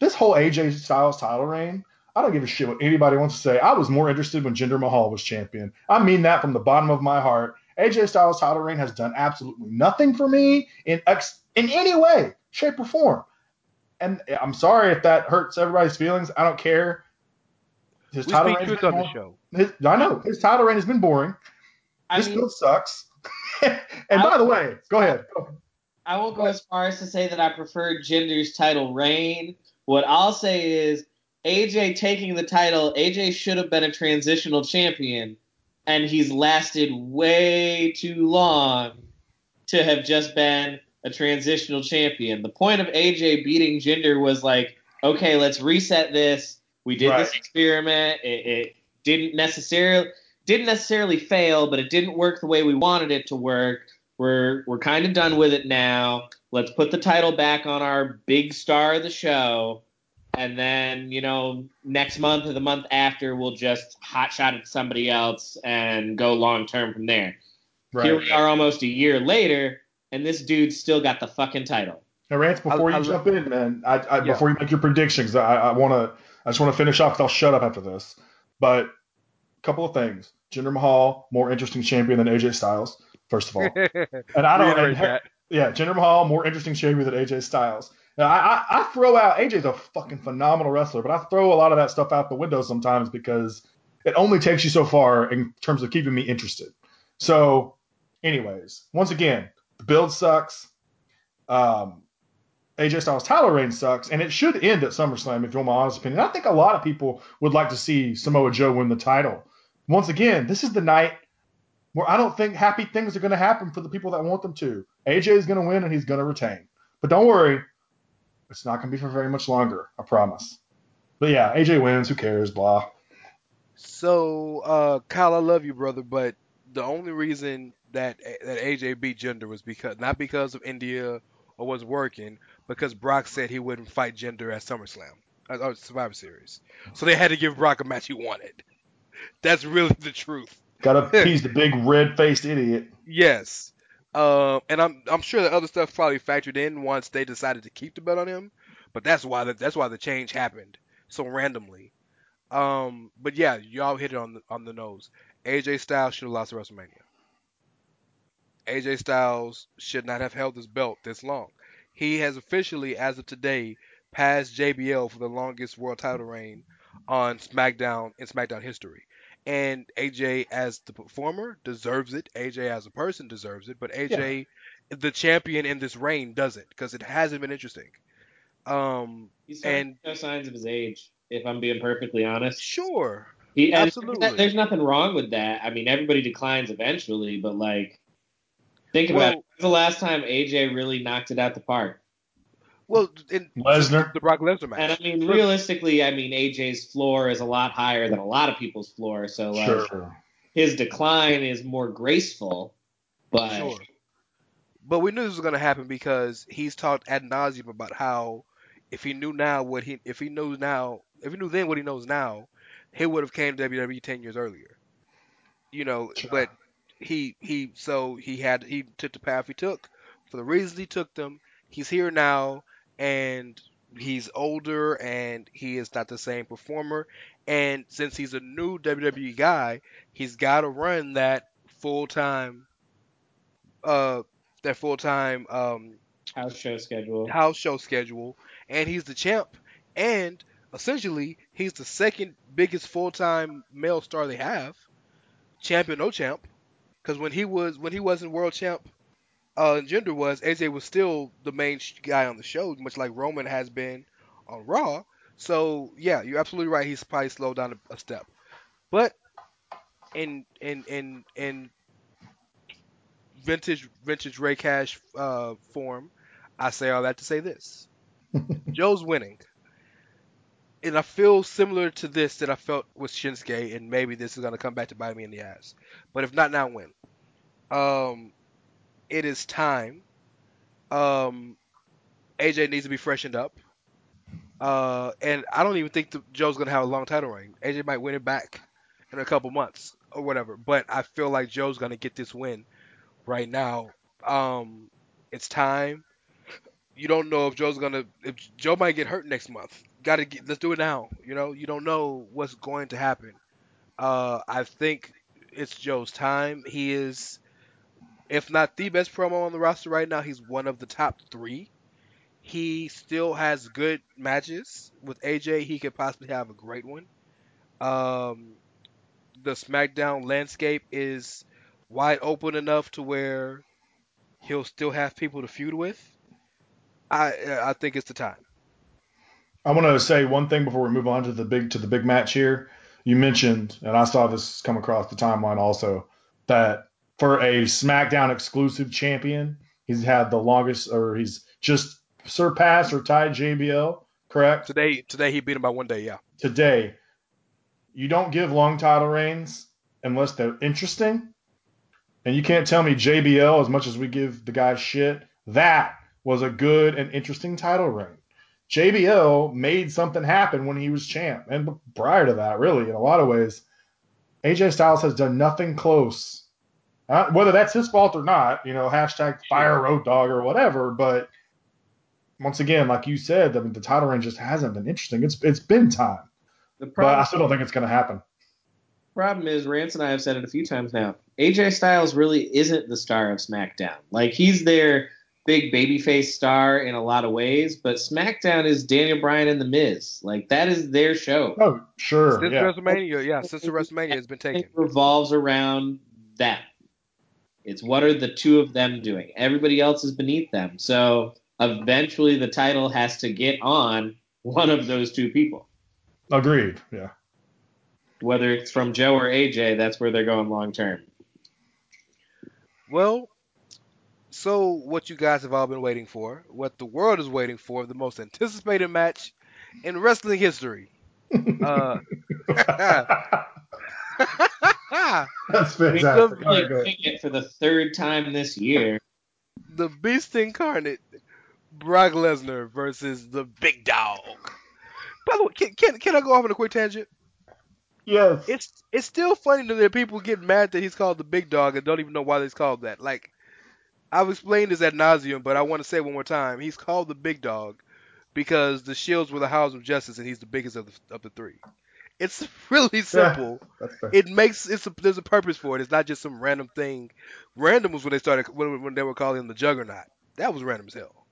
This whole AJ Styles title reign. I don't give a shit what anybody wants to say. I was more interested when Jinder Mahal was champion. I mean that from the bottom of my heart. AJ Styles title reign has done absolutely nothing for me in ex- in any way, shape, or form. And I'm sorry if that hurts everybody's feelings. I don't care. His we title reign has been on the boring. show. His, I know his title reign has been boring. I this mean, build sucks. and by the way, go ahead. I won't go as far as to say that I prefer Jinder's title reign. What I'll say is AJ taking the title, AJ should have been a transitional champion, and he's lasted way too long to have just been a transitional champion. The point of AJ beating Jinder was like, okay, let's reset this. We did this experiment. It, it didn't necessarily didn't necessarily fail, but it didn't work the way we wanted it to work. We're we're kind of done with it now. Let's put the title back on our big star of the show, and then you know next month or the month after we'll just hot shot it to somebody else and go long term from there. Here we are almost a year later, and this dude's still got the fucking title. Now, Rance, before I- you I- jump in, man, I, I, Yeah. before you make your predictions, I, I want to, I just want to finish off. 'cause I'll shut up after this. But a couple of things: Jinder Mahal, more interesting champion than AJ Styles, first of all. And I don't, and- yeah, Jinder Mahal, more interesting champion than AJ Styles. Now, I, I, I throw out AJ's a fucking phenomenal wrestler, but I throw a lot of that stuff out the window sometimes because it only takes you so far in terms of keeping me interested. So, anyways, once again, the build sucks. Um, AJ Styles' title reign sucks, and it should end at SummerSlam, if you want my honest opinion. I think a lot of people would like to see Samoa Joe win the title. Once again, this is the night where I don't think happy things are going to happen for the people that want them to. AJ is going to win, and he's going to retain. But don't worry, it's not going to be for very much longer. I promise. But yeah, AJ wins. Who cares? Blah. So, uh, Kyle, I love you, brother, but the only reason that that AJ beat Jinder was because not because of India or was working, because Brock said he wouldn't fight Jinder at SummerSlam or Survivor Series. So they had to give Brock a match he wanted. That's really the truth. Got to appease the big red-faced idiot. Yes. Um, and I'm I'm sure the other stuff probably factored in once they decided to keep the belt on him, but that's why the, that's why the change happened so randomly. Um, but yeah, y'all hit it on the on the nose. AJ Styles should have lost at WrestleMania. AJ Styles should not have held this belt this long. He has officially, as of today, passed JBL for the longest world title reign on SmackDown in SmackDown history. And AJ, as the performer, deserves it. AJ, as a person, deserves it. But AJ, the champion in this reign, doesn't because it hasn't been interesting. Um, He's And- show signs of his age, if I'm being perfectly honest. sure, He, Absolutely. There's nothing wrong with that. I mean, everybody declines eventually, but like, think about Well- it. When's the last time AJ really knocked it out the park? Well, in Lesnar. the Brock Lesnar match. And I mean, realistically, I mean, AJ's floor is a lot higher than a lot of people's floor. So like, Sure. his decline is more graceful. But Sure. But we knew this was going to happen because he's talked ad nauseum about how if he knew now what he if he knows now if he knew then what he knows now, he would have came to WWE ten years earlier. You know, Sure. but he he so he had he took the path he took for the reasons he took them. He's here now and he's older and he is not the same performer. And since he's a new WWE guy, he's got to run that full time uh that full time um house show schedule. house show schedule and he's the champ and essentially he's the second biggest full time male star they have champion no champ because when he was when he wasn't world champ uh Jinder was AJ was still the main sh- guy on the show much like Roman has been on Raw. So yeah you're absolutely right. He's probably slowed down a, a step. But in in in in vintage vintage Rey Cash uh, form, I say all that to say this: Joe's winning, and I feel similar to this that I felt with Shinsuke, and maybe this is gonna come back to bite me in the ass. But if not now, when? Um, it is time. Um, AJ needs to be freshened up. Uh, and I don't even think the, Joe's gonna have a long title reign. AJ might win it back in a couple months or whatever. But I feel like Joe's gonna get this win right now. Um, it's time. You don't know if Joe's gonna. If Joe might get hurt next month. Got to. Let's do it now. You know. You don't know what's going to happen. Uh, I think it's Joe's time. He is, if not the best promo on the roster right now, he's one of the top three. He still has good matches with AJ. He could possibly have a great one. Um, the SmackDown landscape is wide open enough to where he'll still have people to feud with. I I think it's the time. I want to say one thing before we move on to the big to the big match here. You mentioned, and I saw this come across the timeline also, that for a SmackDown exclusive champion, he's had the longest, or he's just surpassed or tied JBL. Correct Today today he beat him by one day. Yeah. today. You don't give long title reigns unless they're interesting. And you can't tell me JBL, as much as we give the guy shit, that was a good and interesting title reign. JBL made something happen when he was champ. And prior to that, really, in a lot of ways, AJ Styles has done nothing close. Uh, whether that's his fault or not, you know, hashtag fire Road Dogg or whatever. But once again, like you said, I mean, the title reign just hasn't been interesting. It's it's been time, The but I still don't think it's going to happen. problem is, Rance and I have said it a few times now. AJ Styles really isn't the star of SmackDown. Like he's their big babyface star in a lot of ways, but SmackDown is Daniel Bryan and The Miz. Like that is their show. Oh, sure, Since yeah. WrestleMania, yeah, since the WrestleMania has been taken. It revolves around them. It's what are the two of them doing? Everybody else is beneath them. So eventually the title has to get on one of those two people. Agreed. Yeah. Whether it's from Joe or AJ, that's where they're going long term. Well, so what you guys have all been waiting for, what the world is waiting for, the most anticipated match in wrestling history. Uh, That's We fantastic. could All right, pick it for the third time this year. the Beast Incarnate, Brock Lesnar versus the Big Dog. By the way, can, can, can I go off on a quick tangent? Yes. It's it's still funny that people get mad that he's called the Big Dog and don't even know why he's called that. Like, I've explained this ad nauseum, but I want to say it one more time. He's called the Big Dog because the Shields were the Hounds of Justice and he's the biggest of the, of the three. It's really simple. Fair. it makes it's a, there's a purpose for it. It's not just some random thing. Random was when they started when, when they were calling him the Juggernaut. That was random as hell.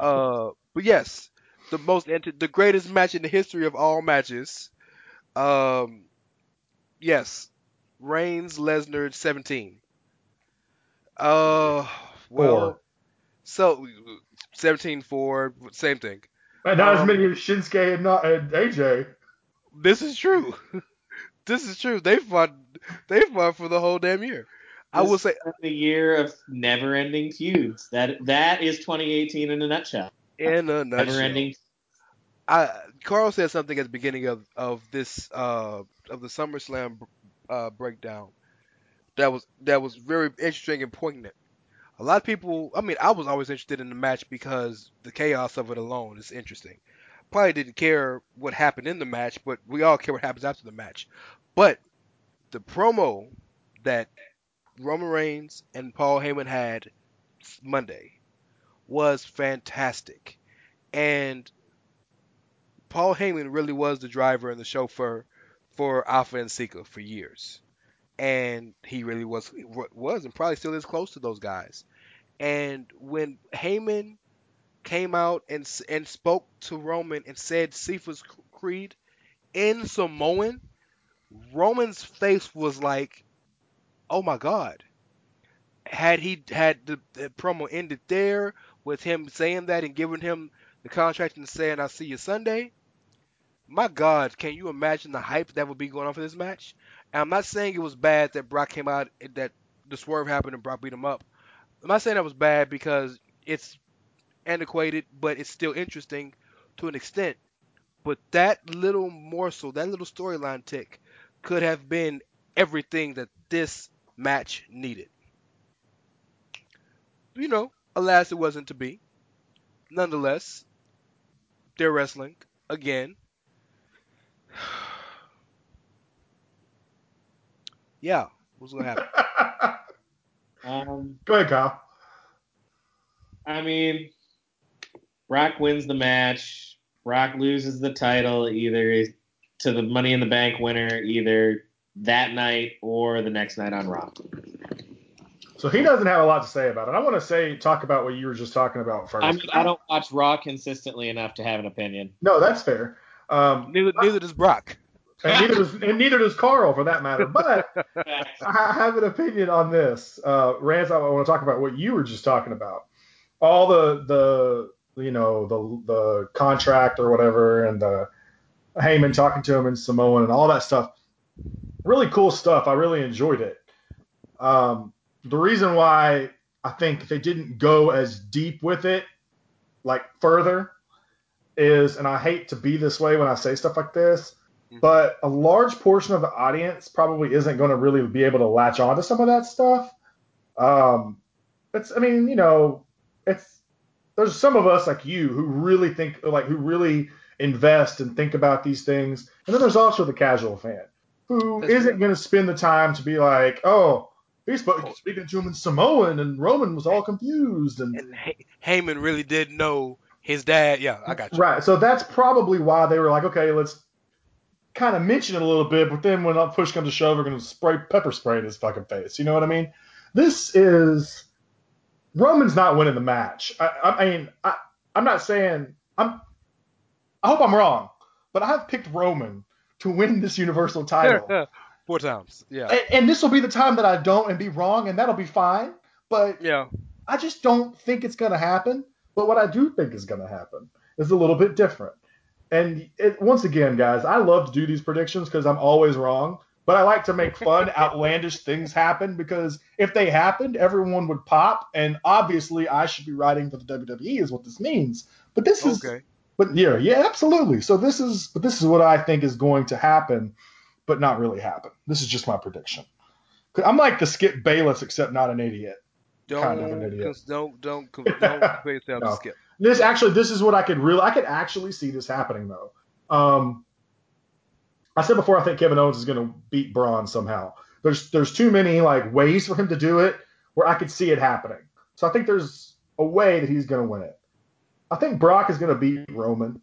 Uh, but yes, the most the greatest match in the history of all matches. Um, yes, Reigns Lesnar 17. Uh, well, Four. so 17 4, same thing. And not as um, many as Shinsuke and, not, and AJ. This is true. this is true. They fought. They fought for the whole damn year. I will say the year of never-ending feuds. That that is 2018 in a nutshell. in a nutshell. Never-ending. I Carl said something at the beginning of of this uh of the SummerSlam uh breakdown that was that was very interesting and poignant. A lot of people, I mean, I was always interested in the match because the chaos of it alone is interesting. Probably didn't care what happened in the match, but we all care what happens after the match. But the promo that Roman Reigns and Paul Heyman had Monday was fantastic. And Paul Heyman really was the driver and the chauffeur for Afa and Sika for years. And he really was was and probably still is close to those guys. And when Heyman came out and and spoke to Roman and said Sifa's creed in Samoan, Roman's face was like, "Oh my god." Had he had the, the promo ended there with him saying that and giving him the contract and saying "I'll see you Sunday," my God, can you imagine the hype that would be going on for this match? And I'm not saying it was bad that Brock came out that the swerve happened and Brock beat him up. I'm not saying that was bad because it's antiquated, but it's still interesting to an extent. But that little morsel, that little storyline tick, could have been everything that this match needed. You know, alas, it wasn't to be. Nonetheless, they're wrestling again. yeah, what's gonna happen? Um, Go ahead, Kyle. I mean, Brock wins the match. Brock loses the title either to the Money in the Bank winner, either that night or the next night on Raw. So he doesn't have a lot to say about it. I want to say talk about what you were just talking about first. I mean, I don't watch Raw consistently enough to have an opinion. No, that's fair. Um, Neither, neither does Brock. and neither does and neither does Carl for that matter. But I have an opinion on this. Uh, Rance, I want to talk about what you were just talking about. All the the you know the the contract or whatever, and the Heyman talking to him in Samoan and all that stuff. Really cool stuff. I really enjoyed it. Um, the reason why I think they didn't go as deep with it, like further, is, and I hate to be this way when I say stuff like this, but a large portion of the audience probably isn't going to really be able to latch on to some of that stuff. Um, it's, I mean, you know, it's there's some of us like you who really think, like, who really invest and think about these things, and then there's also the casual fan who That's isn't going to spend the time to be like, oh, he's sp- speaking to him in Samoan, and Roman was all confused, and And Hey- Heyman really did know his dad. Yeah, I got you. Right. So that's probably why they were like, okay, let's kind of mention it a little bit, but then when push comes to shove, we're going to spray pepper spray in his fucking face. You know what I mean? This is Roman's not winning the match. I, I mean, I, I'm not saying I'm. I hope I'm wrong, but I've picked Roman to win this Universal title, Four times. Yeah. and, and this will be the time that I don't and be wrong, and that'll be fine. But Yeah. I just don't think it's going to happen. But what I do think is going to happen is a little bit different. And it, once again, guys, I love to do these predictions because I'm always wrong. But I like to make fun, outlandish things happen because if they happened, everyone would pop. And obviously, I should be writing for the WWE, is what this means. But this is, Okay. but yeah, yeah, absolutely. So this is, but this is what I think is going to happen, but not really happen. This is just my prediction. I'm like the Skip Bayless, except not an idiot. Don't Kind of an idiot. don't don't don't compare yourself No. to Skip. This actually, this is what I could really, I could actually see this happening though. Um, I said before, I think Kevin Owens is going to beat Braun somehow. There's, there's too many like ways for him to do it where I could see it happening. So I think there's a way that he's going to win it. I think Brock is going to beat Roman,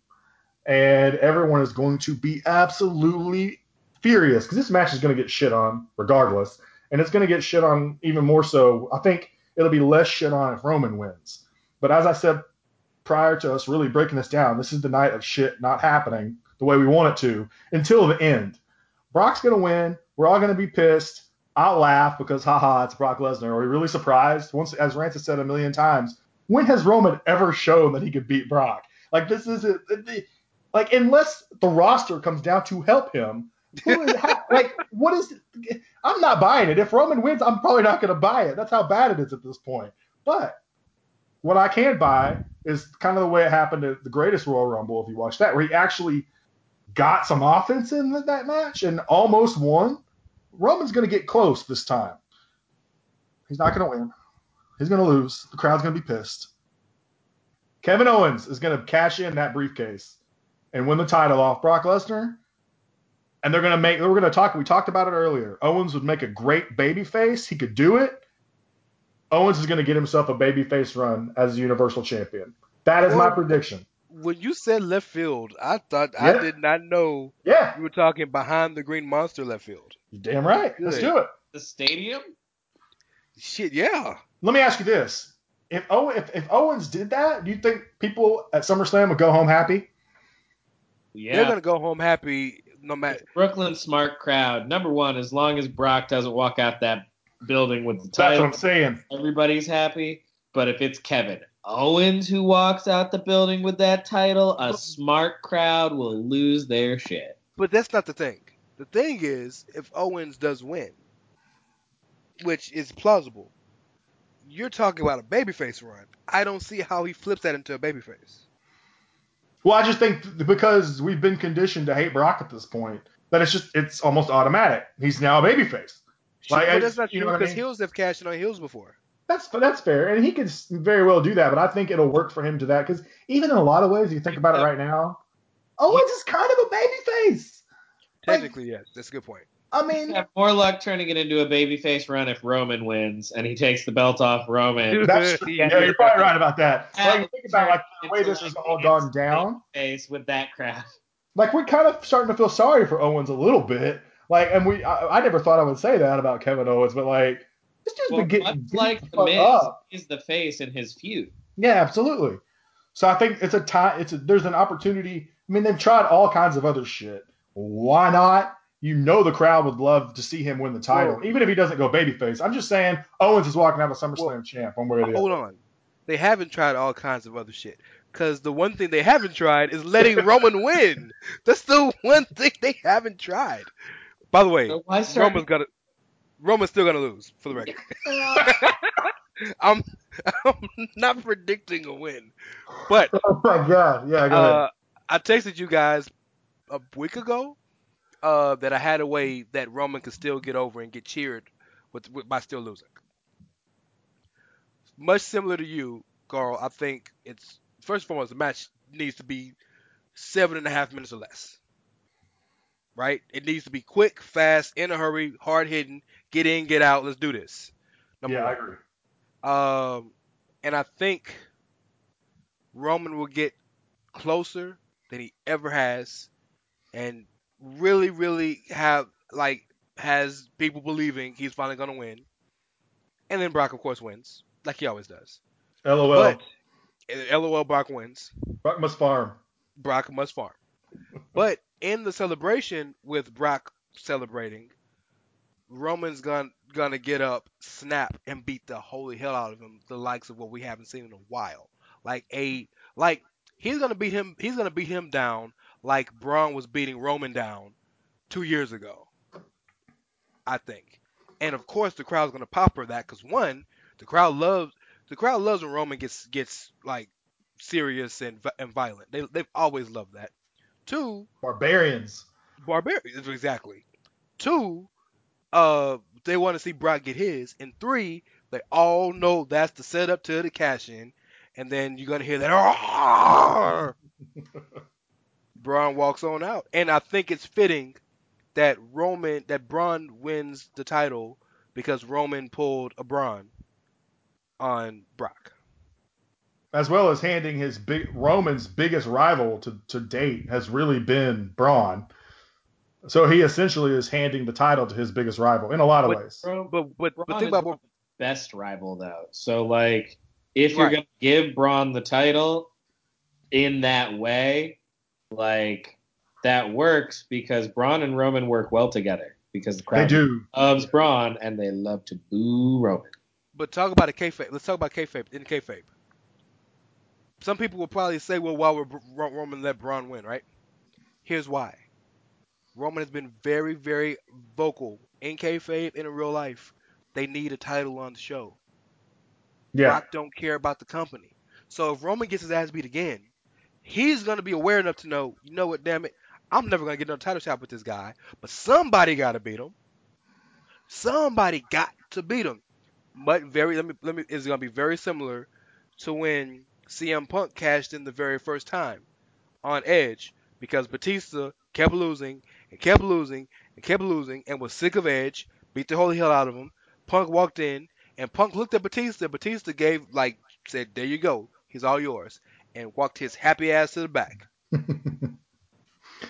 and everyone is going to be absolutely furious because this match is going to get shit on regardless, and it's going to get shit on even more so. I think it'll be less shit on if Roman wins. But as I said prior to us really breaking this down, this is the night of shit not happening the way we want it to until the end. Brock's going to win. We're all going to be pissed. I'll laugh because, haha, it's Brock Lesnar. Are we really surprised? Once, as Rance has said a million times, when has Roman ever shown that he could beat Brock? Like, this is it. Like, unless the roster comes down to help him, ha- like what is? I'm not buying it. If Roman wins, I'm probably not going to buy it. That's how bad it is at this point. But what I can buy is kind of the way it happened at the greatest Royal Rumble. If you watch that, where he actually got some offense in that match and almost won. Roman's going to get close this time. He's not going to win. He's going to lose. The crowd's going to be pissed. Kevin Owens is going to cash in that briefcase and win the title off Brock Lesnar. And they're going to make, we're going to talk, we talked about it earlier. Owens would make a great baby face. He could do it. Owens is going to get himself a baby face run as a Universal Champion. That is my prediction. When you said left field, I thought I did not know Yeah, you were talking behind the Green Monster left field. you're damn right. Let's do it. The stadium? Shit, yeah. Let me ask you this: if Ow- if, if Owens did that, do you think people at SummerSlam would go home happy? Yeah. They're gonna go home happy no matter. Brooklyn smart crowd. Number one, as long as Brock doesn't walk out that building with the That's what title, I'm saying. everybody's happy. But if it's Kevin Owens who walks out the building with that title, a smart crowd will lose their shit. But that's not the thing. The thing is, if Owens does win, which is plausible, you're talking about a babyface run. I don't see how he flips that into a babyface. Well, I just think because we've been conditioned to hate Brock at this point, that it's just it's almost automatic. He's now a babyface. Like, but that's not true know what I because mean? heels have cashed in on heels before. That's that's fair, and he could very well do that. But I think it'll work for him to that because even in a lot of ways, you think about it right now, Owens is kind of a babyface. Like- Technically, yes, that's a good point. I mean, have more luck turning it into a babyface run if Roman wins and he takes the belt off Roman. that's true. Yeah. yeah, you're probably right about that. Yeah, Like, think about like the way it's this like- has all gone down. Face with that crowd. like we're kind of starting to feel sorry for Owens a little bit. Like, and we, I, I never thought I would say that about Kevin Owens, but like, this dude's Well, been getting much like the the Miz, up. he's the face in his feud. Yeah, absolutely. So I think it's a time. It's a, there's an opportunity. I mean, they've tried all kinds of other shit. Why not? You know, the crowd would love to see him win the title, Well- even if he doesn't go babyface. I'm just saying, Owens is walking out of a SummerSlam Well, champ one way or the Hold other. on. They haven't tried all kinds of other shit. Because the one thing they haven't tried is letting Roman win. That's the one thing they haven't tried. By the way, So why start- Roman's gonna Roman's still gonna lose, for the record. I'm I'm not predicting a win. But Oh my god! Yeah, go uh, I texted you guys a week ago uh, that I had a way that Roman could still get over and get cheered with, with by still losing. Much similar to you, Carl. I think it's first and foremost the match needs to be seven and a half minutes or less. Right? It needs to be quick, fast, in a hurry, hard hitting, get in, get out. Let's do this. Number yeah, I agree. Um, and I think Roman will get closer than he ever has, and really, really have like has people believing he's finally gonna win. And then Brock, of course, wins like he always does. LOL. But LOL, Brock wins. Brock must farm. Brock must farm. But in the celebration with Brock celebrating, Roman's gonna gonna get up, snap, and beat the holy hell out of him, the likes of what we haven't seen in a while. Like a like he's gonna beat him he's gonna beat him down like Braun was beating Roman down two years ago. I think. And of course the crowd's gonna pop for that because one, the crowd loves the crowd loves when Roman gets gets like serious and, and violent. They they've always loved that. Two, Barbarians. barbarians exactly. Two, uh, they want to see Brock get his, and three, they all know that's the setup to the cash in, and then you're gonna hear that. Braun walks on out, and I think it's fitting that Roman that Braun wins the title because Roman pulled a Braun on Brock. as well as handing his big Roman's biggest rival to, to date has really been Braun. So he essentially is handing the title to his biggest rival in a lot of But- ways. Bro, But but but Braun think about not what best rival though. So like, if you're gonna give Braun the title in that way, like that works because Braun and Roman work well together because the crowd They do. loves Braun and they love to boo Roman. But talk about a kayfabe. Let's talk about kayfabe in kayfabe. Some people will probably say, "Well, why would Roman let Braun win?" Right? Here's why. Roman has been very, very vocal in kayfabe and in real life. They need a title on the show. Yeah. Brock don't care about the company. So if Roman gets his ass beat again, he's gonna be aware enough to know, you know what, damn it, I'm never gonna get no title shot with this guy. But somebody gotta beat him. Somebody got to beat him. But very let me let me it's gonna be very similar to when CM Punk cashed in the very first time on Edge because Batista kept losing and kept losing and kept losing and was sick of Edge, beat the holy hell out of him. Punk walked in and Punk looked at Batista. Batista gave like said, "There you go, he's all yours," and walked his happy ass to the back.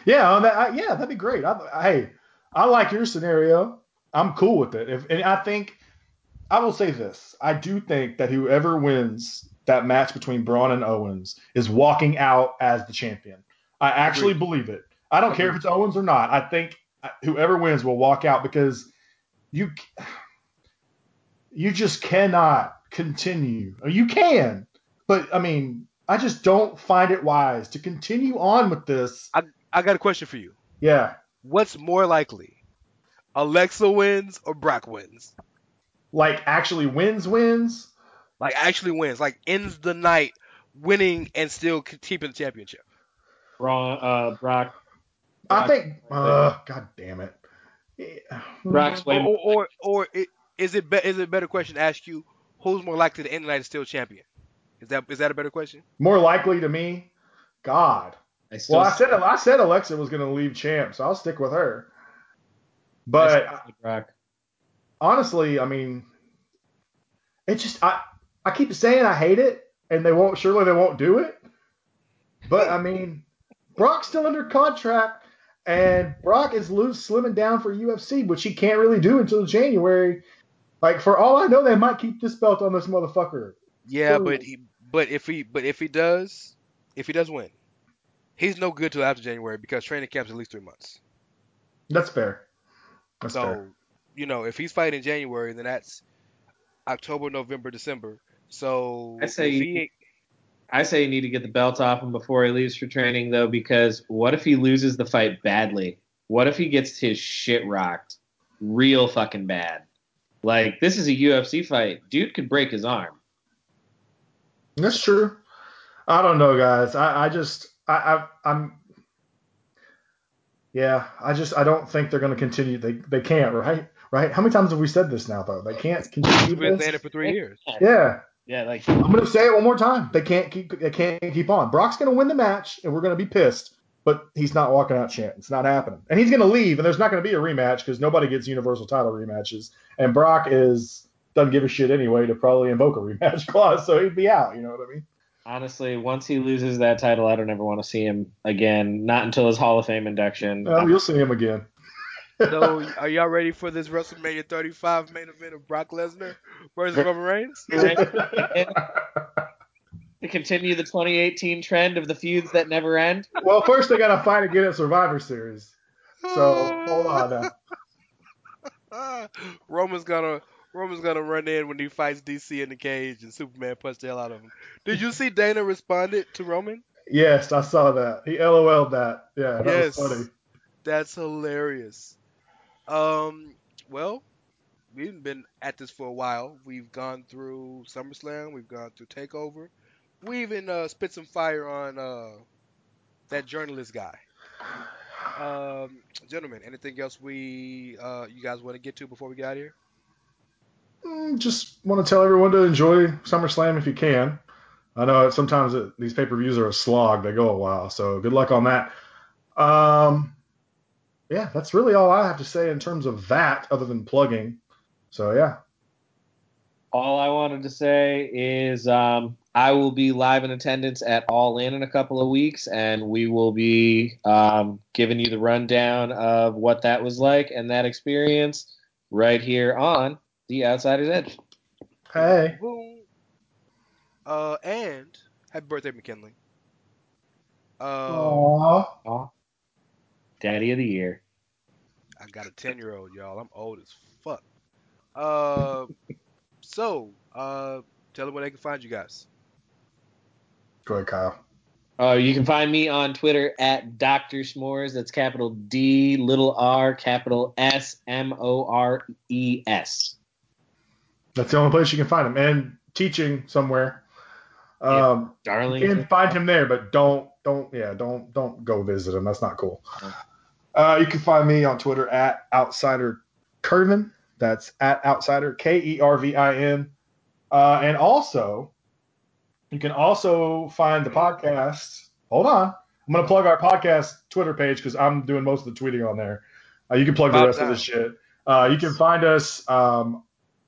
Yeah, that, I, yeah, that'd be great. I, hey, I like your scenario. I'm cool with it. If, and I think I will say this: I do think that whoever wins that match between Braun and Owens is walking out as the champion. I actually Agreed. believe it. I don't care if it's Owens or not. I think whoever wins will walk out because you you just cannot continue. You can, but I mean, I just don't find it wise to continue on with this. I I got a question for you. Yeah, What's more likely? Alexa wins or Brock wins? like actually wins wins. Like actually wins, like ends the night winning and still k- keeping the championship. Braun, uh, Brock. I think. Uh, God damn it. Yeah. Brock's way Or or or, or it, is it be, is it a better question to ask you who's more likely to end the night as still champion? Is that is that a better question? More likely to me, God. I Well, I said I said Alexa was going to leave champ, so I'll stick with her. But I still Brock. honestly, I mean, it just I I keep saying I hate it, and they won't. Surely they won't do it. But I mean, Brock's still under contract, and Brock is loose slimming down for UFC, which he can't really do until January. Like for all I know, they might keep this belt on this motherfucker. Yeah, True. but he but if he but if he does if he does win, he's no good till after January because training camp's at least three months. That's fair. That's So fair. you know if he's fighting in January, then that's October, November, December. So I say if he, I say you need to get the belt off him before he leaves for training, though, because what if he loses the fight badly? What if he gets his shit rocked real fucking bad? Like, this is a UFC fight. Dude could break his arm. That's true. I don't know, guys. I, I just I, I I'm yeah. I just I don't think they're going to continue. They they can't, right? Right? How many times have we said this now, though? They can't continue we've been this. saying it for three years. Yeah, Yeah, like, I'm going to say it one more time. They can't keep they can't keep on. Brock's going to win the match, and we're going to be pissed. But he's not walking out champ. It's not happening. And he's going to leave, and there's not going to be a rematch because nobody gets universal title rematches. And Brock is doesn't give a shit anyway to probably invoke a rematch clause, so he'd be out. You know what I mean? honestly, once he loses that title, I don't ever want to see him again. Not until his Hall of Fame induction. Well, you'll see him again. So are y'all ready for this WrestleMania 35 main event of Brock Lesnar versus Roman Reigns? to continue the 2018 trend of the feuds that never end. well, first they got to fight again at Survivor Series. So hold on now. Roman's gonna Roman's gonna run in when he fights DC in the cage and Superman punched the hell out of him. Did you see Dana responded to Roman? Yes, I saw that. He LOL'd that. Yeah, that Yes. was funny. That's hilarious. Um, well, we've been at this for a while. We've gone through SummerSlam. We've gone through Takeover. We even uh, spit some fire on uh, that journalist guy. Um, gentlemen, anything else we uh, you guys want to get to before we get out of here? Mm, Just want to tell everyone to enjoy SummerSlam if you can. I know sometimes it, these pay per views are a slog; they go a while. So good luck on that. Um, yeah, that's really all I have to say in terms of that, other than plugging. So yeah, All I wanted to say is um, I will be live in attendance at All In in a couple of weeks, and we will be um, giving you the rundown of what that was like and that experience right here on The Outsider's Edge. hey, Boom. Uh, and happy birthday, McKinley. Uh, Aww. Aw. Daddy of the Year. I got a ten year old, y'all. I'm old as fuck. Uh, so uh, tell them where they can find you guys. go ahead, Kyle. Uh, you can find me on Twitter at Dr. S'mores. That's capital D, little r, capital S, M O R E S. That's the only place you can find him, and teaching somewhere. Yeah. Um, Darling. you can find him there, but don't don't yeah don't don't go visit him. That's not cool. Uh, you can find me on Twitter at Outsider Kervin. That's at Outsider K E R V I N. Uh, and also, you can also find the podcast. Hold on, I'm gonna plug our podcast Twitter page because I'm doing most of the tweeting on there. Uh, you can plug the rest of the shit. Uh, you can find us. Um,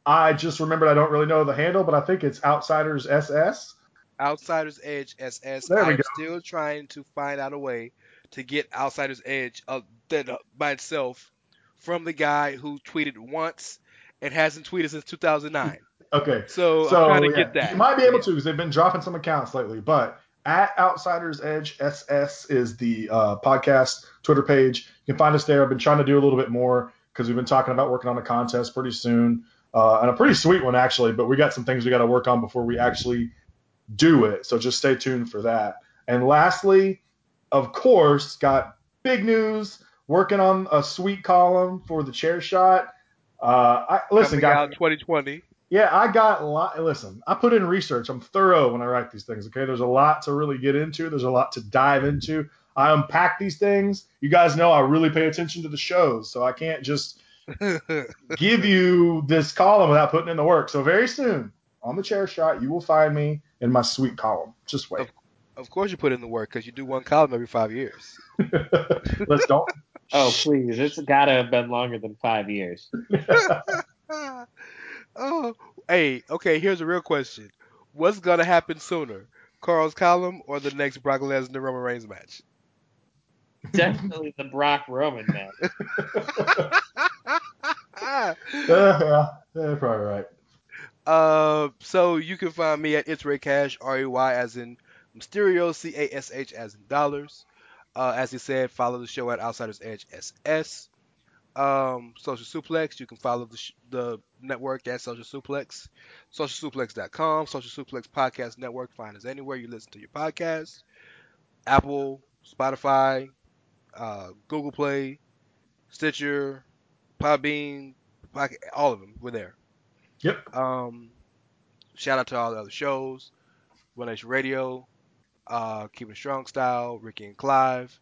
I just remembered I don't really know the handle, but I think it's Outsiders SS. Outsiders Edge SS. There we I'm go. still trying to find out a way to get Outsiders Edge uh, that, uh, by itself from the guy who tweeted once and hasn't tweeted since 2009. Okay. So, So I'm trying to yeah, get that. you might be able to because they've been dropping some accounts lately. But at Outsiders Edge SS is the uh, podcast Twitter page. You can find us there. I've been trying to do a little bit more because we've been talking about working on a contest pretty soon, uh, and a pretty sweet one actually. But we got some things we got to work on before we actually do it. So just stay tuned for that. And lastly, of course, got big news. Working on a sweet column for the chair shot. Uh, I, listen, Coming guys. out 2020. Yeah, I got a lot. Listen, I put in research. I'm thorough when I write these things. Okay, there's a lot to really get into. There's a lot to dive into. I unpack these things. You guys know I really pay attention to the shows, so I can't just give you this column without putting in the work. So very soon on the chair shot, you will find me in my sweet column. Just wait. of course, you put in the work because you do one column every five years. Let's don't. Oh, please. It's got to have been longer than five years. oh, hey, okay. Here's a real question: What's gonna happen sooner, Carl's column or the next Brock Lesnar Roman Reigns match? Definitely the Brock Roman match. Yeah, uh, yeah, yeah, probably right. Uh, so you can find me at It's Rey Cash, R E Y as in Mysterio, C A S H as in dollars. Uh, as he said, follow the show at Outsiders Edge SS. Um, Social Suplex, you can follow the, sh- the network at Social Suplex, socialsuplex.com, Social Suplex Podcast Network. Find us anywhere you listen to your podcast Apple, Spotify, uh, Google Play, Stitcher, Podbean, all of them. We're there. Yep. Um, shout out to all the other shows, Nation Radio, uh, Keeping Strong Style, Ricky and Clive,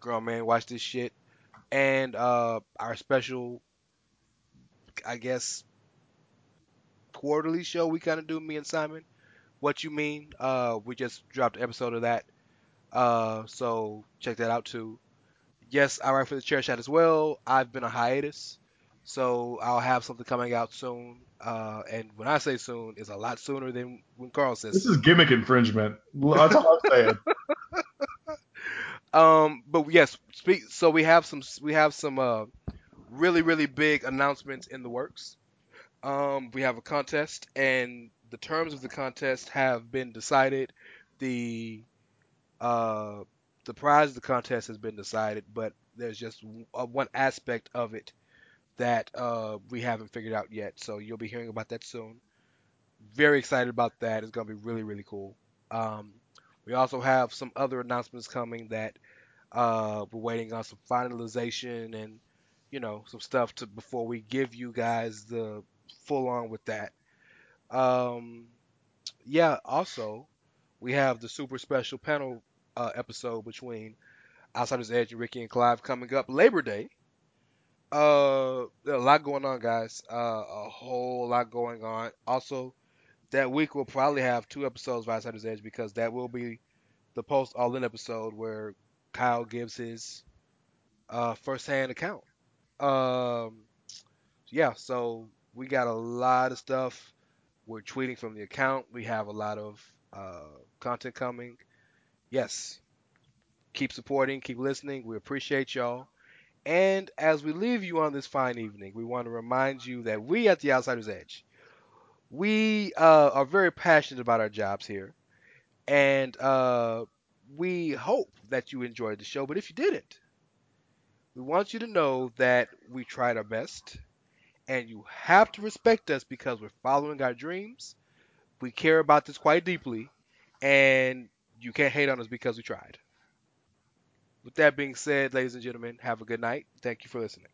Girl Man, watch this shit, and uh, our special, I guess, quarterly show we kind of do, me and Simon. What you mean? Uh, we just dropped an episode of that, uh, so check that out too. Yes, I write for the chair shot as well. I've been on hiatus, so I'll have something coming out soon. Uh, and when I say soon, it's a lot sooner than when Carl says. This soon. is gimmick infringement. That's all I'm saying. Um, but yes, speak. So we have some we have some uh really really big announcements in the works. Um, we have a contest, and the terms of the contest have been decided. The uh the prize of the contest has been decided, but there's just w- uh, one aspect of it that uh we haven't figured out yet. So you'll be hearing about that soon. Very excited about that. It's gonna be really really cool. Um, we also have some other announcements coming that uh, we're waiting on some finalization and you know some stuff to before we give you guys the full on with that. Um, yeah. Also, we have the super special panel uh, episode between Outsiders Edge and Ricky and Clive coming up Labor Day. Uh, a lot going on, guys. Uh, a whole lot going on. Also, that week we'll probably have two episodes of Outsiders Edge because that will be the post all in episode where Kyle gives his uh, first hand account. Um, yeah, so we got a lot of stuff. We're tweeting from the account. We have a lot of uh, content coming. Yes, keep supporting, keep listening. We appreciate y'all. And as we leave you on this fine evening, we want to remind you that we at the Outsiders Edge, we uh, are very passionate about our jobs here. And uh, we hope that you enjoyed the show. But if you didn't, we want you to know that we tried our best. And you have to respect us because we're following our dreams. We care about this quite deeply. And you can't hate on us because we tried. With that being said, ladies and gentlemen, have a good night. Thank you for listening.